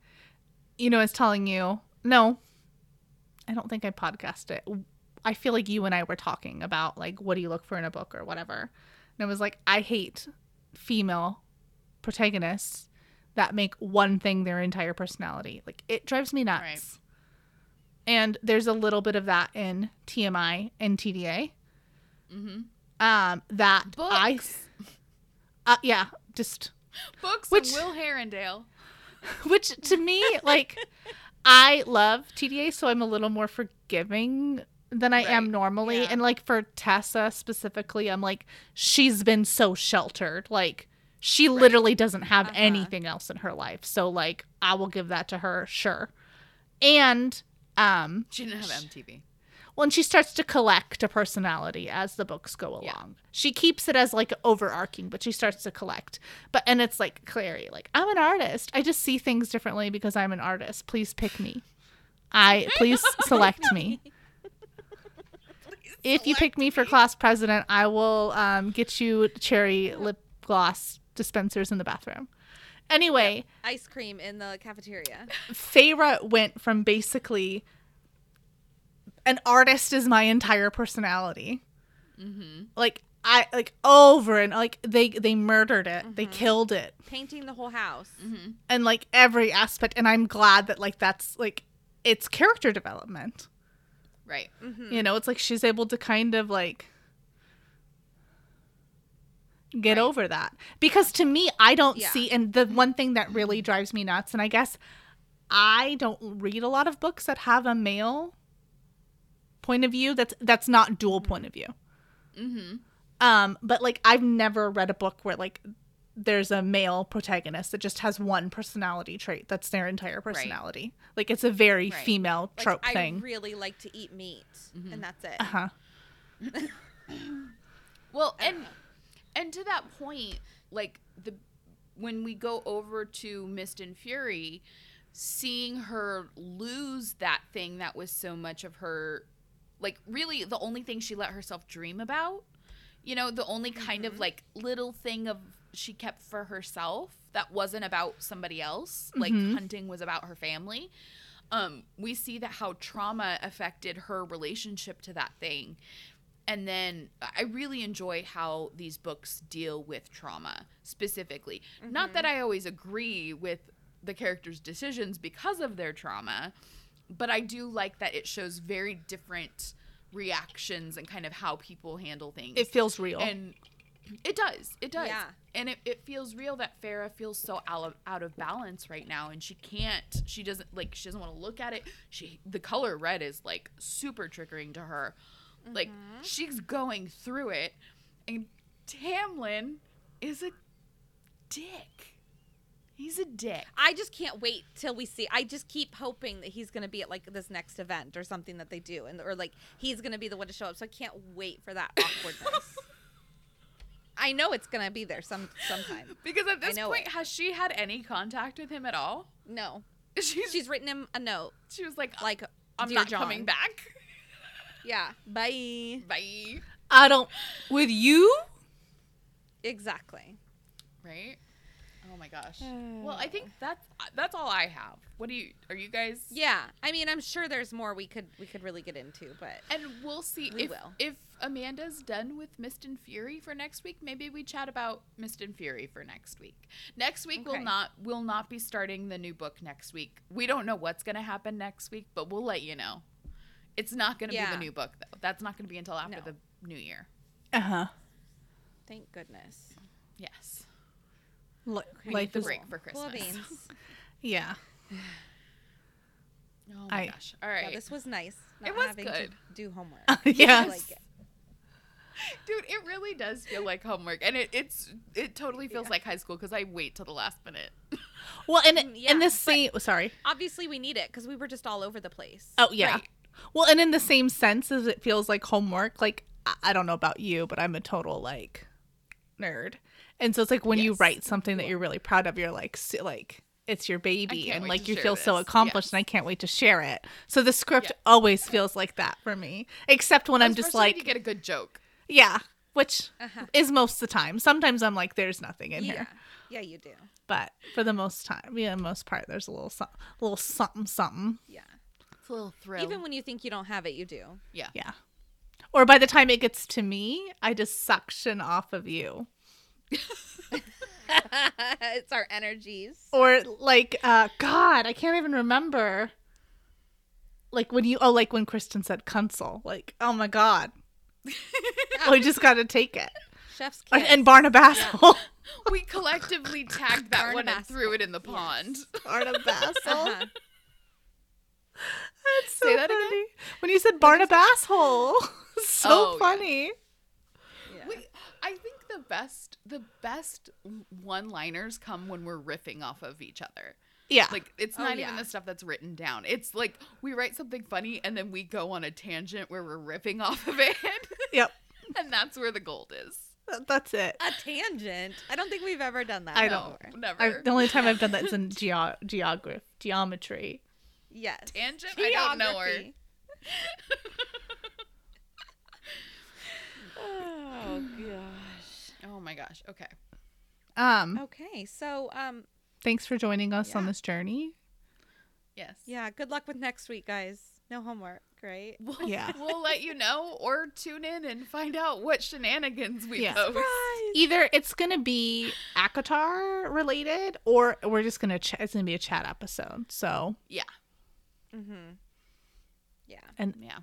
[SPEAKER 4] you know, I was telling you, no, I don't think I podcast it. I feel like you and I were talking about like what do you look for in a book or whatever. And I was like, I hate female protagonists that make one thing their entire personality. Like it drives me nuts.
[SPEAKER 2] Right.
[SPEAKER 4] And there's a little bit of that in TMI and TDA.
[SPEAKER 2] Mm-hmm.
[SPEAKER 4] Um, that I, uh, yeah, just
[SPEAKER 2] Books
[SPEAKER 4] Which-
[SPEAKER 2] Will Herondale.
[SPEAKER 4] which to me like i love tda so i'm a little more forgiving than i am normally
[SPEAKER 2] yeah.
[SPEAKER 4] and like for tessa specifically i'm like she's been so sheltered like she literally doesn't have
[SPEAKER 3] Uh-huh.
[SPEAKER 4] anything else in her life so like i will give that to her sure and um
[SPEAKER 2] She didn't have MTV.
[SPEAKER 4] When she starts to collect a personality as the books go along.
[SPEAKER 2] Yeah.
[SPEAKER 4] She keeps it as like overarching, but she starts to collect. But and it's like Clary, like I'm an artist. I just see things differently because I'm an artist. Please pick me. I please select me. If you pick me for class president, I will um, get you cherry lip gloss dispensers in the bathroom. Anyway,
[SPEAKER 3] Ice cream in the cafeteria.
[SPEAKER 4] Feyre went from basically an artist is my entire personality.
[SPEAKER 2] Mm-hmm.
[SPEAKER 4] Like I like over and like they they murdered it. They killed it.
[SPEAKER 3] Painting the whole house.
[SPEAKER 2] Mm-hmm.
[SPEAKER 4] And like every aspect and I'm glad that like that's like it's character development.
[SPEAKER 2] Right.
[SPEAKER 3] Mhm.
[SPEAKER 4] You know, it's like she's able to kind of like get
[SPEAKER 2] Right.
[SPEAKER 4] over that. Because to me, I don't
[SPEAKER 3] Yeah.
[SPEAKER 4] see and the one thing that really drives me nuts and I guess I don't read a lot of books that have a male point of view that's that's not dual point of view.
[SPEAKER 2] Mm-hmm.
[SPEAKER 4] Um but like I've never read a book where like there's a male protagonist that just has one personality trait that's their entire personality. Like it's a very
[SPEAKER 2] Right.
[SPEAKER 4] female
[SPEAKER 3] Like,
[SPEAKER 4] trope
[SPEAKER 3] I
[SPEAKER 4] thing.
[SPEAKER 3] really like to eat meat, and that's it.
[SPEAKER 4] uh-huh.
[SPEAKER 2] Well, and and to that point, like the when we go over to Mist and Fury, seeing her lose that thing that was so much of her, like really the only thing she let herself dream about. You know, the only kind of like little thing of she kept for herself that wasn't about somebody else. Like
[SPEAKER 4] Mhm.
[SPEAKER 2] hunting was about her family. Um, we see that how trauma affected her relationship to that thing and then I really enjoy how these books deal with trauma specifically. Not that I always agree with the characters' decisions because of their trauma, but I do like that it shows very different reactions and kind of how people handle things.
[SPEAKER 4] It feels real.
[SPEAKER 2] and it does. It does.
[SPEAKER 3] Yeah.
[SPEAKER 2] And it, it feels real that Feyre feels so out of, out of balance right now and she can't she doesn't like she doesn't want to look at it. She the color red is like super triggering to her. Like mm-hmm. she's going through it and Tamlin is a dick. He's a dick.
[SPEAKER 3] I just can't wait till we see. I just keep hoping that he's going to be at like this next event or something that they do, and or like he's going to be the one to show up. So I can't wait for that awkwardness. I know it's going to be there some sometime.
[SPEAKER 2] Because at this point,
[SPEAKER 3] it.
[SPEAKER 2] has she had any contact with him at all?
[SPEAKER 3] No,
[SPEAKER 2] She's,
[SPEAKER 3] she's written him a note
[SPEAKER 2] she was like,
[SPEAKER 3] like,
[SPEAKER 2] I'm not
[SPEAKER 3] John."
[SPEAKER 2] coming back.
[SPEAKER 3] Yeah, bye.
[SPEAKER 2] Bye.
[SPEAKER 4] I don't with you?
[SPEAKER 3] Exactly.
[SPEAKER 2] Right? Oh my gosh. well, I think that's that's all I have. What do you are you guys
[SPEAKER 3] Yeah, I mean, I'm sure there's more we could we could really get into, but
[SPEAKER 2] And we'll see
[SPEAKER 3] We
[SPEAKER 2] if
[SPEAKER 3] will.
[SPEAKER 2] if Amanda's done with Mist and Fury for next week. Maybe we chat about Mist and Fury for next week. Next week
[SPEAKER 3] Okay.
[SPEAKER 2] we'll not we'll not be starting the new book next week. We don't know what's gonna happen next week, but we'll let you know. It's not gonna be the new book though. That's not gonna be until after
[SPEAKER 3] No.
[SPEAKER 2] the new year.
[SPEAKER 4] Uh-huh.
[SPEAKER 3] thank goodness.
[SPEAKER 2] Yes.
[SPEAKER 4] Li-
[SPEAKER 2] We
[SPEAKER 4] life
[SPEAKER 2] the
[SPEAKER 4] is
[SPEAKER 2] break for Christmas.
[SPEAKER 3] beans.
[SPEAKER 4] yeah.
[SPEAKER 2] Oh my
[SPEAKER 4] I-
[SPEAKER 2] gosh. All right.
[SPEAKER 3] Yeah, this was nice.
[SPEAKER 2] It was
[SPEAKER 3] having
[SPEAKER 2] good.
[SPEAKER 3] To do homework.
[SPEAKER 4] yes.
[SPEAKER 3] Like it.
[SPEAKER 2] Dude, it really does feel like homework, and it it's it totally feels
[SPEAKER 3] Yeah.
[SPEAKER 2] like high school because I wait till the last minute.
[SPEAKER 4] Well, and
[SPEAKER 3] Mm, yeah,
[SPEAKER 4] in this
[SPEAKER 3] but-
[SPEAKER 4] same sorry.
[SPEAKER 3] Obviously, we need it because we were just all over the place.
[SPEAKER 4] Oh yeah.
[SPEAKER 2] Right.
[SPEAKER 4] Well, and in the same sense as it feels like homework, like I, I don't know about you, but I'm a total like nerd. And so it's like when you write something that you're really proud of, you're like like it's your baby and like you
[SPEAKER 2] share
[SPEAKER 4] feel so accomplished
[SPEAKER 2] Yes.
[SPEAKER 4] and I can't wait to share it. So the script
[SPEAKER 2] Yeah.
[SPEAKER 4] always feels like that for me. Except when I'm just like
[SPEAKER 2] you get a good joke.
[SPEAKER 4] yeah, which
[SPEAKER 3] Uh-huh.
[SPEAKER 4] is most of the time. Sometimes I'm like there's nothing in
[SPEAKER 3] yeah,
[SPEAKER 4] here.
[SPEAKER 3] yeah, you do.
[SPEAKER 4] But for the most time, yeah, most part there's a little some, little something something.
[SPEAKER 3] Yeah.
[SPEAKER 2] It's a little thrill.
[SPEAKER 3] Even when you think you don't have it, you do.
[SPEAKER 2] yeah.
[SPEAKER 4] Yeah. Or by the time it gets to me, I just suction off of you.
[SPEAKER 3] It's our energies.
[SPEAKER 4] Or like, uh, God, I can't even remember. Like when you, oh, like when Kristen said console. Like, oh my God. we just got to take it.
[SPEAKER 3] Chef's
[SPEAKER 4] And,
[SPEAKER 3] kiss.
[SPEAKER 4] and Barnabasel.
[SPEAKER 2] We collectively tagged that one and threw it in the pond.
[SPEAKER 4] Barnabasel.
[SPEAKER 3] Uh-huh.
[SPEAKER 4] That's so
[SPEAKER 2] Say that again?
[SPEAKER 4] When you said Barnabasshole. so
[SPEAKER 2] Oh, yeah.
[SPEAKER 4] funny.
[SPEAKER 3] Yeah.
[SPEAKER 2] We, I think the best the best one-liners come when we're riffing off of each other.
[SPEAKER 4] Yeah.
[SPEAKER 2] Like it's
[SPEAKER 3] Oh,
[SPEAKER 2] not
[SPEAKER 3] yeah.
[SPEAKER 2] even the stuff that's written down. It's like we write something funny and then we go on a tangent where we're riffing off of it.
[SPEAKER 4] yep.
[SPEAKER 2] and that's where the gold is.
[SPEAKER 4] That's it.
[SPEAKER 3] A tangent. I don't think we've ever done that.
[SPEAKER 4] I don't.
[SPEAKER 2] never.
[SPEAKER 4] I, the only time I've done that is in geo- geography, geometry.
[SPEAKER 3] Yes.
[SPEAKER 2] Tangent? I don't know her.
[SPEAKER 3] Oh gosh.
[SPEAKER 2] Oh my gosh. Okay.
[SPEAKER 4] Um,
[SPEAKER 3] Okay, so um,
[SPEAKER 4] thanks for joining us on this journey.
[SPEAKER 2] Yes.
[SPEAKER 3] yeah. Good luck with next week, guys. No homework, right?
[SPEAKER 2] We'll,
[SPEAKER 4] Yeah.
[SPEAKER 2] we'll let you know or tune in and find out what shenanigans we
[SPEAKER 4] Yeah.
[SPEAKER 2] post.
[SPEAKER 4] Either it's gonna be ACOTAR related, or we're just gonna ch- it's gonna be a chat episode. So
[SPEAKER 2] Yeah.
[SPEAKER 3] Mm-hmm. Yeah.
[SPEAKER 4] and
[SPEAKER 2] Yeah.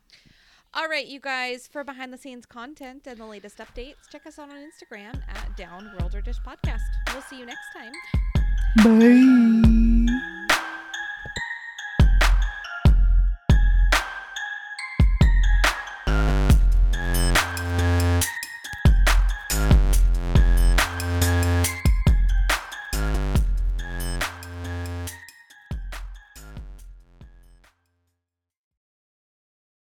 [SPEAKER 3] All right, you guys, for behind the scenes content and the latest updates, check us out on Instagram at Down World or Dish Podcast. We'll see you next time.
[SPEAKER 4] bye.